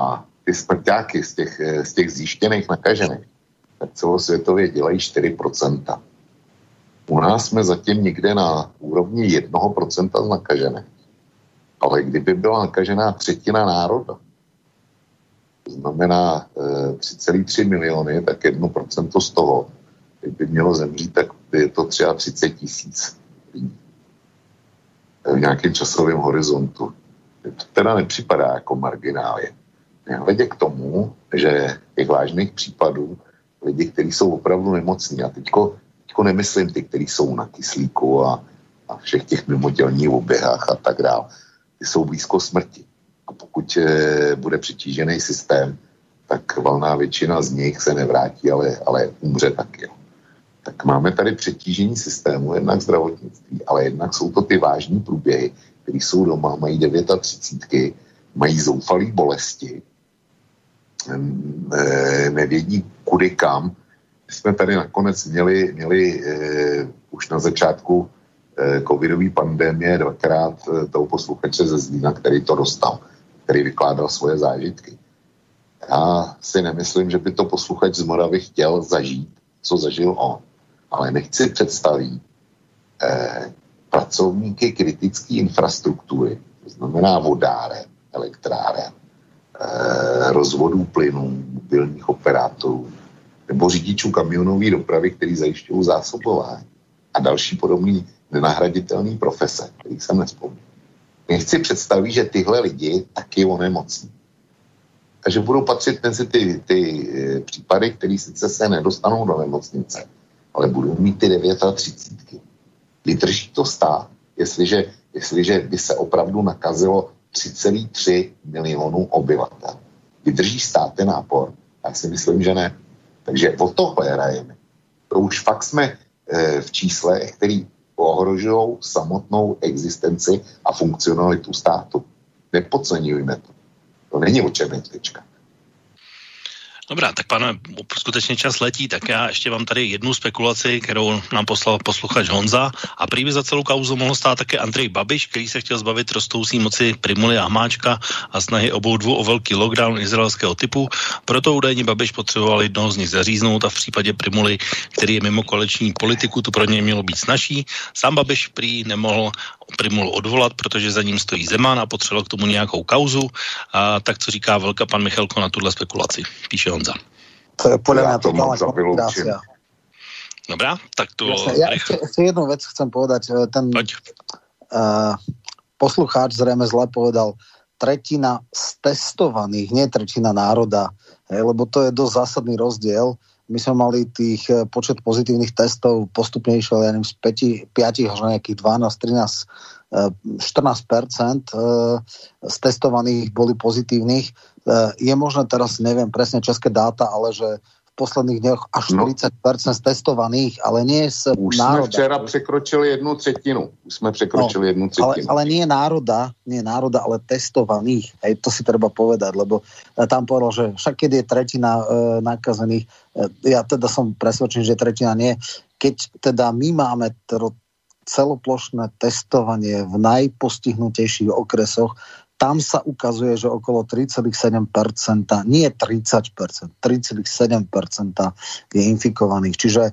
A ty smrťáky z těch, eh, z těch zjištěných nakažených, tak celosvětově dělají 4%. U nás jsme zatím někde na úrovni 1% z nakažených. Ale kdyby byla nakažená třetina národa, to znamená e, 3,3 miliony, tak 1% z toho, kdyby mělo zemřít, tak je to třeba 30 tisíc lidí v nějakém časovém horizontu. To teda nepřipadá jako marginálie. Nehledě k tomu, že těch vážných případů lidi, kteří jsou opravdu nemocní, a teďko, teďko nemyslím ty, kteří jsou na kyslíku a, a všech těch mimotělních oběhách a tak dále, ty jsou blízko smrti. A pokud e, bude přetížený systém, tak valná většina z nich se nevrátí, ale, ale umře taky. Tak máme tady přetížení systému, jednak zdravotnictví, ale jednak jsou to ty vážní průběhy, které jsou doma, mají 39, mají zoufalé bolesti, nevědí kudy kam. My jsme tady nakonec měli, měli eh, už na začátku eh, covidové pandemie dvakrát toho posluchače ze Zlína, který to dostal, který vykládal svoje zážitky. Já si nemyslím, že by to posluchač z Moravy chtěl zažít, co zažil on. Ale nechci představit eh, pracovníky kritické infrastruktury, to znamená vodáren, elektráren, rozvodů plynů, mobilních operátorů nebo řidičů kamionové dopravy, který zajišťují zásobování a další podobný nenahraditelný profese, který jsem nespomněl. Nechci představit, že tyhle lidi taky onemocní. Takže budou patřit mezi ty, ty eh, případy, které sice se nedostanou do nemocnice, ale budou mít ty 39. Vydrží to stát, jestliže, jestliže by se opravdu nakazilo 3,3 milionů obyvatel. Vydrží stát ten nápor? Já si myslím, že ne. Takže o tohle hrajeme. To už fakt jsme e, v číslech, který ohrožují samotnou existenci a funkcionalitu státu. Nepodceňujme to. To není o tečka. Dobrá, tak pane, skutečně čas letí, tak já ještě mám tady jednu spekulaci, kterou nám poslal posluchač Honza a prý za celou kauzu mohl stát také Andrej Babiš, který se chtěl zbavit rostoucí moci Primuly a Hamáčka a snahy obou dvou o velký lockdown izraelského typu. Proto údajně Babiš potřeboval jednoho z nich zaříznout a v případě Primuly, který je mimo koaliční politiku, to pro něj mělo být snažší. Sám Babiš prý nemohl Primulu odvolat, protože za ním stojí Zeman a potřeboval k tomu nějakou kauzu. A tak co říká velká pan Michalko na tuhle spekulaci, píše Honza. To je podle mě totálna konspirácia. Dobrá, tak to... Jasne, ja ešte, ešte jednu vec chcem povedať. Ten uh, poslucháč zrejme zle povedal tretina z testovaných, nie tretina národa, hej, lebo to je dosť zásadný rozdiel. My sme mali tých e, počet pozitívnych testov postupne išiel, ja neviem, z 5, 5 až nejakých 12, 13 14% z testovaných boli pozitívnych. Je možné teraz, neviem presne české dáta, ale že v posledných dňoch až 40% no. z testovaných, ale nie z Už národa. jsme včera překročili jednu třetinu. Už jsme překročili no, jednu třetinu. Ale, ale nie národa, nie národa, ale testovaných. Hej, to si treba povedať, lebo e, tam povedal, že však keď je tretina e, nakazených, ja teda som presvedčený, že tretina nie. Keď teda my máme celoplošné testovanie v najpostihnutejších okresoch, tam sa ukazuje, že okolo 3,7%, nie 30%, 3,7% je infikovaných. Čiže e,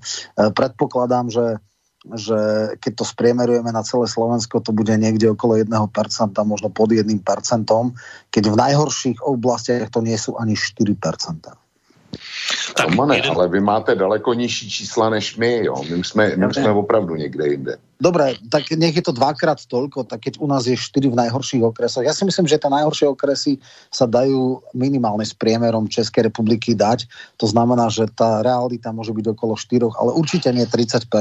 predpokladám, že že keď to spriemerujeme na celé Slovensko, to bude niekde okolo 1%, možno pod 1%, keď v najhorších oblastiach to nie sú ani 4%. Tak Romane, jeden... ale vy máte daleko nižší čísla než my, jo. My už jsme, my už jsme opravdu někde jinde. Dobre, tak nech je to dvakrát toľko, tak keď u nás je 4 v najhorších okresoch. Ja si myslím, že tie najhoršie okresy sa dajú minimálne s priemerom Českej republiky dať. To znamená, že tá realita môže byť okolo 4, ale určite nie 30%.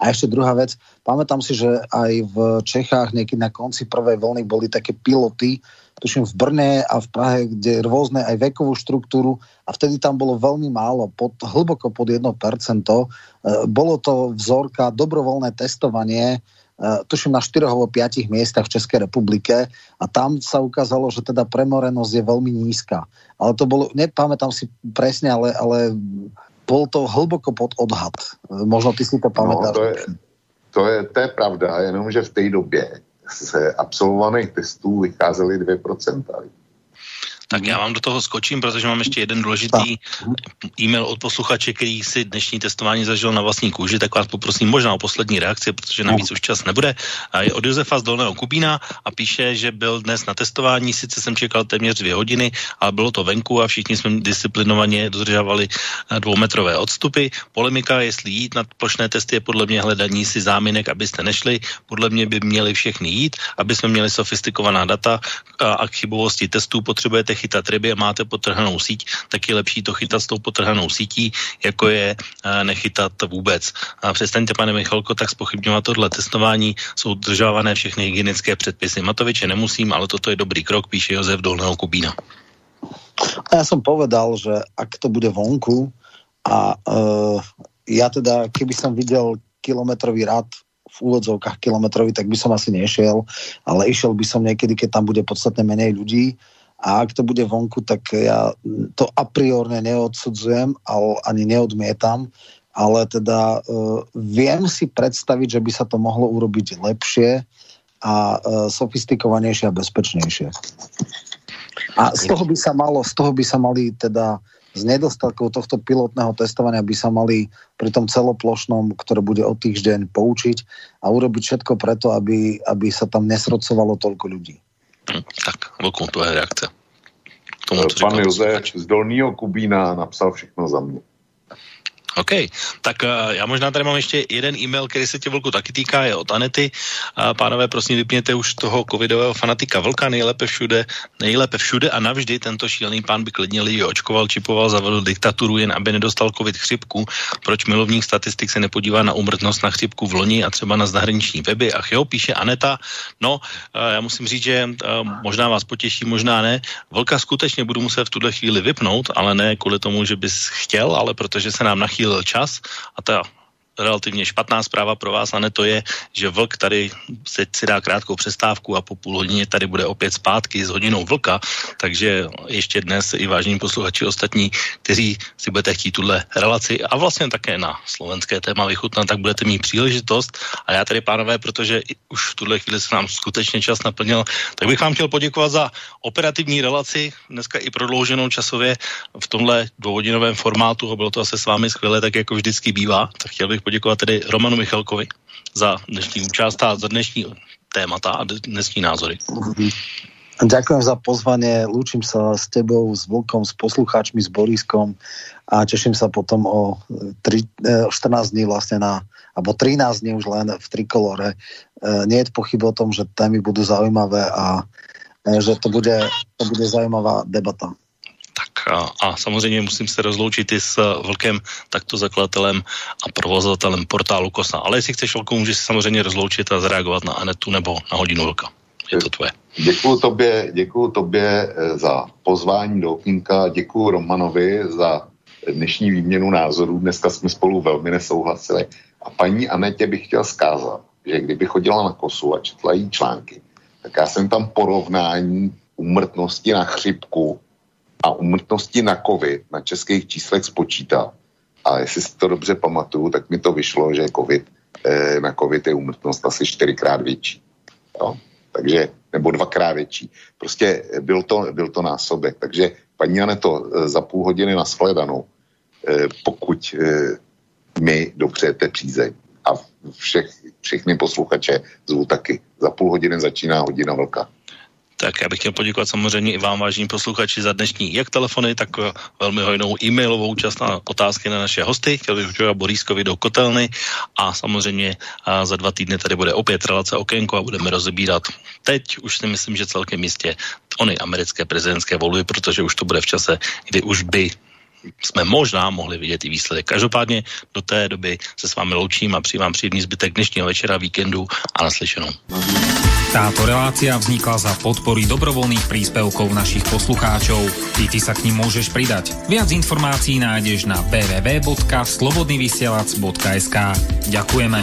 A ešte druhá vec, pamätám si, že aj v Čechách niekedy na konci prvej vlny boli také piloty, tuším v Brne a v Prahe, kde rôzne aj vekovú štruktúru a vtedy tam bolo veľmi málo, pod, hlboko pod 1%. E, bolo to vzorka dobrovoľné testovanie, e, tuším na 4 alebo 5 miestach v Českej republike a tam sa ukázalo, že teda premorenosť je veľmi nízka. Ale to bolo, nepamätám si presne, ale, ale bol to hlboko pod odhad. E, možno ty si to pamätáš. No, to, je, to, je, to je pravda, jenomže v té době z absolvovaných testů vycházely 2% tak já vám do toho skočím, protože mám ještě jeden důležitý e-mail od posluchače, který si dnešní testování zažil na vlastní kůži, tak vás poprosím možná o poslední reakci, protože navíc už čas nebude. A je od Josefa z Dolného Kubína a píše, že byl dnes na testování, sice jsem čekal téměř dvě hodiny, ale bylo to venku a všichni jsme disciplinovaně dodržovali eh, dvoumetrové odstupy. Polemika, jestli jít na plošné testy je podle mě hledání si záminek, abyste nešli. Podle mě by měli všechny jít, aby jsme měli sofistikovaná data a k chybovosti testů potřebujete chytat ryby a máte potrhanou síť, tak je lepší to chytat s tou potrhanou sítí, jako je eh, nechytat vůbec. A přestaňte, pane Michalko, tak spochybňovat tohle testování, jsou držávané všechny hygienické předpisy. Matoviče nemusím, ale toto je dobrý krok, píše Josef Dolného Kubína. A ja som povedal, že ak to bude vonku a uh, ja teda, keby som videl kilometrový rad v úvodzovkách kilometrový, tak by som asi nešiel, ale išiel by som niekedy, keď tam bude podstatne menej ľudí a ak to bude vonku, tak ja to a priorne neodsudzujem, ani neodmietam, ale teda uh, viem si predstaviť, že by sa to mohlo urobiť lepšie a uh, sofistikovanejšie a bezpečnejšie. A z toho by sa malo, z toho by sa mali teda z nedostatkov tohto pilotného testovania by sa mali pri tom celoplošnom, ktoré bude o týždeň poučiť a urobiť všetko preto, aby, aby sa tam nesrodcovalo toľko ľudí. Hm, tak, Vlku, to je reakce. Tomu, Pan Josef z Dolního Kubína napsal všechno za mě. OK, tak uh, já možná tady mám ještě jeden e-mail, který se tě Vlku taky týká, je od Anety. Uh, pánové, prosím, vypněte už toho covidového fanatika Vlka, nejlépe všude, nejlépe všude a navždy tento šílený pán by klidně lidi očkoval, čipoval, zavedl diktaturu, jen aby nedostal covid chřipku. Proč milovník statistik se nepodívá na umrtnost na chřipku v loni a třeba na zahraniční weby? Ach jo, píše Aneta. No, uh, já musím říct, že uh, možná vás potěší, možná ne. Vlka skutečně budu muset v tuhle chvíli vypnout, ale ne kvůli tomu, že bys chtěl, ale protože se nám nachýl čas a ta relativně špatná zpráva pro vás, a ne to je, že vlk tady se si dá krátkou přestávku a po půl hodině tady bude opět zpátky s hodinou vlka, takže ještě dnes i vážní posluchači ostatní, kteří si budete chtít tuhle relaci a vlastně také na slovenské téma vychutnat, tak budete mít příležitost. A já tady, pánové, protože už v tuhle chvíli se nám skutečně čas naplnil, tak bych vám chtěl poděkovat za operativní relaci, dneska i prodlouženou časově v tomhle dvouhodinovém formátu. Bylo to asi s vámi skvělé, tak jako vždycky bývá. Tak chtěl bych poděkovat tedy Romanu Michalkovi za dnešní účast a za dnešní témata a dnešní názory. Ďakujem za pozvanie, lúčim sa s tebou, s Vlkom, s poslucháčmi, s Boriskom a teším sa potom o 3, 14 e, dní vlastne na, alebo 13 dní už len v Trikolore. E, nie je pochyb o tom, že témy budú zaujímavé a e, že to bude, to bude zaujímavá debata. A, a samozřejmě musím se rozloučit i s Vlkem, takto zakladatelem a provozovatelem portálu Kosa. Ale jestli chceš Vlku, můžeš se samozřejmě rozloučit a zareagovat na Anetu nebo na hodinu Vlka. Je to tvoje. Děkuji tobě, děkuji tobě eh, za pozvání do okýnka, děkuji Romanovi za dnešní výměnu názorů. Dneska jsme spolu velmi nesouhlasili. A paní Anetě bych chtěl zkázat, že kdyby chodila na kosu a četla jí články, tak já jsem tam porovnání umrtnosti na chřipku a umrtnosti na covid na českých číslech spočítal. A jestli si to dobře pamatuju, tak mi to vyšlo, že COVID, eh, na covid je umrtnost asi čtyřikrát větší. Jo? takže, nebo dvakrát větší. Prostě byl to, byl to násobek. Takže paní Aneto, eh, za půl hodiny na shledanou, eh, pokud eh, mi dopřejete přízeň a všech, všechny posluchače zvu taky. Za půl hodiny začíná hodina vlka. Tak já bych chtěl poděkovat samozřejmě i vám, vážení posluchači, za dnešní jak telefony, tak velmi hojnou e-mailovou účast na otázky na naše hosty. Chtěl bych poděkovat Borískovi do kotelny a samozřejmě a za dva týdny tady bude opět relace okénko a budeme rozebírat. Teď už si myslím, že celkem jistě ony americké prezidentské volby, protože už to bude v čase, kdy už by jsme možná mohli vidět i výsledek. Každopádně do té doby se s vámi loučím a přijím vám příjemný zbytek dnešního večera, víkendu a naslyšenou. Táto relácia vznikla za podpory dobrovoľných príspevkov našich poslucháčov. Ty, ty sa k ním môžeš pridať. Viac informácií nájdeš na www.slobodnyvysielac.sk Ďakujeme.